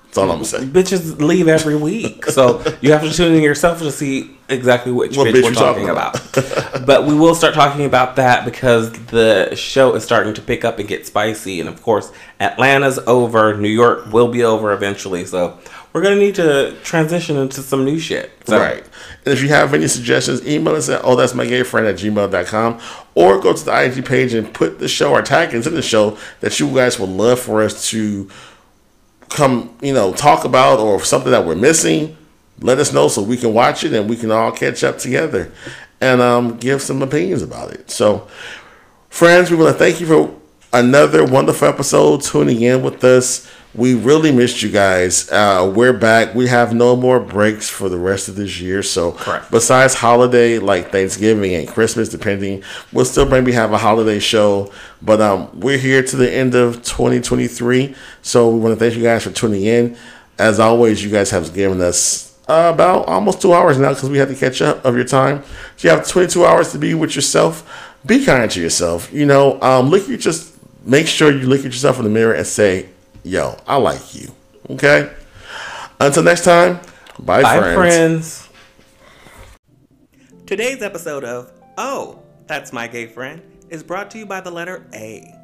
[SPEAKER 1] That's all I'm gonna say.
[SPEAKER 2] Bitches leave every week, so you have to tune in yourself to see exactly which
[SPEAKER 1] What
[SPEAKER 2] bitch,
[SPEAKER 1] bitch
[SPEAKER 2] we're talking
[SPEAKER 1] talking
[SPEAKER 2] about. but we will start talking about that because the show is starting to pick up and get spicy, and of course, Atlanta's over. New York will be over eventually, so we're gonna need to transition into some new shit. So,
[SPEAKER 1] Right. And if you have any suggestions, email us at oh that's my gay friend at gmail.com or go to the IG page and put the show or tag into the show that you guys would love for us to come, you know, talk about or something that we're missing. Let us know so we can watch it and we can all catch up together and um, give some opinions about it. So, friends, we want to thank you for another wonderful episode tuning in with us. We really missed you guys. Uh, we're back. We have no more breaks for the rest of this year. So,
[SPEAKER 2] Correct.
[SPEAKER 1] besides holiday like Thanksgiving and Christmas, depending, we'll still maybe have a holiday show. But um, we're here to the end of 2023. So, we want to thank you guys for tuning in. As always, you guys have given us uh, about almost two hours now because we had to catch up of your time. So, you have 22 hours to be with yourself. Be kind to yourself. You know, um, look at just make sure you look at yourself in the mirror and say, "Yo, I like you." Okay. Until next time. Bye,
[SPEAKER 2] Bye,
[SPEAKER 1] friends.
[SPEAKER 2] friends. Today's episode of Oh, That's My Gay Friend is brought to you by the letter A.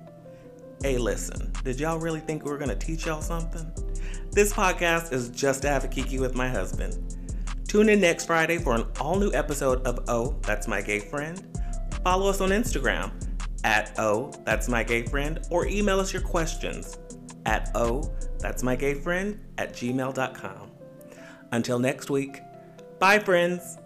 [SPEAKER 2] Hey, listen, did y'all really think we were gonna teach y'all something? This podcast is just to have a kiki with my husband. Tune in next Friday for an all new episode of Oh, That's My Gay Friend. Follow us on Instagram at Oh, That's My Gay Friend or email us your questions at Oh, That's My Gay Friend at gmail.com. Until next week, bye, friends.